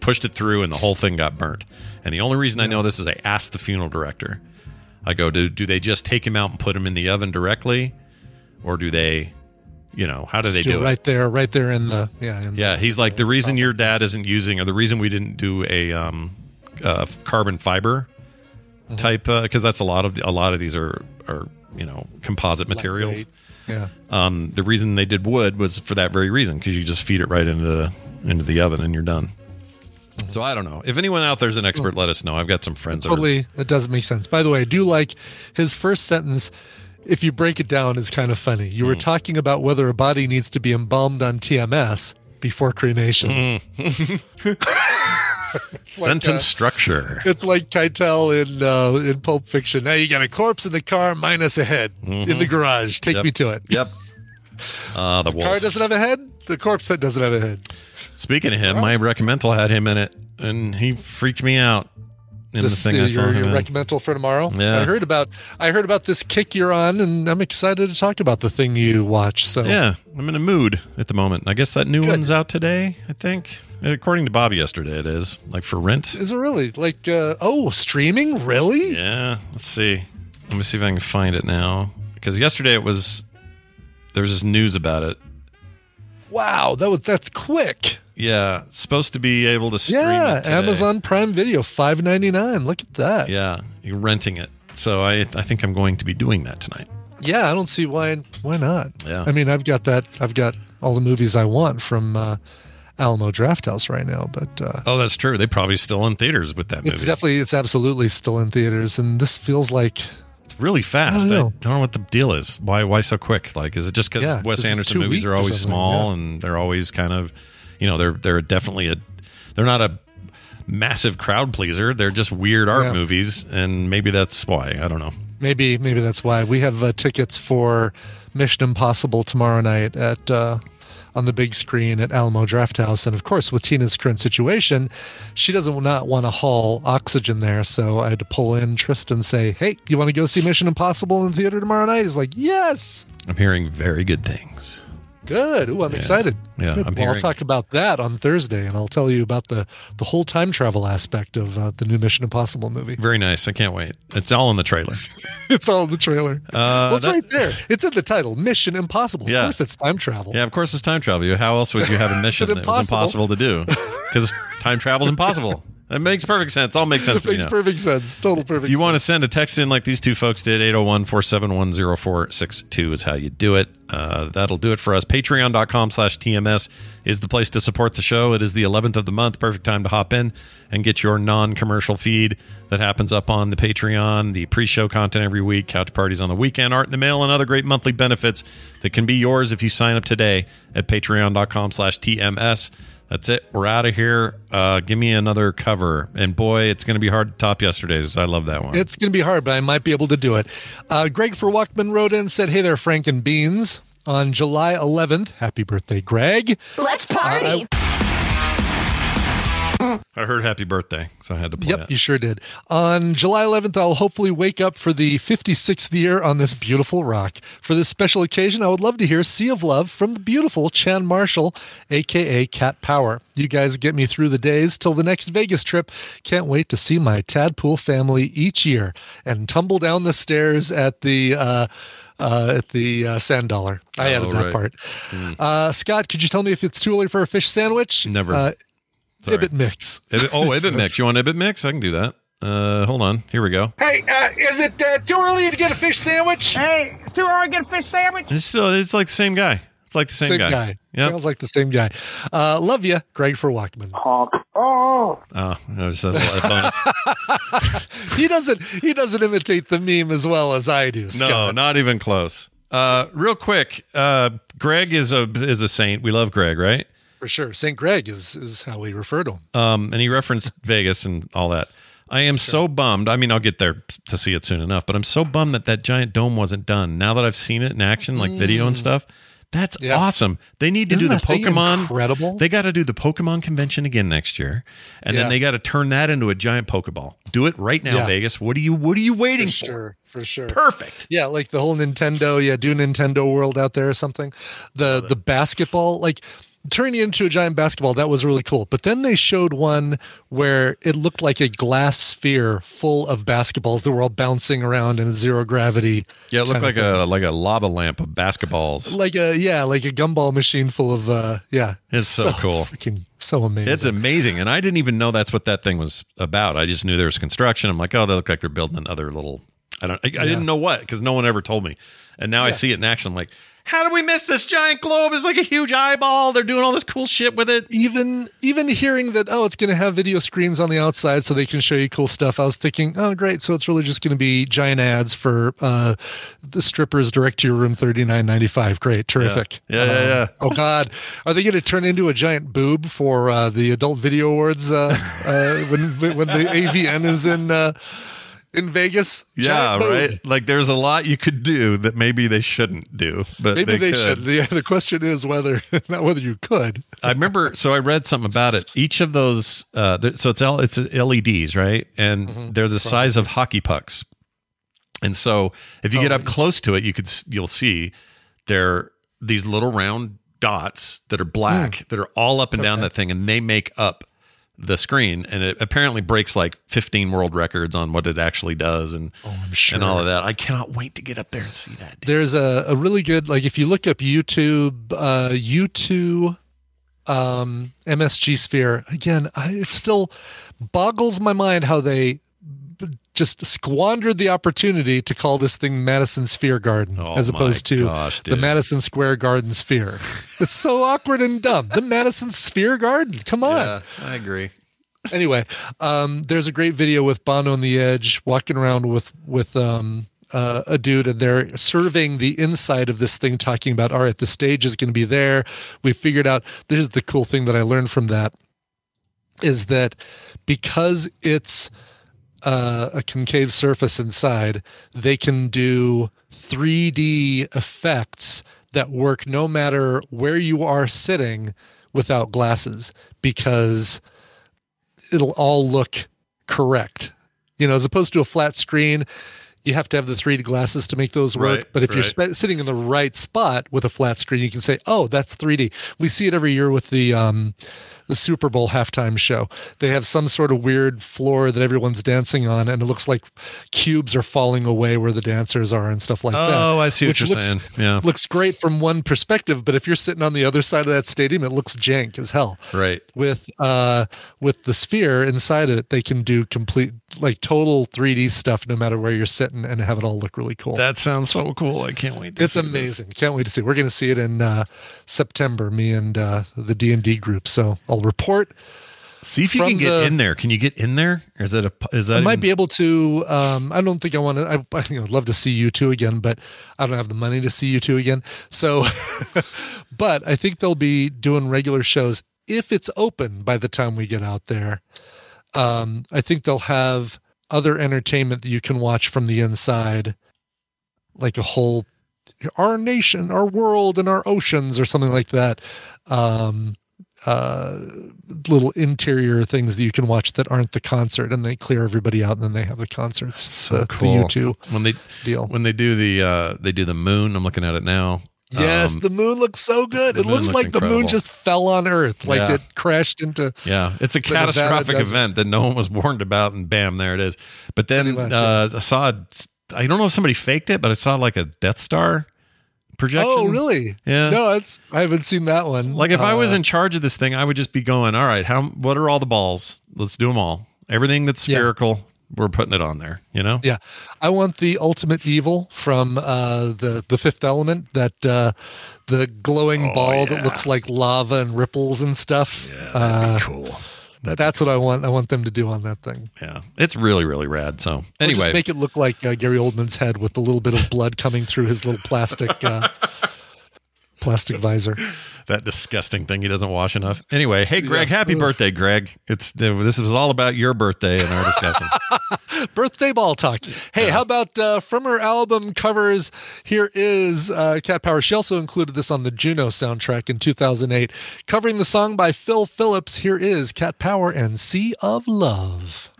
Speaker 1: pushed it through, and the whole thing got burnt. And the only reason I know this is I asked the funeral director. I go, do do they just take him out and put him in the oven directly, or do they, you know, how do they
Speaker 2: Do
Speaker 1: do
Speaker 2: it right there, right there in the yeah. In
Speaker 1: Yeah, he's like the reason your dad isn't using, or the reason we didn't do a um, uh, carbon fiber type because that's a lot of the, a lot of these are are you know composite materials.
Speaker 2: Lightweight. Yeah.
Speaker 1: Um, the reason they did wood was for that very reason because you just feed it right into the into the oven and you're done. So I don't know if anyone out there's an expert. Let us know. I've got some friends. that are-
Speaker 2: Totally, it doesn't make sense. By the way, I do like his first sentence. If you break it down, is kind of funny. You
Speaker 1: Hmm.
Speaker 2: were talking about whether a body needs to be embalmed on TMS before cremation.
Speaker 1: Hmm.
Speaker 2: It's like,
Speaker 1: sentence
Speaker 2: uh,
Speaker 1: structure.
Speaker 2: It's like Keitel in uh, in Pulp Fiction. Now you got a corpse in the car minus a head in the garage. Take
Speaker 1: Yep.
Speaker 2: me to it.
Speaker 1: Yep. Uh, the
Speaker 2: Car doesn't have a head. The corpse head doesn't have a head.
Speaker 1: Speaking of him, my recommendal had him in it, and he freaked me out in
Speaker 2: This,
Speaker 1: the thing
Speaker 2: uh,
Speaker 1: I saw
Speaker 2: your, your recommendal for tomorrow.
Speaker 1: Yeah.
Speaker 2: I heard about I heard about this kick you're on, and I'm excited to talk about the thing you watch. So
Speaker 1: Yeah, I'm in a mood at the moment. I guess that new one's out today. I think, according to Bob yesterday, it is like for rent.
Speaker 2: Is it really like uh, oh streaming? Really?
Speaker 1: Yeah, let's see. Let me see if I can find it now. Because yesterday it was there was just news about it.
Speaker 2: Wow, that was that's quick.
Speaker 1: Yeah, supposed to be able to stream
Speaker 2: Yeah. Amazon Prime Video, five ninety nine. Look at that.
Speaker 1: Yeah, you're renting it. So I I think I'm going to be doing that tonight.
Speaker 2: Yeah, I don't see why why not.
Speaker 1: Yeah.
Speaker 2: I mean, I've got that. I've got all the movies I want from uh, Alamo Drafthouse right now, but uh,
Speaker 1: Oh, that's true. They probably still in theaters with that movie.
Speaker 2: it's definitely it's absolutely still in theaters, and this feels like
Speaker 1: It's really fast.
Speaker 2: I
Speaker 1: I
Speaker 2: don't
Speaker 1: don't,
Speaker 2: know.
Speaker 1: know. what the deal is. Why why so quick? Like, is it just because
Speaker 2: Yeah,
Speaker 1: Wes Anderson movies are always small
Speaker 2: yeah.
Speaker 1: and they're always kind of, you know, they're they're definitely a, they're not a massive crowd pleaser. They're just weird art
Speaker 2: Yeah.
Speaker 1: movies, and maybe that's why. I don't know.
Speaker 2: maybe maybe that's why we have uh, tickets for Mission Impossible tomorrow night at uh, on the big screen at Alamo Drafthouse. And of course with Tina's current situation, she doesn't not want to haul oxygen there, so I had to pull in Tristan and say, "Hey, you want to go see Mission Impossible in the theater tomorrow night?" He's like, "Yes."
Speaker 1: I'm hearing very good things.
Speaker 2: Good. Ooh, I'm excited.
Speaker 1: Yeah,
Speaker 2: Good.
Speaker 1: I'm
Speaker 2: well, I'll talk about that on Thursday, and I'll tell you about the the whole time travel aspect of uh, the new Mission Impossible movie.
Speaker 1: Very nice. I can't wait. It's all in the trailer.
Speaker 2: it's all in the trailer.
Speaker 1: Uh,
Speaker 2: well, it's
Speaker 1: that-
Speaker 2: right there. It's in the title, Mission Impossible.
Speaker 1: Yeah.
Speaker 2: Of course, it's time travel.
Speaker 1: Yeah, of course it's time travel. How else would you have a mission that was
Speaker 2: impossible.
Speaker 1: impossible to do? Because time travel is impossible. That makes perfect sense. All makes sense
Speaker 2: It
Speaker 1: to me
Speaker 2: makes perfect sense. Total perfect.
Speaker 1: If you
Speaker 2: sense.
Speaker 1: want to send a text in like these two folks did, 801 471 0462 is how you do it. Uh, that'll do it for us. Patreon.com slash TMS is the place to support the show. It is the 11th of the month. Perfect time to hop in and get your non commercial feed that happens up on the Patreon, the pre show content every week, couch parties on the weekend, art in the mail, and other great monthly benefits that can be yours if you sign up today at patreon.com slash TMS. That's it. We're out of here. Uh, give me another cover. And boy, it's going to be hard to top yesterday's. I love that one.
Speaker 2: It's going to be hard, but I might be able to do it. Uh, Greg for Walkman wrote in said, Hey there, Frank and Beans. On July 11th, happy birthday, Greg.
Speaker 11: Let's party.
Speaker 1: I heard happy birthday, so I had to play
Speaker 2: Yep,
Speaker 1: it.
Speaker 2: you sure did. On July 11th, I'll hopefully wake up for the 56th year on this beautiful rock. For this special occasion, I would love to hear Sea of Love from the beautiful Chan Marshall, aka Cat Power. You guys get me through the days till the next Vegas trip. Can't wait to see my Tadpole family each year and tumble down the stairs at the. Uh, uh, at the uh, sand dollar. I
Speaker 1: Oh,
Speaker 2: added that
Speaker 1: right.
Speaker 2: part.
Speaker 1: Mm.
Speaker 2: Uh, Scott, could you tell me if it's too early for a fish sandwich?
Speaker 1: Never.
Speaker 2: Uh,
Speaker 1: Sorry.
Speaker 2: Ibbott mix.
Speaker 1: Ibbott- oh, Ibbott mix. You want Ibit mix? I can do that. Uh, hold on. Here we go.
Speaker 12: Hey, uh, is it uh, too early to get a fish sandwich? Hey, it's too early to get a fish sandwich?
Speaker 1: It's still. It's like the same guy. It's like the same, guy. Yep.
Speaker 2: Sounds like the same guy. Uh, love you, Greg for Walkman.
Speaker 12: Oh.
Speaker 1: Oh, that was a a bonus.
Speaker 2: he doesn't. He doesn't imitate the meme as well as I do.
Speaker 1: no, not even close. Uh, real quick. Uh, Greg is a is a saint. We love Greg, right?
Speaker 2: For sure. Saint Greg is is how we refer to him.
Speaker 1: Um, and he referenced Vegas and all that. I am so bummed. I mean, I'll get there to see it soon enough, but I'm so bummed that that giant dome wasn't done. Now that I've seen it in action, like video and stuff, that's
Speaker 2: Mm. Yeah.
Speaker 1: awesome. They need to
Speaker 2: Isn't
Speaker 1: do the Pokemon.
Speaker 2: incredible?
Speaker 1: They got to do the Pokemon convention again next year, and then they got to turn that into a giant Pokeball. Do it right now,
Speaker 2: Yeah.
Speaker 1: Vegas. What are you What are you waiting
Speaker 2: For
Speaker 1: for?
Speaker 2: sure, for sure.
Speaker 1: Perfect.
Speaker 2: Yeah, like the whole Nintendo. Yeah, do Nintendo World out there or something. The the basketball, like turning it into a giant basketball that was really cool but then they showed one where it looked like a glass sphere full of basketballs that were all bouncing around in zero gravity
Speaker 1: Yeah, it looked like a like a lava lamp of basketballs.
Speaker 2: like a yeah like a gumball machine full of uh yeah
Speaker 1: It's so cool.
Speaker 2: freaking so amazing
Speaker 1: It's amazing, and I didn't even know that's what that thing was about. I just knew there was construction. I'm like, oh, they look like they're building another little. I don't. I, I didn't know what because no one ever told me, and now I see it in action. I'm like, how did we miss this giant globe? It's like a huge eyeball. They're doing all this cool shit with it.
Speaker 2: even even hearing that oh it's going to have video screens on the outside so they can show you cool stuff i was thinking oh great so it's really just going to be giant ads for uh the strippers direct to your room 39.95 great terrific
Speaker 1: Yeah, yeah,
Speaker 2: Um,
Speaker 1: yeah.
Speaker 2: oh god are they going to turn into a giant boob for uh the adult video awards uh, uh when when the avn is in uh in vegas
Speaker 1: Yeah, right. Like there's a lot you could do that maybe they shouldn't do, but
Speaker 2: maybe they,
Speaker 1: could.
Speaker 2: should the, the question is whether not whether you could
Speaker 1: I remember. So I read something about it. Each of those, uh, so it's L, it's LEDs, right? And
Speaker 2: Mm-hmm.
Speaker 1: they're the size of hockey pucks. And so if you
Speaker 2: Oh,
Speaker 1: get up close to it, you could you'll see they're these little round dots that are black that are all up and down that thing, and they make up the screen. And it apparently breaks like 15 world records on what it actually does, and and all of that. I cannot wait to get up there and see that.
Speaker 2: There's a, a really good like if you look up YouTube uh U2 um MSG Sphere again I, it still boggles my mind how they just squandered the opportunity to call this thing Madison Sphere Garden
Speaker 1: Oh
Speaker 2: as opposed to
Speaker 1: gosh,
Speaker 2: the. Madison Square Garden Sphere. it's so awkward and dumb. The Madison Sphere Garden. Come on
Speaker 1: Yeah, I agree.
Speaker 2: anyway, um, there's a great video with Bono on the edge walking around with with um, uh, a dude, and they're surveying the inside of this thing, talking about, all right, the stage is going to be there. We figured out. This is the cool thing that I learned from that is that because it's uh, a concave surface inside, they can do 3D effects that work no matter where you are sitting without glasses because it'll all look correct. You know, as opposed to a flat screen, you have to have the 3D glasses to make those work.
Speaker 1: Right,
Speaker 2: but if you're
Speaker 1: right.
Speaker 2: spe- sitting in the right spot with a flat screen, you can say, "Oh, that's 3D." We see it every year with the um, the Super Bowl halftime show. They have some sort of weird floor that everyone's dancing on, and it looks like cubes are falling away where the dancers are and stuff like that.
Speaker 1: Oh, I see what you're
Speaker 2: looks,
Speaker 1: saying. Yeah.
Speaker 2: looks great from one perspective, but if you're sitting on the other side of that stadium, it looks jank as hell
Speaker 1: Right.
Speaker 2: with uh with the sphere inside it they can do complete like total 3d stuff no matter where you're sitting and have it all look really cool
Speaker 1: That sounds so cool. I can't wait to
Speaker 2: it's
Speaker 1: see this.
Speaker 2: amazing can't wait to see we're going to see it in uh september me and uh the d&d group so i'll report
Speaker 1: See if you can get
Speaker 2: the-
Speaker 1: in there. Can you get in there? Or is that a is that
Speaker 2: I might
Speaker 1: even-
Speaker 2: be able to. Um, I don't think I want to. I, think I you know, love to see U2 again, but I don't have the money to see U2 again. So, but I think they'll be doing regular shows if it's open by the time we get out there. Um, I think they'll have other entertainment that you can watch from the inside, like a whole our nation, our world, and our oceans, or something like that. Um, uh, little interior things that you can watch that aren't the concert, and they clear everybody out, and then they have the concerts.
Speaker 1: so
Speaker 2: the,
Speaker 1: cool.
Speaker 2: The U2
Speaker 1: when they
Speaker 2: deal.
Speaker 1: when they do the uh they do the moon. I'm looking at it now.
Speaker 2: Yes,
Speaker 1: Um,
Speaker 2: the moon looks so good. It looks
Speaker 1: looks
Speaker 2: like the moon just fell on Earth, like
Speaker 1: Yeah.
Speaker 2: it crashed into.
Speaker 1: Yeah, it's a catastrophic event that no one was warned about, and bam, there it is. But then
Speaker 2: much,
Speaker 1: uh, I saw, I don't know if somebody faked it, but I saw like a Death Star projection.
Speaker 2: Oh, really?
Speaker 1: Yeah.
Speaker 2: No, it's I haven't seen that one.
Speaker 1: Like if I was
Speaker 2: Uh,
Speaker 1: in charge of this thing, I would just be going, all right, how what are all the balls? Let's do them all. Everything that's
Speaker 2: Yeah.
Speaker 1: We're putting it on there. You know?
Speaker 2: Yeah, I want the ultimate evil from uh, the the Fifth Element. That uh, the glowing
Speaker 1: Oh,
Speaker 2: ball that looks like lava and ripples and stuff. Yeah, uh,
Speaker 1: cool.
Speaker 2: that's what I want. I want them to do on that thing.
Speaker 1: Yeah, it's really really rad. So anyway,
Speaker 2: just make it look like uh, Gary Oldman's head with a little bit of blood coming through his little plastic uh, plastic visor.
Speaker 1: that disgusting thing he doesn't wash enough. Anyway, hey Greg,
Speaker 2: Yes.
Speaker 1: happy
Speaker 2: Ugh.
Speaker 1: birthday, Greg. It's this is all about your birthday and our discussion.
Speaker 2: Birthday ball talk. Hey, how about uh, from her album covers? Here is uh, Cat Power. She also included this on the Juno soundtrack in 2008. Covering the song by Phil Phillips, here is Cat Power and Sea of Love.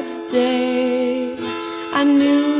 Speaker 11: That's the day. I knew